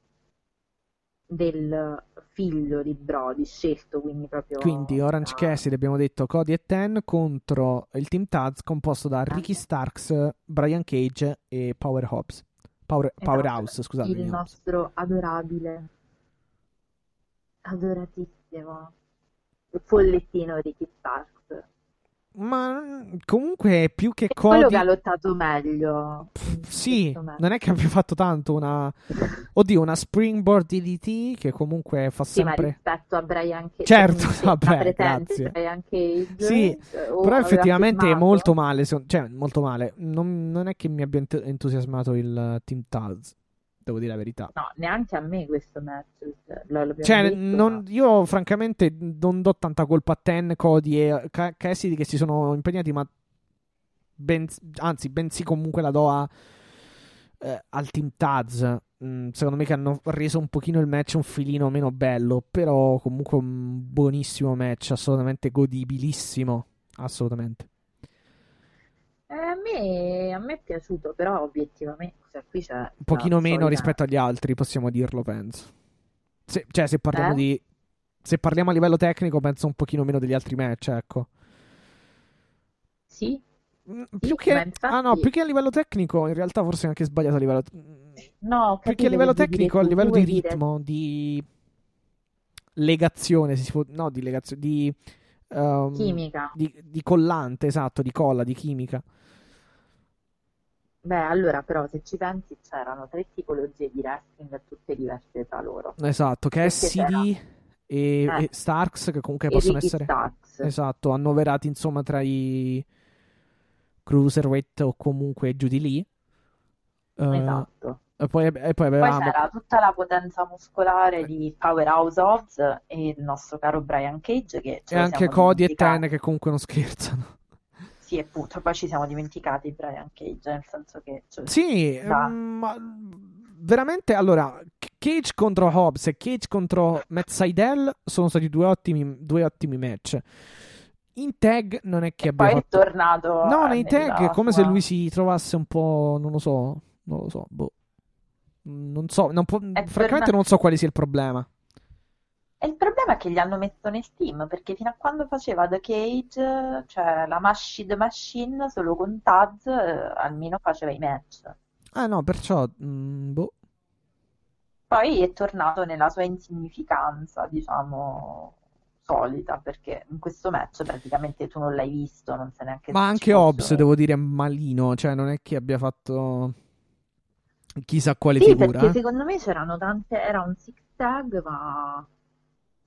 del figlio di Brody, scelto quindi proprio Quindi Orange da... Cassidy abbiamo detto Cody e Ten contro il Team Taz composto da Ricky Starks, Brian Cage e Power Hobbs. Power, Esatto, Powerhouse, scusatemi. il Hobbs. nostro adorabile, adoratissimo follettino Ricky Starks. Ma comunque più che È quello che ha Cody lottato meglio in Sì, non è che abbia fatto tanto una Oddio, una springboard DDT che comunque fa Sì, sempre rispetto a Brian Cage, Certo, vabbè, grazie. Brian Cage, Sì, o però effettivamente è molto male, cioè molto male. Non, non è che mi abbia ent- entusiasmato il eh, Team Taz, devo dire la verità. No, neanche a me questo match, cioè, lo- Cioè, detto, non- ma- io francamente non do tanta colpa a Ten, Cody e Ca- Cassidy che si sono impegnati, ma ben- anzi, bensì comunque la do a- eh, al Team Taz. mh, secondo me che hanno reso un pochino il match un filino meno bello, però comunque un buonissimo match, assolutamente godibilissimo, assolutamente. Eh, a me, a me è piaciuto, però obiettivamente, cioè, qui c'è Un pochino meno solita- rispetto agli altri, possiamo dirlo, penso. Se- cioè, se parliamo Eh? di... Se parliamo a livello tecnico, penso un pochino meno degli altri match, ecco. Sì, Mm, Più che... infatti- Ah no, più che a livello tecnico, in realtà forse è anche sbagliato a livello... mm, no, Più che a livello tecnico, a livello di vuoi dire- ritmo, di legazione, si può... No, di legazione, di... ehm, Chimica. Di, di collante, esatto, di colla, di chimica. Beh, allora però se ci pensi c'erano tre tipologie di wrestling tutte diverse tra loro. Esatto, che Perché SCD e, Eh. e Starks, che comunque E possono Ricky essere... Starks. Esatto, annoverati insomma tra i cruiserweight o comunque giù di lì. Eh, Esatto. e poi, e poi Poi avevamo... c'era tutta la potenza muscolare di Powerhouse Odds e il nostro caro Brian Cage che E anche Cody e. Ten che comunque non scherzano. Sì, appunto, poi ci siamo dimenticati di Brian Cage, nel senso che cioè, Sì, Da. mm, ma veramente allora Cage contro Hobbs e Cage contro Matt Seidel sono stati due ottimi, due ottimi match. In tag non è che abbia poi è fatto tornato No, nei tag è come sua- se lui si trovasse un po'. Non lo so. Non lo so. Boh. Non so. non può- francamente, torna- non so quale sia il problema. E il problema è che gli hanno messo nel team, perché fino a quando faceva The Cage, cioè la Mashi The Machine, solo con Taz, eh, almeno faceva i match. Ah, no, perciò. mm, boh. Poi è tornato nella sua insignificanza, diciamo, solita, perché in questo match praticamente tu non l'hai visto, non sai neanche Ma anche Hobbs, devo dire, è malino. Cioè, non è che abbia fatto. Chissà quale Sì, figura. perché eh. secondo me c'erano tante, era un six tag, ma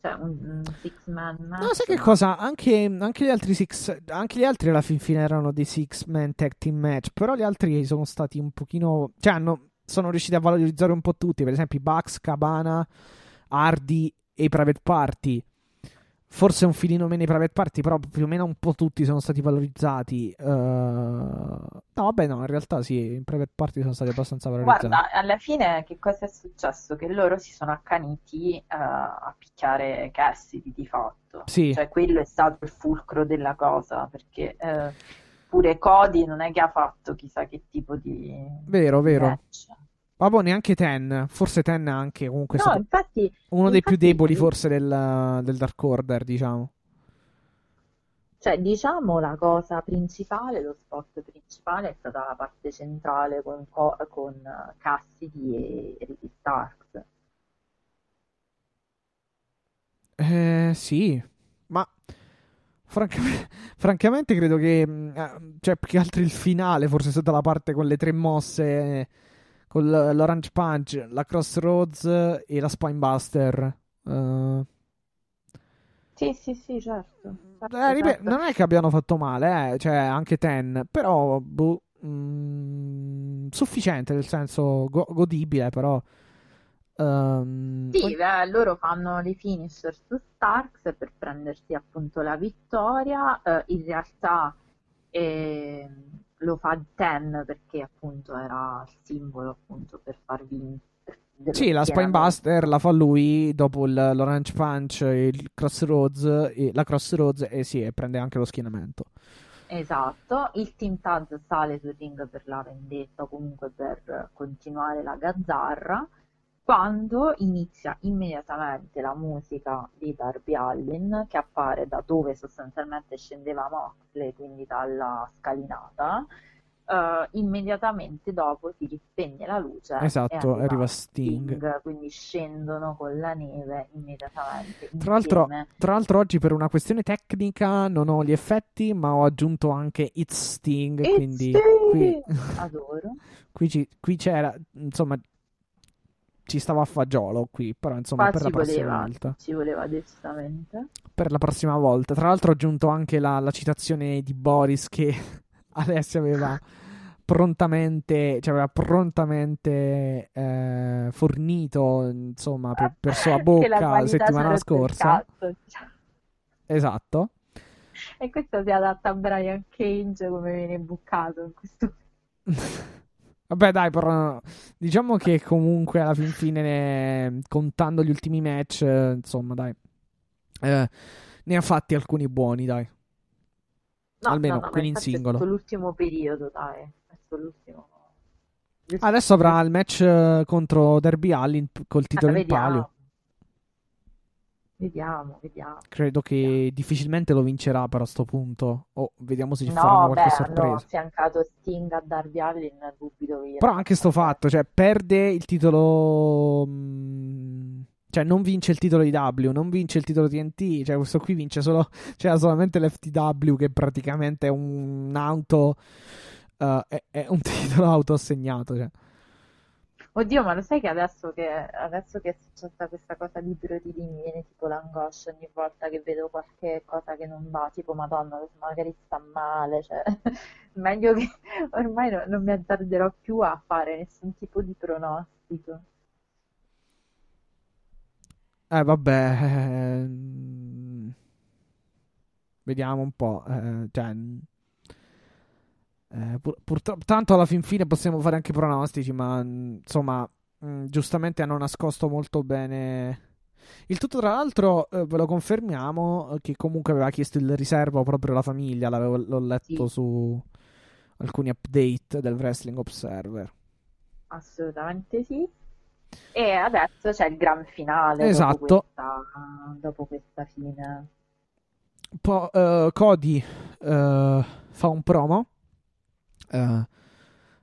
cioè un, six man No, sai che cosa? Anche, anche gli altri six, anche gli altri alla fin fine erano dei six man tag team match. Però gli altri sono stati un pochino. Cioè, hanno, sono riusciti a valorizzare un po' tutti. Per esempio, i Bucks, Cabana, Hardy e i Private Party. Forse un filino meno i Private Party, però più o meno un po' tutti sono stati valorizzati. Eh, No, vabbè, no, in realtà sì, i Private Party sono stati abbastanza valorizzati. Guarda, alla fine che cosa è successo? Che loro si sono accaniti eh, a picchiare Cassidy di fatto. Sì. Cioè quello è stato il fulcro della cosa, perché eh, pure Cody non è che ha fatto chissà che tipo di Vero, vero. match. Vabbè, neanche Ten. Forse Ten anche comunque No, infatti, uno dei più infatti- deboli forse del, del Dark Order, diciamo. Cioè, diciamo la cosa principale, lo spot principale è stata la parte centrale con, Co- con Cassidy e Ricky Starks. Eh, sì, ma francamente, francamente credo che, mh, eh, cioè, più che altro il finale, forse è stata la parte con le tre mosse, con l'Orange Punch, la Crossroads e la Spinebuster. Eh, Sì, sì, sì, certo. certo, eh, ripeto, certo. non è che abbiano fatto male, eh, cioè anche Ten, però boh, mh, sufficiente, nel senso go- godibile, però. ehm, Sì, beh, loro fanno le finisher su Starks per prendersi appunto la vittoria. Eh, in realtà eh, lo fa Ten perché appunto era il simbolo appunto per far vincere. Sì, la Spinebuster la fa lui dopo il- l'Orange Punch, il Crossroads, la Crossroads e sì, e prende anche lo schienamento. Esatto, il Team Taz sale sul ring per la vendetta o comunque per continuare la gazzarra quando inizia immediatamente la musica di Darby Allin che appare da dove sostanzialmente scendeva Moxley, quindi dalla scalinata. eh, immediatamente dopo si rispegne la luce Esatto, e arriva Sting. quindi scendono con la neve immediatamente Tra l'altro, tra l'altro oggi per una questione tecnica non ho gli effetti, ma ho aggiunto anche It's Sting, It's quindi Sting! qui, Adoro. qui, ci- qui c'era, insomma, ci stava a fagiolo qui, però insomma Qua per ci la prossima voleva, volta. ci voleva decisamente. Per la prossima volta. Tra l'altro ho aggiunto anche la, la citazione di Boris che Alessia aveva prontamente, cioè aveva prontamente eh, fornito, insomma, per, per sua bocca la settimana scorsa. cazzo. Esatto. E questo si adatta a Brian Cage come viene buccato in questo Vabbè, dai, però diciamo che comunque alla fin fine, ne- contando gli ultimi match, insomma, dai, eh, ne ha fatti alcuni buoni, dai. No, Almeno no, no, quelli in singolo. È l'ultimo periodo, dai. È l'ultimo. Adesso avrà il match contro Derby Allin col titolo Eh, in palio. Vediamo. Vediamo, vediamo. Credo che difficilmente lo vincerà però a sto punto. O vediamo se ci No, faranno qualche beh, sorpresa. affiancato Sting a Darby Allin, dubito che Però anche sto fatto, cioè perde il titolo. mm, Cioè, non vince il titolo IW, non vince il titolo TNT. Cioè, questo qui vince solo. C'era solamente l'FTW, che praticamente è un auto. eh, è, è un titolo autoassegnato. Cioè. Oddio, ma lo sai che adesso che, adesso che è successa questa cosa di Brody Lee mi viene tipo l'angoscia ogni volta che vedo qualche cosa che non va, tipo Madonna, magari sta male, cioè meglio che ormai no- non mi azzarderò più a fare nessun tipo di pronostico. Eh, vabbè. ehm, Vediamo un po'. eh, cioè, mm, eh, pur- tanto alla fin fine possiamo fare anche pronostici, ma mm, insomma, mm, giustamente hanno nascosto molto bene. Il tutto, tra l'altro, eh, ve lo confermiamo eh, che comunque aveva chiesto il riservo proprio la famiglia. l'avevo- l'ho letto Sì. su alcuni update del Wrestling Observer. Assolutamente sì. E adesso c'è il gran finale dopo Esatto. questa, dopo questa fine. Po- eh, Cody eh, fa un promo eh,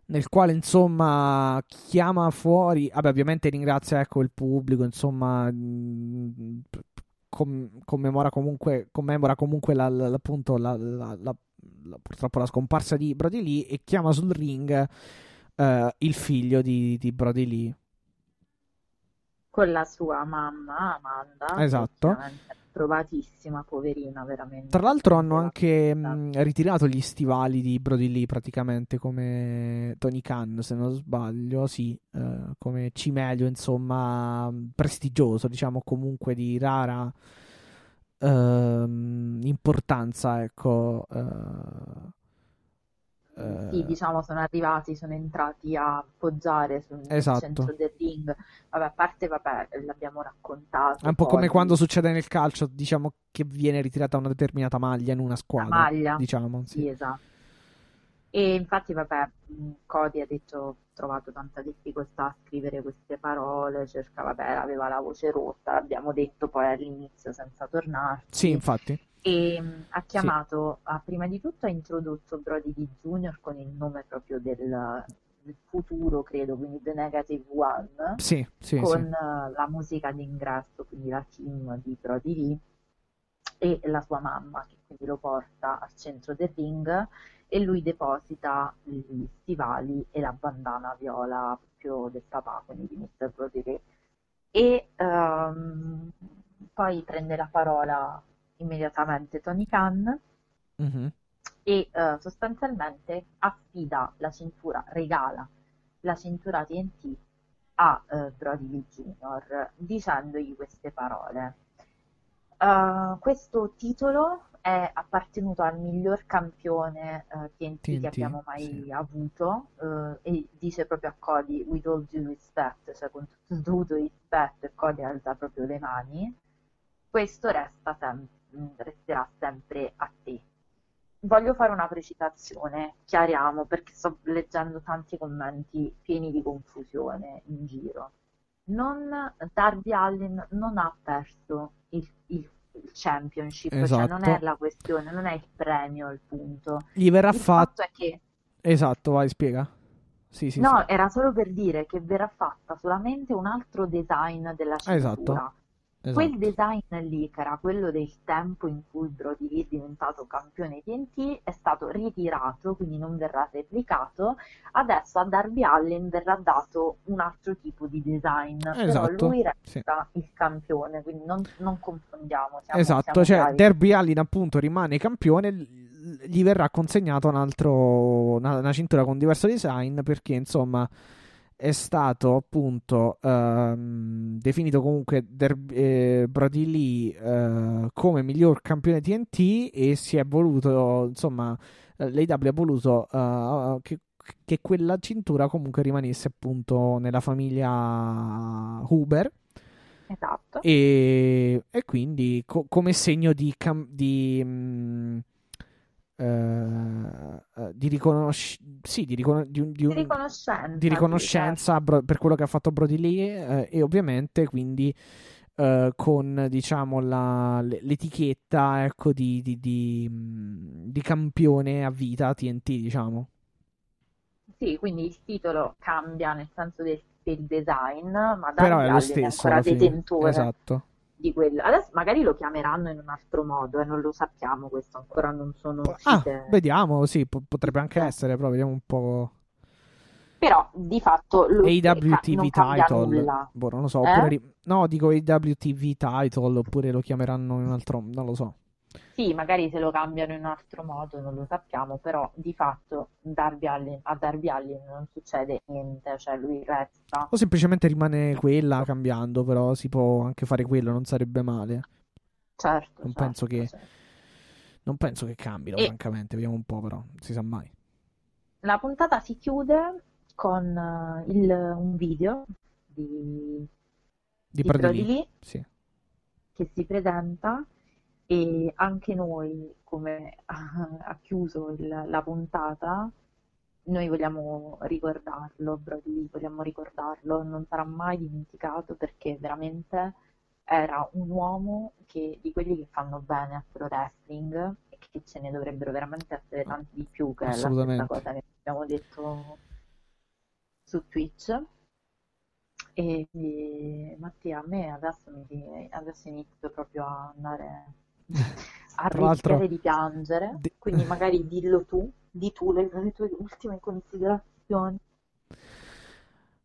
nel quale insomma chiama fuori vabbè ovviamente ringrazia ecco il pubblico insomma mh, com- commemora comunque commemora comunque la, la- appunto la- la- purtroppo la scomparsa di Brody Lee e chiama sul ring eh, il figlio di, di Brody Lee con la sua mamma Amanda, Esatto. Provatissima, poverina, veramente. Tra l'altro hanno anche mh, ritirato gli stivali di Brody Lee praticamente come Tony Khan, se non sbaglio, sì, eh, come cimelio, insomma, prestigioso, diciamo comunque di rara ehm, importanza, ecco. eh, eh, Sì, diciamo, sono arrivati, sono entrati a appoggiare sul Esatto. centro del ring. Vabbè, a parte, vabbè, l'abbiamo raccontato. È un po' come poi, quando succede nel calcio, diciamo che viene ritirata una determinata maglia in una la squadra, maglia. diciamo, Sì, sì. esatto. E infatti, vabbè, mh, Cody ha detto, ho trovato tanta difficoltà a scrivere queste parole, cerca, vabbè, aveva la voce rotta, l'abbiamo detto poi all'inizio senza tornarci. Sì, infatti. E mh, ha chiamato, ha, prima di tutto ha introdotto Brody D. Jr. con il nome proprio del, del futuro, credo, quindi The Negative One, Sì, sì, con sì. eh, la musica d'ingresso, quindi la team di Brody Lee e la sua mamma, che quindi lo porta al centro del ring e lui deposita gli stivali e la bandana viola proprio del papà, quindi di Mr. Brody Lee. E ehm, poi prende la parola immediatamente Tony Khan Mhm. e eh, sostanzialmente affida la cintura, regala la cintura TNT a eh, Brody Lee Jr. dicendogli queste parole. Eh, questo titolo è appartenuto al miglior campione eh, TNT, che TNT, abbiamo mai sì. avuto eh, e dice proprio a Cody with all due respect, cioè con tutto il dovuto rispetto e Cody alza proprio le mani questo resta sem- mh, resterà sempre a te. Voglio fare una precisazione, chiariamo, perché sto leggendo tanti commenti pieni di confusione in giro. Non, Darby Allin non ha perso il, il- il championship, cioè non è Esatto. la questione, non è il premio il punto. Gli verrà Il fatto. fatto è che Esatto, vai, spiega. Sì, sì, No, sì. era solo per dire che verrà fatta solamente un altro design della Esatto, cintura. Esatto. Quel design lì, che era quello del tempo in cui Brody Lee è diventato campione TNT, è stato ritirato, quindi non verrà replicato. Adesso a Darby Allin verrà dato un altro tipo di design, però Esatto, lui sì. resta il campione, quindi non, non confondiamo. Siamo, Esatto, siamo cioè chiari. Derby Allin appunto rimane campione, gli verrà consegnato un altro, una, una cintura con diverso design perché insomma è stato appunto ehm, definito comunque Der- eh, Brody Lee eh, come miglior campione TNT e si è voluto insomma l'AEW ha voluto eh, che che quella cintura comunque rimanesse appunto nella famiglia Huber. Esatto. E, e quindi co- come segno di, cam- di, mh, eh, eh, di, riconosc- sì, di, riconos- di, un- di un- Di riconoscenza. di riconoscenza Bro- per quello che ha fatto Brody Lee eh, e ovviamente quindi eh, con diciamo la- l'etichetta ecco di, di- campione a vita TNT diciamo. Sì, quindi il titolo cambia nel senso del, del design, ma però è lo stesso ancora detentore. Esatto di quello. Adesso magari lo chiameranno in un altro modo e non lo sappiamo, questo ancora non sono ah uscite. vediamo sì po- potrebbe anche Sì. essere però vediamo un po' Però di fatto lo AWTV non cambia title nulla. boh non lo so Eh? ri- no dico AWTV title oppure lo chiameranno in un altro non lo so Sì, magari se lo cambiano in un altro modo non lo sappiamo, però di fatto Darby Allin- a Darby Allin non succede niente, cioè lui resta. o semplicemente rimane quella cambiando però si può anche fare quello non sarebbe male Certo, Non certo, penso che- certo. Non penso che cambino, E- francamente. Vediamo un po', però. Non si sa mai. La puntata si chiude con eh, il- un video di, Di di. Lee Sì. che si presenta e anche noi, come ha, chiuso il- la puntata, noi vogliamo ricordarlo, Brody vogliamo ricordarlo, non sarà mai dimenticato perché veramente era un uomo che, di quelli che fanno bene al pro wrestling e che ce ne dovrebbero veramente essere tanti di più, che è la cosa che abbiamo detto su Twitch. E, e, Mattia, a me adesso, mi, adesso inizio proprio a andare a rischiare di piangere, De- quindi magari dillo tu, di tu le, le tue ultime considerazioni.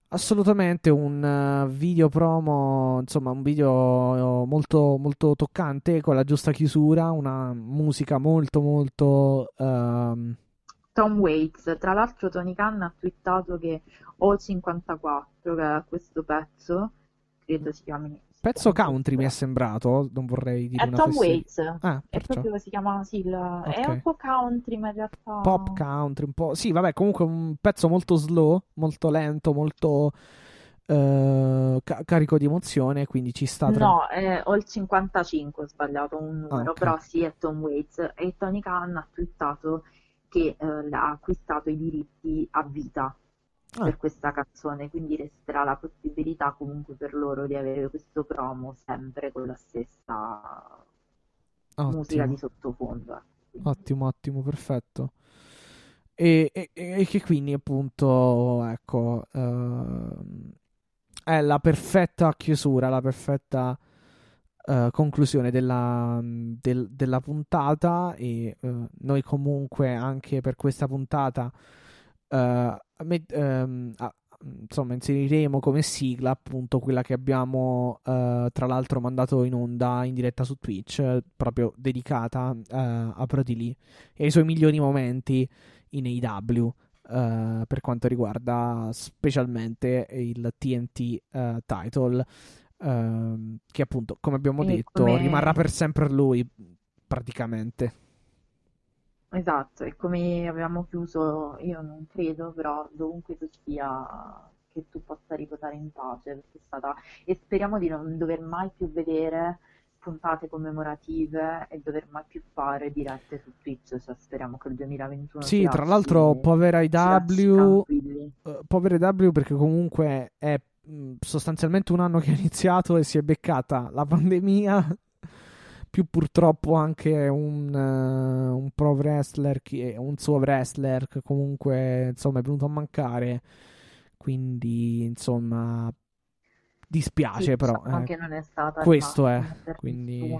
Assolutamente un eh, video promo, insomma, un video molto, molto toccante con la giusta chiusura, una musica molto, molto. ehm, Tom Waits, tra l'altro Tony Khan ha twittato che O54, che è questo pezzo, credo si chiami... pezzo country mi è sembrato. Non vorrei dire È una Tom fesseria. Waits, Ah, è proprio, si chiama, sì, il- è un po' country, ma in realtà... Pop country, un po'. Sì, vabbè, comunque un pezzo molto slow, molto lento, molto eh, ca- carico di emozione. Quindi ci sta. tra- No, è- ho il 55, ho sbagliato un numero, Ah, ok. però sì, è Tom Waits e Tony Khan ha twittato che eh, ha acquistato i diritti a vita Ah. per questa canzone, quindi resterà la possibilità comunque per loro di avere questo promo sempre con la stessa musica Ottimo. di sottofondo. ecco. Ottimo, ottimo, perfetto. E, e- e che quindi appunto, ecco, ehm, è la perfetta chiusura, la perfetta eh, conclusione della, del- della puntata e eh, noi comunque anche per questa puntata eh, met- ehm, ah, insomma inseriremo come sigla appunto quella che abbiamo eh, tra l'altro mandato in onda in diretta su Twitch proprio dedicata eh, a Brody Lee e ai suoi migliori momenti in AEW eh, per quanto riguarda specialmente il TNT eh, title ehm, che appunto come abbiamo Quindi detto come- rimarrà per sempre lui praticamente Esatto, e come avevamo chiuso, io non credo, però dovunque tu sia, che tu possa riposare in pace, perché è stata... E speriamo di non dover mai più vedere puntate commemorative e dover mai più fare dirette su Twitch, cioè speriamo che il 2021 sì tra l'altro povera IW eh, povera IW perché comunque è sostanzialmente un anno che è iniziato e si è beccata la pandemia più purtroppo anche un, eh, un pro wrestler che, un suo wrestler che comunque insomma è venuto a mancare quindi insomma dispiace Sì, però diciamo eh, che non è stata questo è, quindi-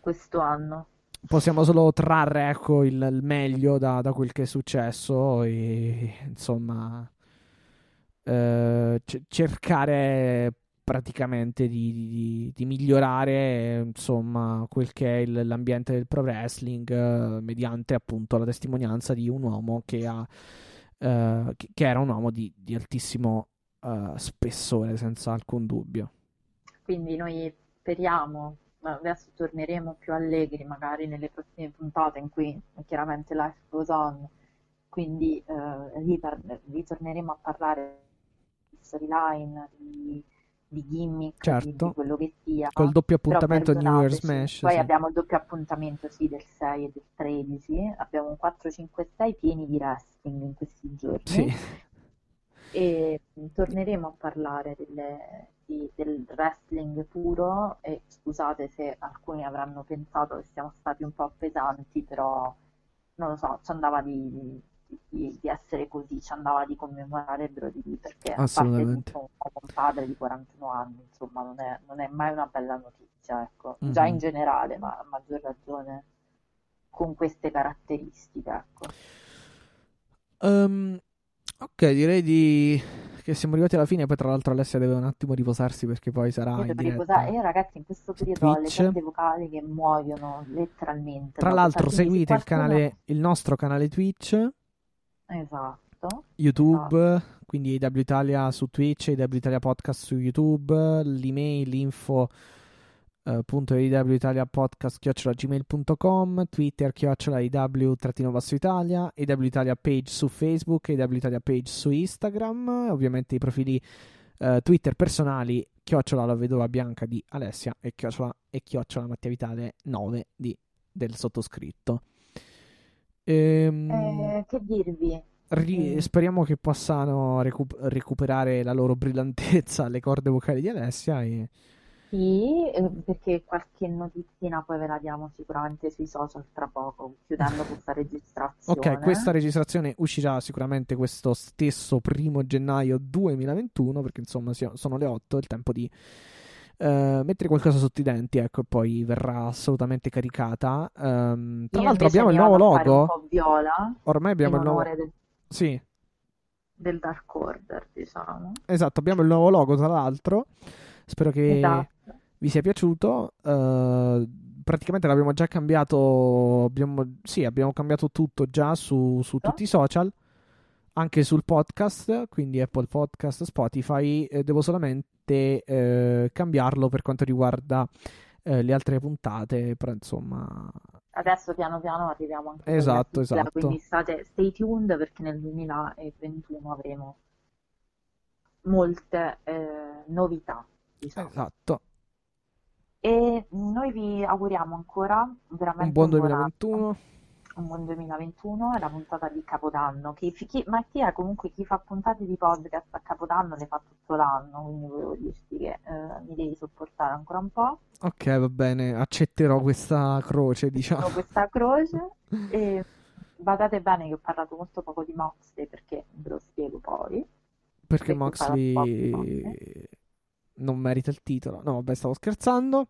questo anno. possiamo solo trarre ecco il, il meglio da, da quel che è successo e insomma eh, c- cercare praticamente di, di- di migliorare insomma quel che è il- l'ambiente del pro wrestling eh, mediante appunto la testimonianza di un uomo che ha eh, che, era un uomo di, di altissimo eh, spessore senza alcun dubbio. Quindi noi speriamo, adesso torneremo più allegri magari nelle prossime puntate in cui chiaramente life goes on, quindi eh, ritor- ritorneremo a parlare di storyline, di, di gimmick, di, Certo. di quello che sia. Col doppio appuntamento New Year perdonateci. Smash. Poi sì. abbiamo il doppio appuntamento sì, del 6 e del 13, abbiamo un 4-5-6 pieni di wrestling in questi giorni Sì. e torneremo a parlare delle- di- del wrestling puro e scusate se alcuni avranno pensato che siamo stati un po' pesanti, però non lo so, ci andava di, di- di essere così, ci andava di commemorare Brody perché a parte tutto un, padre di 41 anni, insomma non è, non è mai una bella notizia, ecco, Mhm. già in generale, ma a maggior ragione con queste caratteristiche, ecco. Ehm, ok, direi di... che siamo arrivati alla fine. Poi, tra l'altro, Alessia deve un attimo riposarsi perché poi sarà Io devo riposare. Io, ragazzi, in questo periodo ho le Twitch. corde vocali che muoiono letteralmente. Tra l'altro, seguite il, canale, il nostro canale Twitch, Esatto. YouTube, quindi IW Italia su Twitch, IW Italia Podcast su YouTube, l'email info eh, punto IW Podcast chiocciola gmail.com, Twitter chiocciola IW trattino basso Italia, IW Italia page su Facebook, IW Italia page su Instagram, ovviamente i profili eh, Twitter personali chiocciola la vedova bianca di Alessia e chiocciola, e chiocciola Mattia Vitale 9 di, del sottoscritto. Ehm, Eh, che dirvi? Ri- Mm. speriamo che possano recu- recuperare la loro brillantezza alle corde vocali di Alessia. E... Sì, eh, perché qualche notizina poi ve la diamo sicuramente sui social tra poco, chiudendo questa registrazione. Ok, questa registrazione uscirà sicuramente questo stesso primo gennaio 2021, perché insomma sono le 8, è il tempo di eh, mettere qualcosa sotto i denti, ecco, e poi verrà assolutamente caricata. Ehm, tra Io l'altro abbiamo il nuovo un logo. po' viola Ormai abbiamo il nuovo... del, Sì, del Dark Order, diciamo. esatto, abbiamo il nuovo logo tra l'altro. Spero che... Esatto. vi sia piaciuto. eh, praticamente l'abbiamo già cambiato. Abbiamo, sì, abbiamo cambiato tutto già su, su tutti i social, anche sul podcast, quindi Apple Podcast, Spotify. eh, devo solamente eh, cambiarlo per quanto riguarda eh, le altre puntate. Però insomma, Adesso piano piano arriviamo anche Esatto, alla sigla, esatto. quindi state stay tuned perché nel 2021 avremo molte eh, novità, diciamo. esatto. E noi vi auguriamo ancora veramente Un buon anno, 2021. un buon 2021, è la puntata di Capodanno. Chi, chi, Mattia, comunque, chi fa puntate di podcast a Capodanno le fa tutto l'anno, quindi volevo dirti che eh, mi devi sopportare ancora un po'. Ok, va bene, accetterò questa croce, diciamo. Questa croce e badate bene che ho parlato molto poco di Moxley perché ve lo spiego poi. Perché Moxley non merita il titolo. No, vabbè, stavo scherzando.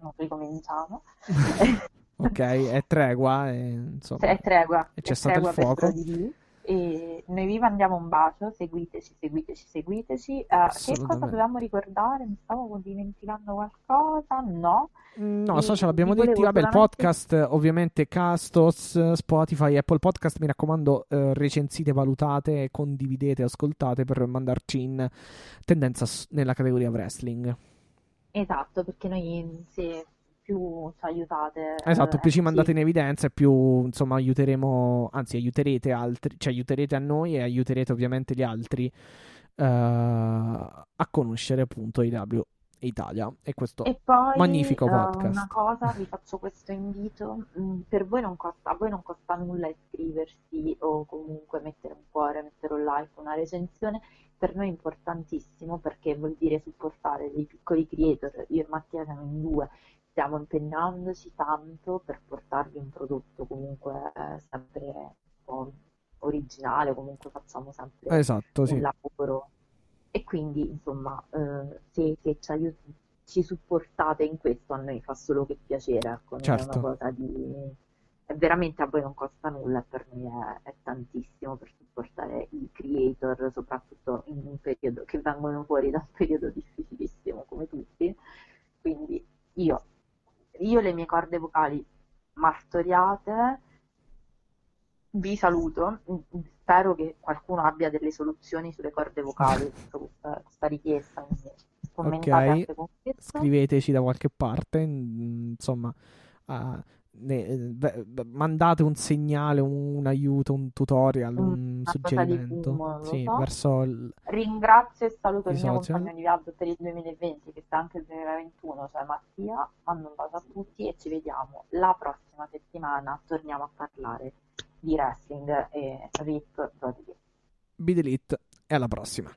Non ricominciamo. Ok, è tregua, e, insomma. È tregua, E c'è è stato il fuoco. E noi vi mandiamo un bacio, seguiteci, seguiteci, seguiteci. Eh, che cosa dovevamo ricordare? Mi stavo dimenticando qualcosa? No. No, E social abbiamo vi detti, vabbè, il podcast, ovviamente Castos, Spotify, Apple Podcast, mi raccomando, eh, recensite, valutate, condividete, ascoltate per mandarci in tendenza nella categoria wrestling. Esatto, perché noi se più ci aiutate, Esatto, eh, più ci sì. mandate in evidenza e più, insomma, aiuteremo, anzi, aiuterete altri, cioè aiuterete a noi e aiuterete ovviamente gli altri eh, a conoscere appunto IW Italia e questo E poi magnifico eh, podcast. una cosa, vi faccio questo invito, mm, per voi non costa, a voi non costa nulla iscriversi o comunque mettere un cuore, mettere un like, una recensione, per noi è importantissimo perché vuol dire supportare dei piccoli creator, io e Mattia siamo in due, stiamo impegnandoci tanto per portarvi un prodotto comunque eh, sempre un po' originale, comunque facciamo sempre Esatto, sì. un lavoro. E quindi, insomma, eh, se, se ci, aiut- ci supportate in questo, a noi fa solo che piacere, ecco, non è Certo. una cosa di... Veramente a voi non costa nulla, e per noi è, è tantissimo per supportare i creator, soprattutto in un periodo che vengono fuori da un periodo difficilissimo come tutti. Quindi io, io le mie corde vocali martoriate, vi saluto, spero che qualcuno abbia delle soluzioni sulle corde vocali su questa, questa richiesta, quindi commentate Ok, anche con questo. Scriveteci da qualche parte, mm, insomma, ah, ne- beh, mandate un segnale, un, un aiuto, un tutorial, un di suggerimento fumo, sì, so. verso il- Ringrazio e saluto I il mio social. compagno di viaggio per il 2020, che sta anche il 2021, cioè Mattia. Mando un bacio a tutti e ci vediamo la prossima settimana. Torniamo a parlare di wrestling e RIP Brody. Be Delete e alla prossima.